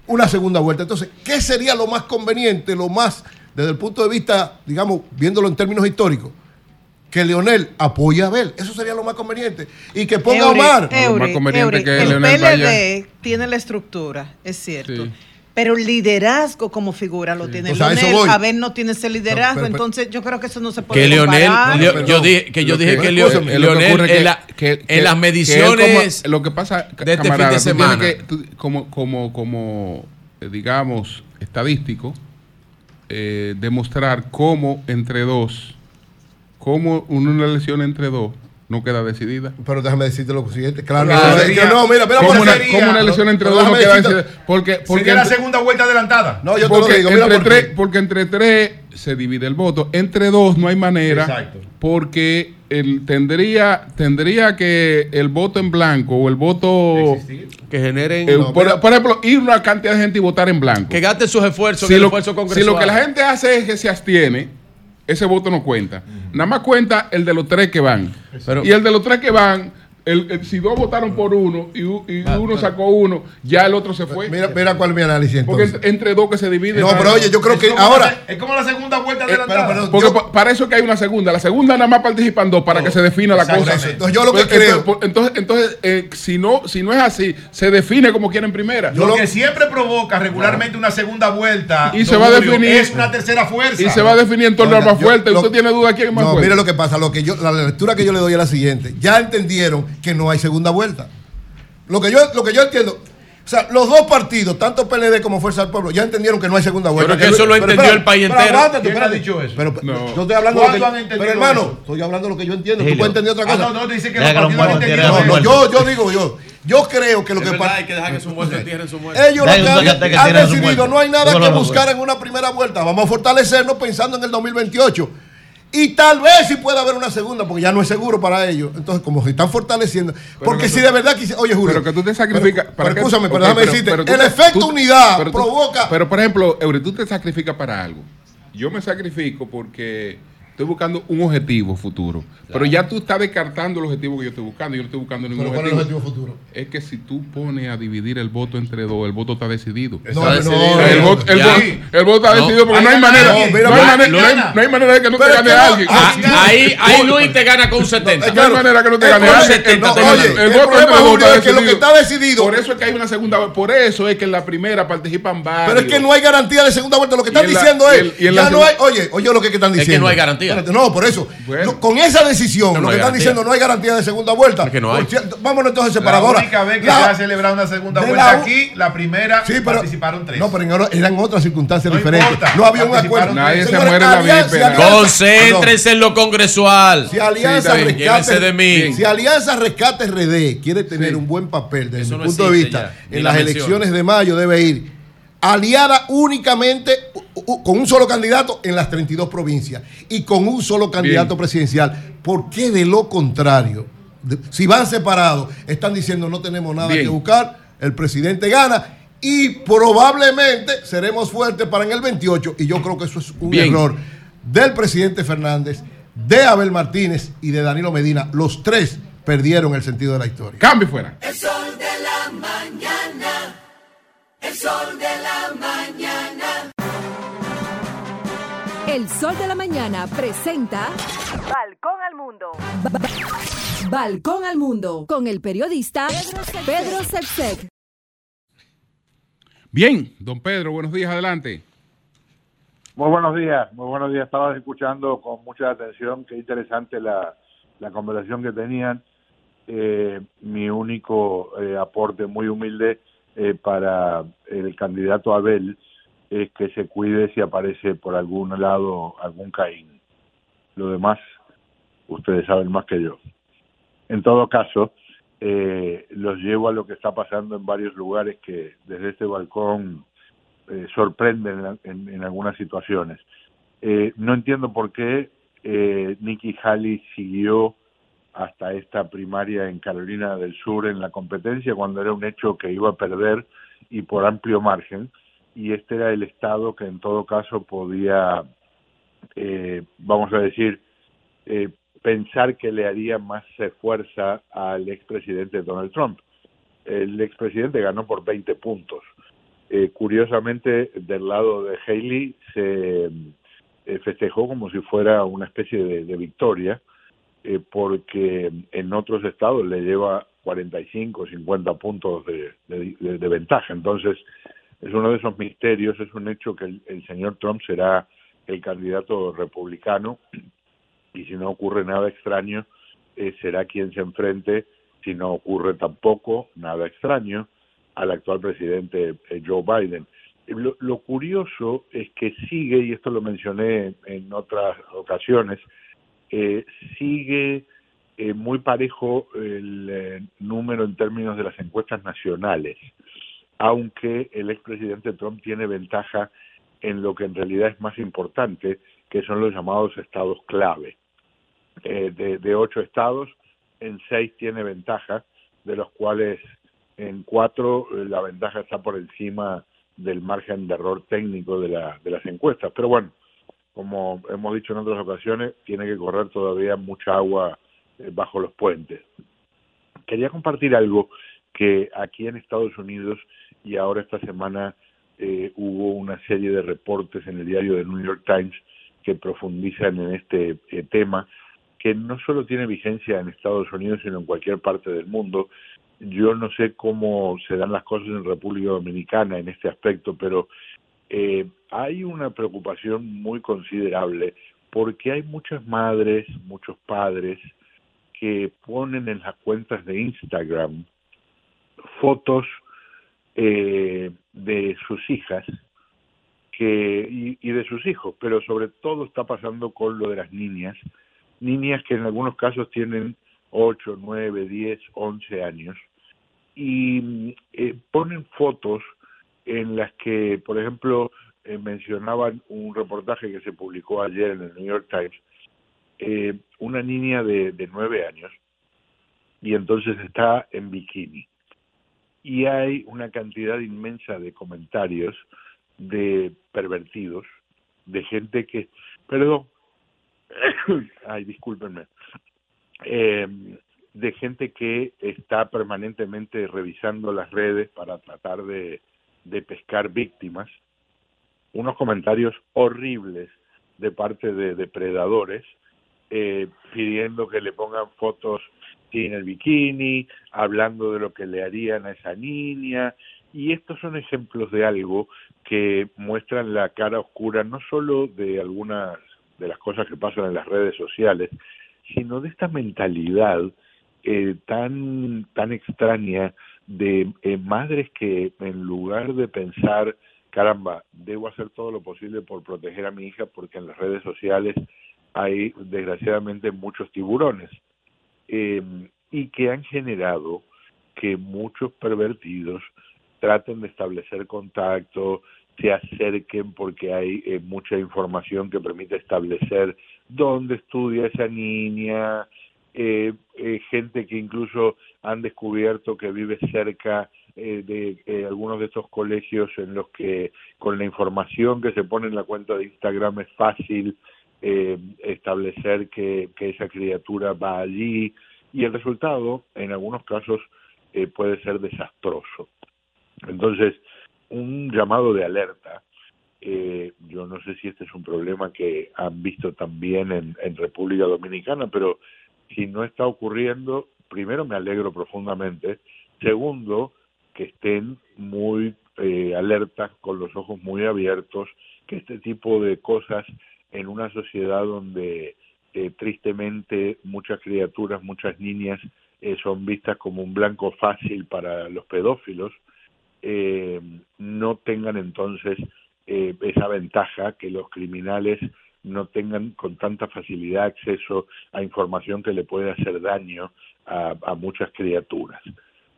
una segunda vuelta. Entonces, ¿qué sería lo más conveniente, lo más, desde el punto de vista, digamos, viéndolo en términos históricos? Que Leonel apoye a Abel. Eso sería lo más conveniente. Y que ponga a Eury, Omar. Eury, Eury, el Leonel PLD vaya- tiene la estructura, es cierto. Sí. Pero el liderazgo como figura lo tiene O sea, Leonel. Abel no tiene ese liderazgo, No, pero- pero- entonces yo creo que eso no se puede Que Leonel, comparar. Perdón. yo dije que yo Lo dije que- que Leo- escúchame, lo que Leonel ocurre en, que- la- que- en que- las que mediciones como- lo que pasa, de este fin camarada, de tú tienes semana. que, tú- como, como, como, eh, digamos, estadístico, eh, demostrar cómo entre dos, cómo una elección entre dos no queda decidida. Pero déjame decirte lo siguiente. Claro, Claro, no, sería- no, mira, mira, ¿Cómo por una, sería- cómo una elección entre dos no queda decidida? Porque, porque Sería la segunda vuelta adelantada. No, yo te lo porque, digo, mira entre por tres, porque entre tres se divide el voto. Entre dos no hay manera. Exacto. Porque el, tendría, tendría que el voto en blanco o el voto. que generen eh, No, por, mira. por ejemplo, ir una cantidad de gente y votar en blanco. que gasten sus esfuerzos si, el lo, esfuerzo si lo que la gente hace es que se abstiene, ese voto no cuenta. Nada más cuenta el de los tres que van. Pero- y el de los tres que van, el, el- si dos votaron por uno y, uno sacó uno, ya el otro se fue. Mira, mira cuál es mi análisis porque entonces. entre, entre dos que se dividen. No, pero oye, yo creo Es que ahora. la- es como la segunda vuelta Eh, pero- pero- Porque yo- pa- para eso que hay una segunda. La segunda nada más participan dos para que se defina la cosa. Entonces, yo lo que Entonces, creo- Entonces, entonces, entonces, eh, si, no, si no es así, se define como quieren primera. lo, lo- que siempre provoca regularmente una segunda vuelta Y se va a definir- es una tercera fuerza. y se va a definir en torno al Oiga, más yo- fuerte. lo- ¿Usted tiene duda quién es más No, fuerte? mire lo que pasa. Lo que yo, la lectura que yo le doy es la siguiente. Ya entendieron que no hay segunda vuelta. Lo que yo, lo que yo entiendo. O sea, los dos partidos, tanto PLD como Fuerza del Pueblo, ya entendieron que no hay segunda vuelta. Pero que eso lo Pero entendió el país pero entero. aguántate, ¿Quién ha dicho eso? Pero, No. yo estoy hablando de lo que ¿Cuándo han yo, entendido Pero hermano, eso? estoy hablando de lo que yo entiendo. Tú puedes entender otra Ah, cosa. no, no, dice que Deja los que los partidos han No, a no, los yo, yo digo yo. Yo creo que lo Es que verdad, pa- hay que dejar que sus muertos entierren sus muertos. ellos lo que han, que han su decidido, no hay nada que no buscar en una primera vuelta. Vamos a fortalecernos pensando en el 2028. Y tal vez sí pueda haber una segunda, porque ya no es seguro para ellos. Entonces, como se están fortaleciendo. porque que si de verdad quise. Oye, Julio. Pero que tú te sacrificas. Pero, ¿para pero escúchame, pero Ok, déjame decirte. pero tú el efecto tú- unidad pero tú- provoca. Pero, por ejemplo, Eury, tú te sacrificas para algo. Yo me sacrifico porque estoy buscando un objetivo futuro. Pero ya tú estás descartando el objetivo que yo estoy buscando. Yo no estoy buscando ningún Pero ¿cuál es el objetivo. objetivo futuro? Es que si tú pones a dividir el voto entre dos, el voto está decidido. No, Está no, decidido. el, no, voto, el, voto, el voto está No. decidido porque no hay manera. No, Mira, hay manera- no hay- gana. no hay manera de que no te gane es alguien. ah, Ah, ahí, ahí Luis te gana con un 70. No hay manera que no te El gane alguien. el, El voto problema, entre dos está es que lo que decidido. está decidido. Por eso es que hay una segunda. Por eso es que en la primera participan varios. Pero es que no hay garantía de segunda vuelta. Lo que están diciendo es. ya no hay. Oye, oye lo que están Es diciendo. que no hay garantía garantía. Espérate, no, por eso. No, con esa decisión, No, no lo que están garantía. diciendo no hay garantía de segunda vuelta. Es que no hay. Por vámonos entonces La separadoras. única vez que La- se ha celebrado una segunda de vuelta la- aquí, la primera Sí, pero- participaron tres. No, pero eran otras circunstancias No diferentes. importa, no había un acuerdo. Nadie se muere en la víspera. si Concéntrense en lo congresual. Si Alianza Sí, Rescate, de mí. si Alianza Rescate RD quiere tener un buen papel desde Eso mi no punto de vista en la las elecciones de mayo debe ir aliada únicamente con un solo candidato en las 32 provincias y con un solo candidato presidencial. ¿Por qué de lo contrario? De- si van separados, están diciendo no tenemos nada Bien. que buscar, el presidente gana y probablemente seremos fuertes para en el 28 y yo creo que eso es un Bien. error del presidente Fernández, de Abel Martínez y de Danilo Medina. Los tres perdieron el sentido de la historia. Cambio fuera. El sol de la mañana. El sol de la mañana. El Sol de la Mañana presenta Balcón al mundo. Balcón al Mundo con el periodista Pedro Sepsek. Bien, don Pedro, buenos días, adelante. Muy buenos días, muy buenos días. Estaba escuchando con mucha atención, qué interesante la, la conversación que tenían. Eh, mi único eh, aporte muy humilde eh, para el candidato Abel es que se cuide si aparece por algún lado algún Caín. Lo demás, ustedes saben más que yo. En todo caso, eh, los llevo a lo que está pasando en varios lugares que desde este balcón eh, sorprenden en, algunas situaciones. Eh, no entiendo por qué eh, Nikki Haley siguió hasta esta primaria en Carolina del Sur en la competencia cuando era un hecho que iba a perder y por amplio margen y este era el estado que en todo caso podía eh, vamos a decir eh, pensar que le haría más fuerza al expresidente Donald Trump el expresidente ganó por 20 puntos eh, curiosamente del lado de Haley se eh, festejó como si fuera una especie de, victoria eh, porque en otros estados le lleva 45, 50 puntos de- de- de ventaja. Entonces, es uno de esos misterios, es un hecho que el, el señor Trump será el candidato republicano y si no ocurre nada extraño, eh, será quien se enfrente, si no ocurre tampoco nada extraño, al actual presidente eh, Joe Biden. Lo, curioso es que sigue, y esto lo mencioné en otras ocasiones, eh, sigue eh, muy parejo el número en términos de las encuestas nacionales, aunque el expresidente Trump tiene ventaja en lo que en realidad es más importante, que son los llamados estados clave. Eh, de, ocho estados, en seis tiene ventaja, de los cuales en cuatro eh, la ventaja está por encima del margen de error técnico de, la, de las encuestas. Pero bueno, como hemos dicho en otras ocasiones, tiene que correr todavía mucha agua eh, bajo los puentes. Quería compartir algo que aquí en Estados Unidos y ahora esta semana eh, hubo una serie de reportes en el diario de New York Times que profundizan en este eh, tema que no solo tiene vigencia en Estados Unidos sino en cualquier parte del mundo. Yo no sé cómo se dan las cosas en República Dominicana en este aspecto, pero eh, hay una preocupación muy considerable porque hay muchas madres, muchos padres que ponen en las cuentas de Instagram fotos eh, de sus hijas que y, de sus hijos, pero sobre todo está pasando con lo de las niñas, niñas que en algunos casos tienen 8, 9, 10, 11 años y eh, ponen fotos en las que, por ejemplo, eh, mencionaban un reportaje que se publicó ayer en el New York Times, eh, una niña de, de nueve años y entonces está en bikini y hay una cantidad inmensa de comentarios de pervertidos, de gente que, perdón, ay, discúlpenme, eh, de gente que está permanentemente revisando las redes para tratar de, de pescar víctimas, unos comentarios horribles de parte de depredadores, eh, pidiendo que le pongan fotos sin el bikini, hablando de lo que le harían a esa niña, y estos son ejemplos de algo que muestran la cara oscura no solo de algunas de las cosas que pasan en las redes sociales, sino de esta mentalidad eh, tan, tan extraña de eh, madres que en lugar de pensar, caramba, debo hacer todo lo posible por proteger a mi hija porque en las redes sociales hay desgraciadamente muchos tiburones eh, y que han generado que muchos pervertidos traten de establecer contacto, se acerquen porque hay eh, mucha información que permite establecer dónde estudia esa niña, eh, eh, gente que incluso han descubierto que vive cerca eh, de eh, algunos de estos colegios en los que con la información que se pone en la cuenta de Instagram es fácil eh, establecer que, que esa criatura va allí y el resultado en algunos casos eh, puede ser desastroso. Entonces, un llamado de alerta. Eh, yo no sé si este es un problema que han visto también en, en República Dominicana, pero si no está ocurriendo, primero me alegro profundamente. Segundo, que estén muy eh, alertas, con los ojos muy abiertos, que este tipo de cosas en una sociedad donde eh, tristemente muchas criaturas, muchas niñas eh, son vistas como un blanco fácil para los pedófilos, eh, no tengan entonces eh, esa ventaja que los criminales no tengan con tanta facilidad acceso a información que le puede hacer daño a, a muchas criaturas.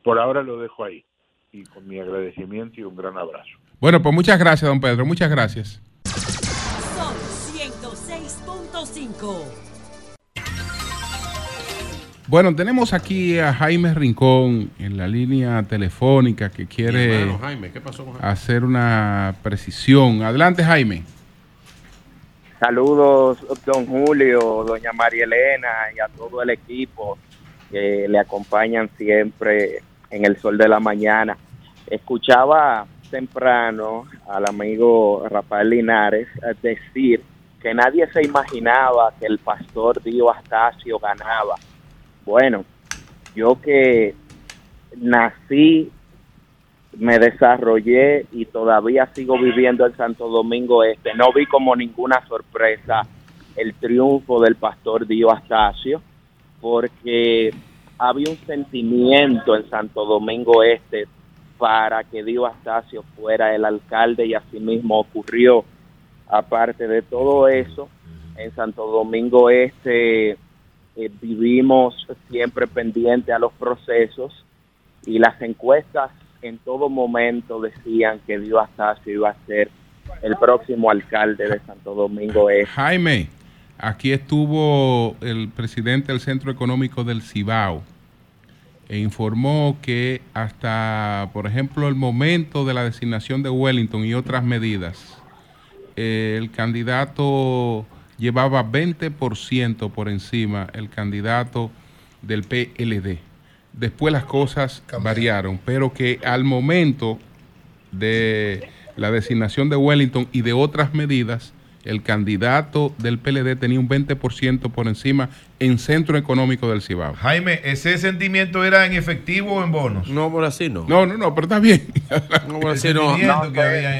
Por ahora lo dejo ahí y con mi agradecimiento y un gran abrazo. Bueno, pues muchas gracias, don Pedro. Muchas gracias. Sol 106.5. Bueno, tenemos aquí a Jaime Rincón en la línea telefónica que quiere Mi hermano Jaime, ¿qué pasó con Jaime? hacer una precisión. Adelante, Jaime. Saludos, don Julio, doña María Elena y a todo el equipo que le acompañan siempre en el sol de la mañana. Escuchaba temprano al amigo Rafael Linares decir que nadie se imaginaba que el pastor Dio Astacio ganaba. Bueno, yo que nací, me desarrollé y todavía sigo viviendo en Santo Domingo Este, no vi como ninguna sorpresa el triunfo del pastor Dio Astacio, porque había un sentimiento en Santo Domingo Este para que Dio Astacio fuera el alcalde y asimismo ocurrió. Aparte de todo eso, en Santo Domingo Este eh, vivimos siempre pendiente a los procesos y las encuestas en todo momento decían que Dio Astacio iba a ser el próximo alcalde de Santo Domingo Este. Jaime, aquí estuvo el presidente del Centro Económico del Cibao e informó que hasta, por ejemplo, el momento de la designación de Wellington y otras medidas, eh, el candidato llevaba 20% por encima el candidato del PLD. Después las cosas variaron, pero que al momento de la designación de Wellington y de otras medidas, el candidato del PLD tenía un 20% por encima en Centro Económico del Cibao. Jaime, ¿ese sentimiento era en efectivo o en bonos? No, por así no. No, no, no, pero está bien. No, por así no. que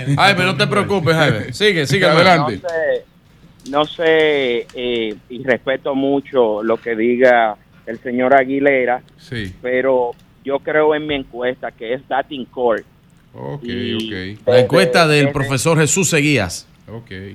en- Jaime, no te preocupes, Jaime. Sigue, sigue Adelante. No sé, no sé eh, y respeto mucho lo que diga el señor Aguilera, Sí. pero yo creo en mi encuesta que es Dating Court. Ok, Y- ok. La encuesta del profesor Jesús Seguías.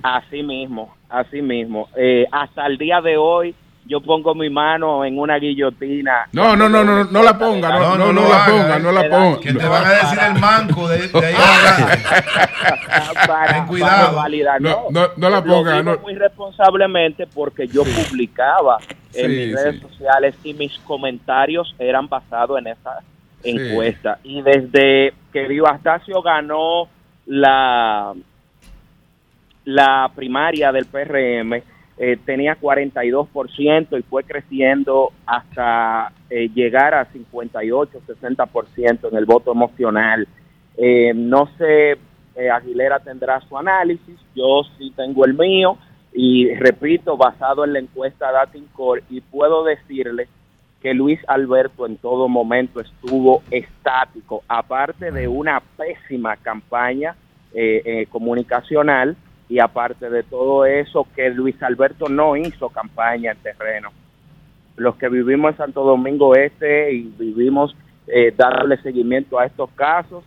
Así mismo, así mismo. Eh, hasta el día de hoy yo pongo mi mano en una guillotina. No, no, no, no, no la ponga, no, no, no, la ponga, no la ponga. Que te van a decir el manco de, de ahí Ten cuidado. para validar. No, no, no la Lo ponga, digo no. muy responsablemente porque yo publicaba en Sí, mis redes sí. sociales y mis comentarios eran basados en esa Sí. encuesta. Y desde que Dio Astacio ganó la, la primaria del PRM, eh, tenía 42% y fue creciendo hasta eh, llegar a 58, 60% en el voto emocional. Eh, no sé, eh, Aguilera tendrá su análisis, yo sí tengo el mío y repito, basado en la encuesta Datincore y puedo decirle que Luis Alberto en todo momento estuvo estático, aparte de una pésima campaña eh, comunicacional, y aparte de todo eso, que Luis Alberto no hizo campaña en terreno. Los que vivimos en Santo Domingo Este y vivimos eh, darle seguimiento a estos casos,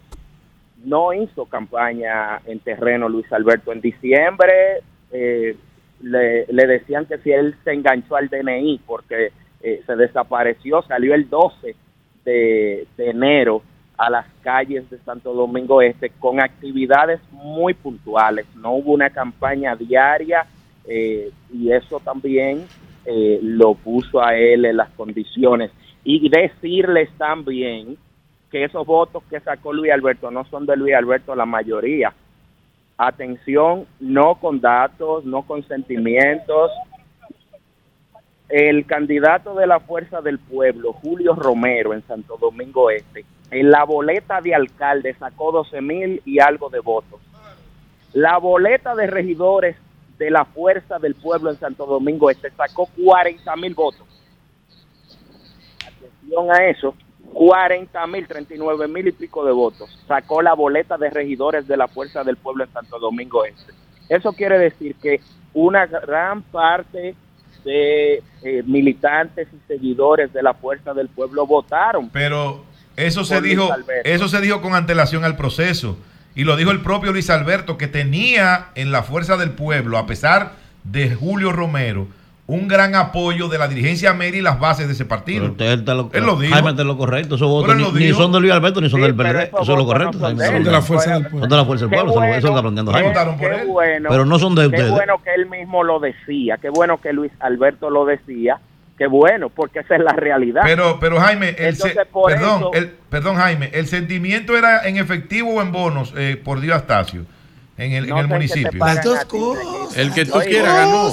no hizo campaña en terreno Luis Alberto. En diciembre eh, le, decían que si él se enganchó al DNI porque eh, se desapareció, salió el 12 de, de enero a las calles de Santo Domingo Este con actividades muy puntuales. No hubo una campaña diaria eh, y eso también eh, lo puso a él en las condiciones. Y decirles también que esos votos que sacó Luis Alberto no son de Luis Alberto la mayoría. Atención, no con datos, no con sentimientos. El candidato de la Fuerza del Pueblo, Julio Romero, en Santo Domingo Este, en la boleta de alcalde sacó 12 mil y algo de votos. La boleta de regidores de la Fuerza del Pueblo en Santo Domingo Este sacó 40 mil votos. Atención a eso, 40 mil, 39 mil y pico de votos. Sacó la boleta de regidores de la Fuerza del Pueblo en Santo Domingo Este. Eso quiere decir que una gran parte de eh, militantes y seguidores de la Fuerza del Pueblo votaron. Pero eso se por dijo, eso se dijo con antelación al proceso. Y lo dijo el propio Luis Alberto, que tenía en la fuerza del pueblo, a pesar de Julio Romero, un gran apoyo de la dirigencia Meri y las bases de ese partido. Usted está lo, Él lo dijo. Jaime está lo correcto. Esos votos él ni, ni son de Luis Alberto ni son Sí, del PRD. esos Eso es lo correcto. no son de él. Son de la fuerza del pueblo. Son de la fuerza del pueblo. Lo- eso es lo está planteando Jaime. Qué bueno, Pero no son de Qué ustedes. bueno que él mismo lo decía, qué bueno que Luis Alberto lo decía, qué bueno, porque esa es la realidad. Pero, pero Jaime, el Entonces, perdón, eso- el, perdón Jaime, el sentimiento era en efectivo o en bonos eh, por Dio Astacio en el, No en el municipio. Las dos cosas. El que tú Oye, quieras ganó.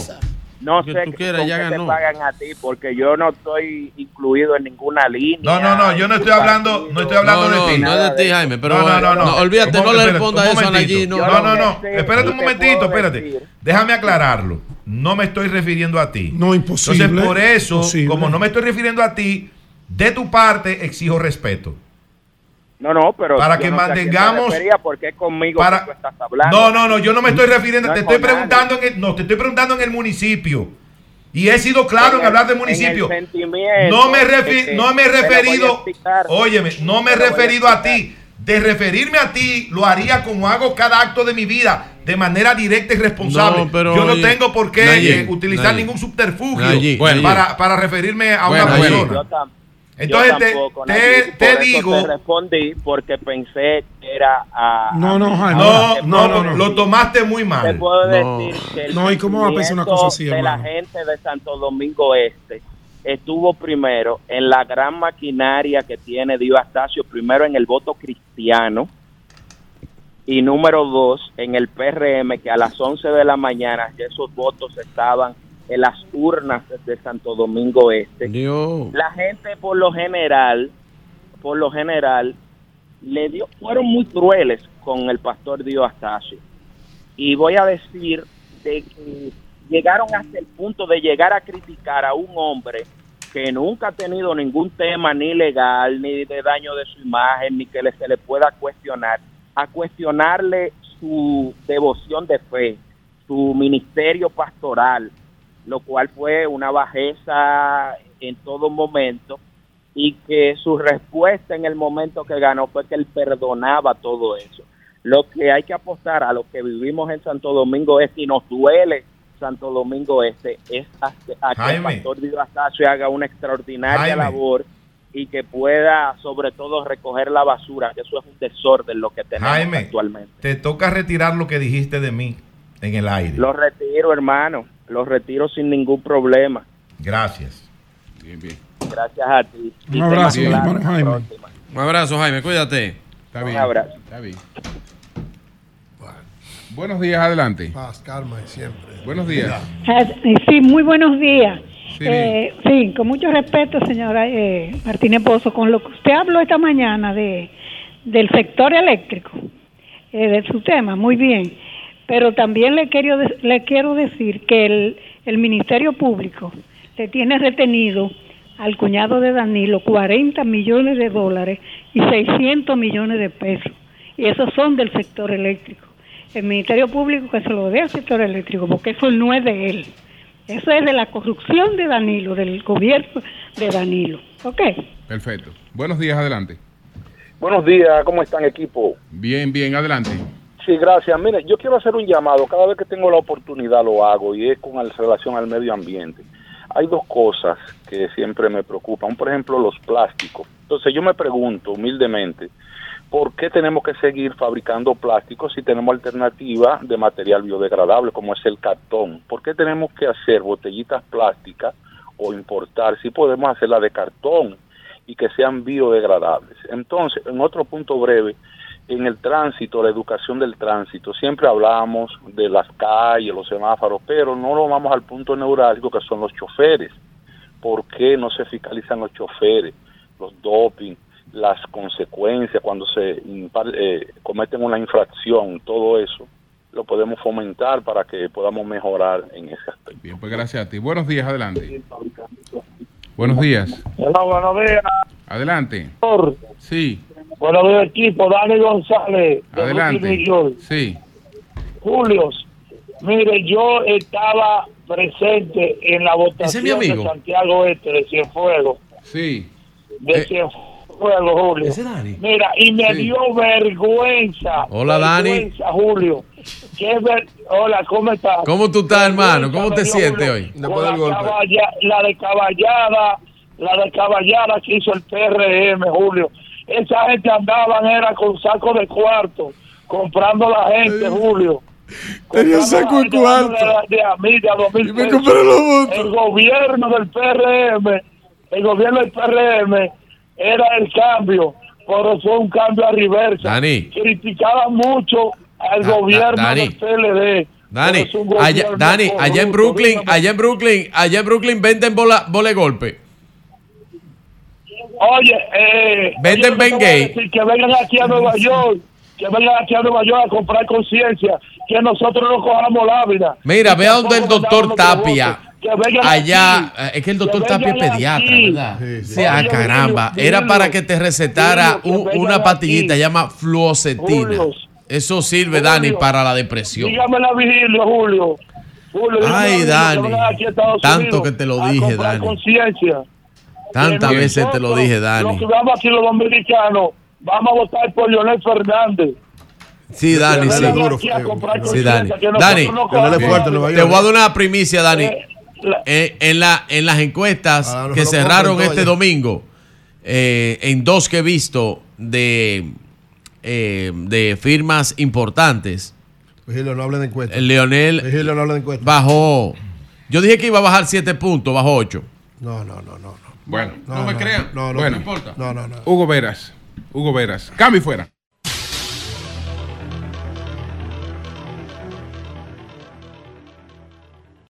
No sé tú quieras ya qué te ganó. pagan a ti, porque yo no estoy incluido en ninguna línea. No, no, no, yo no estoy hablando, no estoy hablando No, no, de ti. no es de ti, Jaime, pero no, no, no, no, olvídate, no le espérate, responda un eso a. Nayib, no. No, no, no, espérate un momentito, espérate. Déjame aclararlo. No me estoy refiriendo a ti. No, imposible. Entonces, por eso, Imposible. como no me estoy refiriendo a ti, de tu parte exijo respeto. No, no, pero Para que no mantengamos- porque es conmigo para- que tú estás hablando. No, no, no, yo no me estoy refiriendo, No te es estoy nadie. preguntando en el, no, te estoy preguntando en el municipio. Y he sido claro en, hablar del en el municipio. sentimiento No me, refi- no me he referido, óyeme, no me he a referido a ti. De referirme a ti, lo haría como hago cada acto de mi vida, de manera directa y responsable. No, pero, Yo no oye, tengo por qué Nayib, eh, utilizar Nayib. ningún subterfugio Nayib, para, para referirme a Bueno, una persona. Entonces yo te, tampoco, te- Nayib, digo, te respondí porque pensé que era a. No, a no. Jaime. no, no, puedo no, lo tomaste muy Te mal. puedo No. decir que el No, ¿y cómo va a pensar una cosa así, de la gente de Santo Domingo Este estuvo primero en la gran maquinaria que tiene Dio Astacio, primero en el voto cristiano y número dos en el PRM que a las 11 de la mañana ya esos votos estaban en las urnas de Santo Domingo Este. Dios. La gente por lo general, por lo general, le dio, fueron muy crueles con el pastor Dio Astacio. Y voy a decir de que llegaron hasta el punto de llegar a criticar a un hombre que nunca ha tenido ningún tema ni legal, ni de daño de su imagen, ni que se le pueda cuestionar, a cuestionarle su devoción de fe, su ministerio pastoral, lo cual fue una bajeza en todo momento y que su respuesta en el momento que ganó fue que él perdonaba todo eso. Lo que hay que apostar a los que vivimos en Santo Domingo Este y nos duele Santo Domingo Este es a, a que el pastor Dio Astacio haga una extraordinaria Jaime. labor y que pueda sobre todo recoger la basura, que eso es un desorden lo que tenemos Jaime, actualmente. te toca retirar lo que dijiste de mí en el aire. Lo retiro, hermano, lo retiro sin ningún problema. Gracias. Bien, bien. Gracias a ti. Un Y abrazo, hermano Jaime. próxima. Un abrazo, Jaime, cuídate. Está Un bien. abrazo. Está bien. Buenos días, adelante. Paz, calma y siempre. Buenos días. Ah, Sí, muy buenos días. Sí, Eh, sí, con mucho respeto, señora eh, Martínez Pozo, con lo que usted habló esta mañana de del sector eléctrico, eh, de su tema, muy bien. Pero también le quiero, le quiero decir que el, el Ministerio Público le tiene retenido al cuñado de Danilo 40 millones de dólares y 600 millones de pesos. Y esos son del sector eléctrico. El Ministerio Público que se lo dé al sector eléctrico, porque eso no es de él. Eso es de la corrupción de Danilo, del gobierno de Danilo. ¿Ok? Perfecto. Buenos días, adelante. Buenos días, ¿cómo están equipo? Bien, bien, adelante. Sí, gracias. Mire, yo quiero hacer un llamado, cada vez que tengo la oportunidad lo hago y es con relación al medio ambiente. Hay dos cosas que siempre me preocupan, por ejemplo los plásticos. Entonces yo me pregunto humildemente, ¿por qué tenemos que seguir fabricando plásticos si tenemos alternativa de material biodegradable como es el cartón? ¿Por qué tenemos que hacer botellitas plásticas o importar si podemos hacerla de cartón y que sean biodegradables? Entonces, en otro punto breve, en el tránsito, la educación del tránsito, siempre hablamos de las calles, los semáforos, pero no lo vamos al punto neurálgico que son los choferes. ¿Por qué no se fiscalizan los choferes, los doping, las consecuencias cuando se impar- eh, cometen una infracción? Todo eso lo podemos fomentar para que podamos mejorar en ese aspecto. Bien, pues gracias a ti. Buenos días, adelante. Buenos días. Hola, buenos días. Adelante. Sí, Buenos días, equipo. Dani González, de adelante. Sí. Julio, mire, yo estaba presente en la votación de Santiago Este de Cienfuegos. Sí. De Cienfuegos, Julio. ¿Ese Dani? Mira, y me Sí. dio vergüenza. Hola, Dani. vergüenza, Julio. Qué ver- Hola, ¿cómo estás? ¿Cómo tú estás, hermano? ¿Cómo te sientes Julio. hoy? La, caballa- la de caballada, la de caballada que hizo el PRM, Julio. Esa gente andaban era con saco de cuarto, comprando a la gente, Julio. Tenía saco gente, cuarto. dándole De a mí, de a dos mil Y me compré los votos. El gobierno del PRM, el gobierno del PRM era el cambio, pero fue un cambio a reversa. Dani. Criticaban mucho al Da- da- gobierno Dani. del PLD. Dani, allá, Dani, allá en. Brooklyn, allá en Brooklyn, allá en Brooklyn venden bola, bola de golpe. Oye, eh, Venden oye, lo que vengan aquí a Nueva York, que vengan aquí a Nueva York a comprar conciencia, que nosotros no cojamos la vida. Mira, vea donde el doctor Tapia. Allá, aquí. eh, es que el doctor Que Tapia es pediatra, aquí. ¿verdad? Sí, Sí, sí. ah, Oye, caramba. dilo, Era dilo. para que te recetara Dilo, que una pastillita, llama fluoxetina. Julio. Eso sirve, Dani, para la depresión. Dígame la vigilia, Julio. Julio, dígame Ay, la vigilia, Dani, tanto que te lo dije, Dani. conciencia. Tantas Que veces te lo dije, Dani. Los que vamos aquí los dominicanos, vamos a votar por Leonel Fernández. Sí, Dani, sí. Sí, Dani. Dani, no te voy a dar una primicia, Dani. Eh, Eh, en, la, en las encuestas Ah, no que cerraron este ya. domingo, eh, en dos que he visto de, eh, de firmas importantes, Vigilio, no hable de encuesta. el Leonel Vigilio, no hable de encuesta. bajó. Yo dije que iba a bajar 7 puntos, bajó 8. No, no, no, no. Bueno, No, no, me crean. No, no, bueno, no importa. No, no, no. Hugo Veras. Hugo Veras. Cambio y fuera.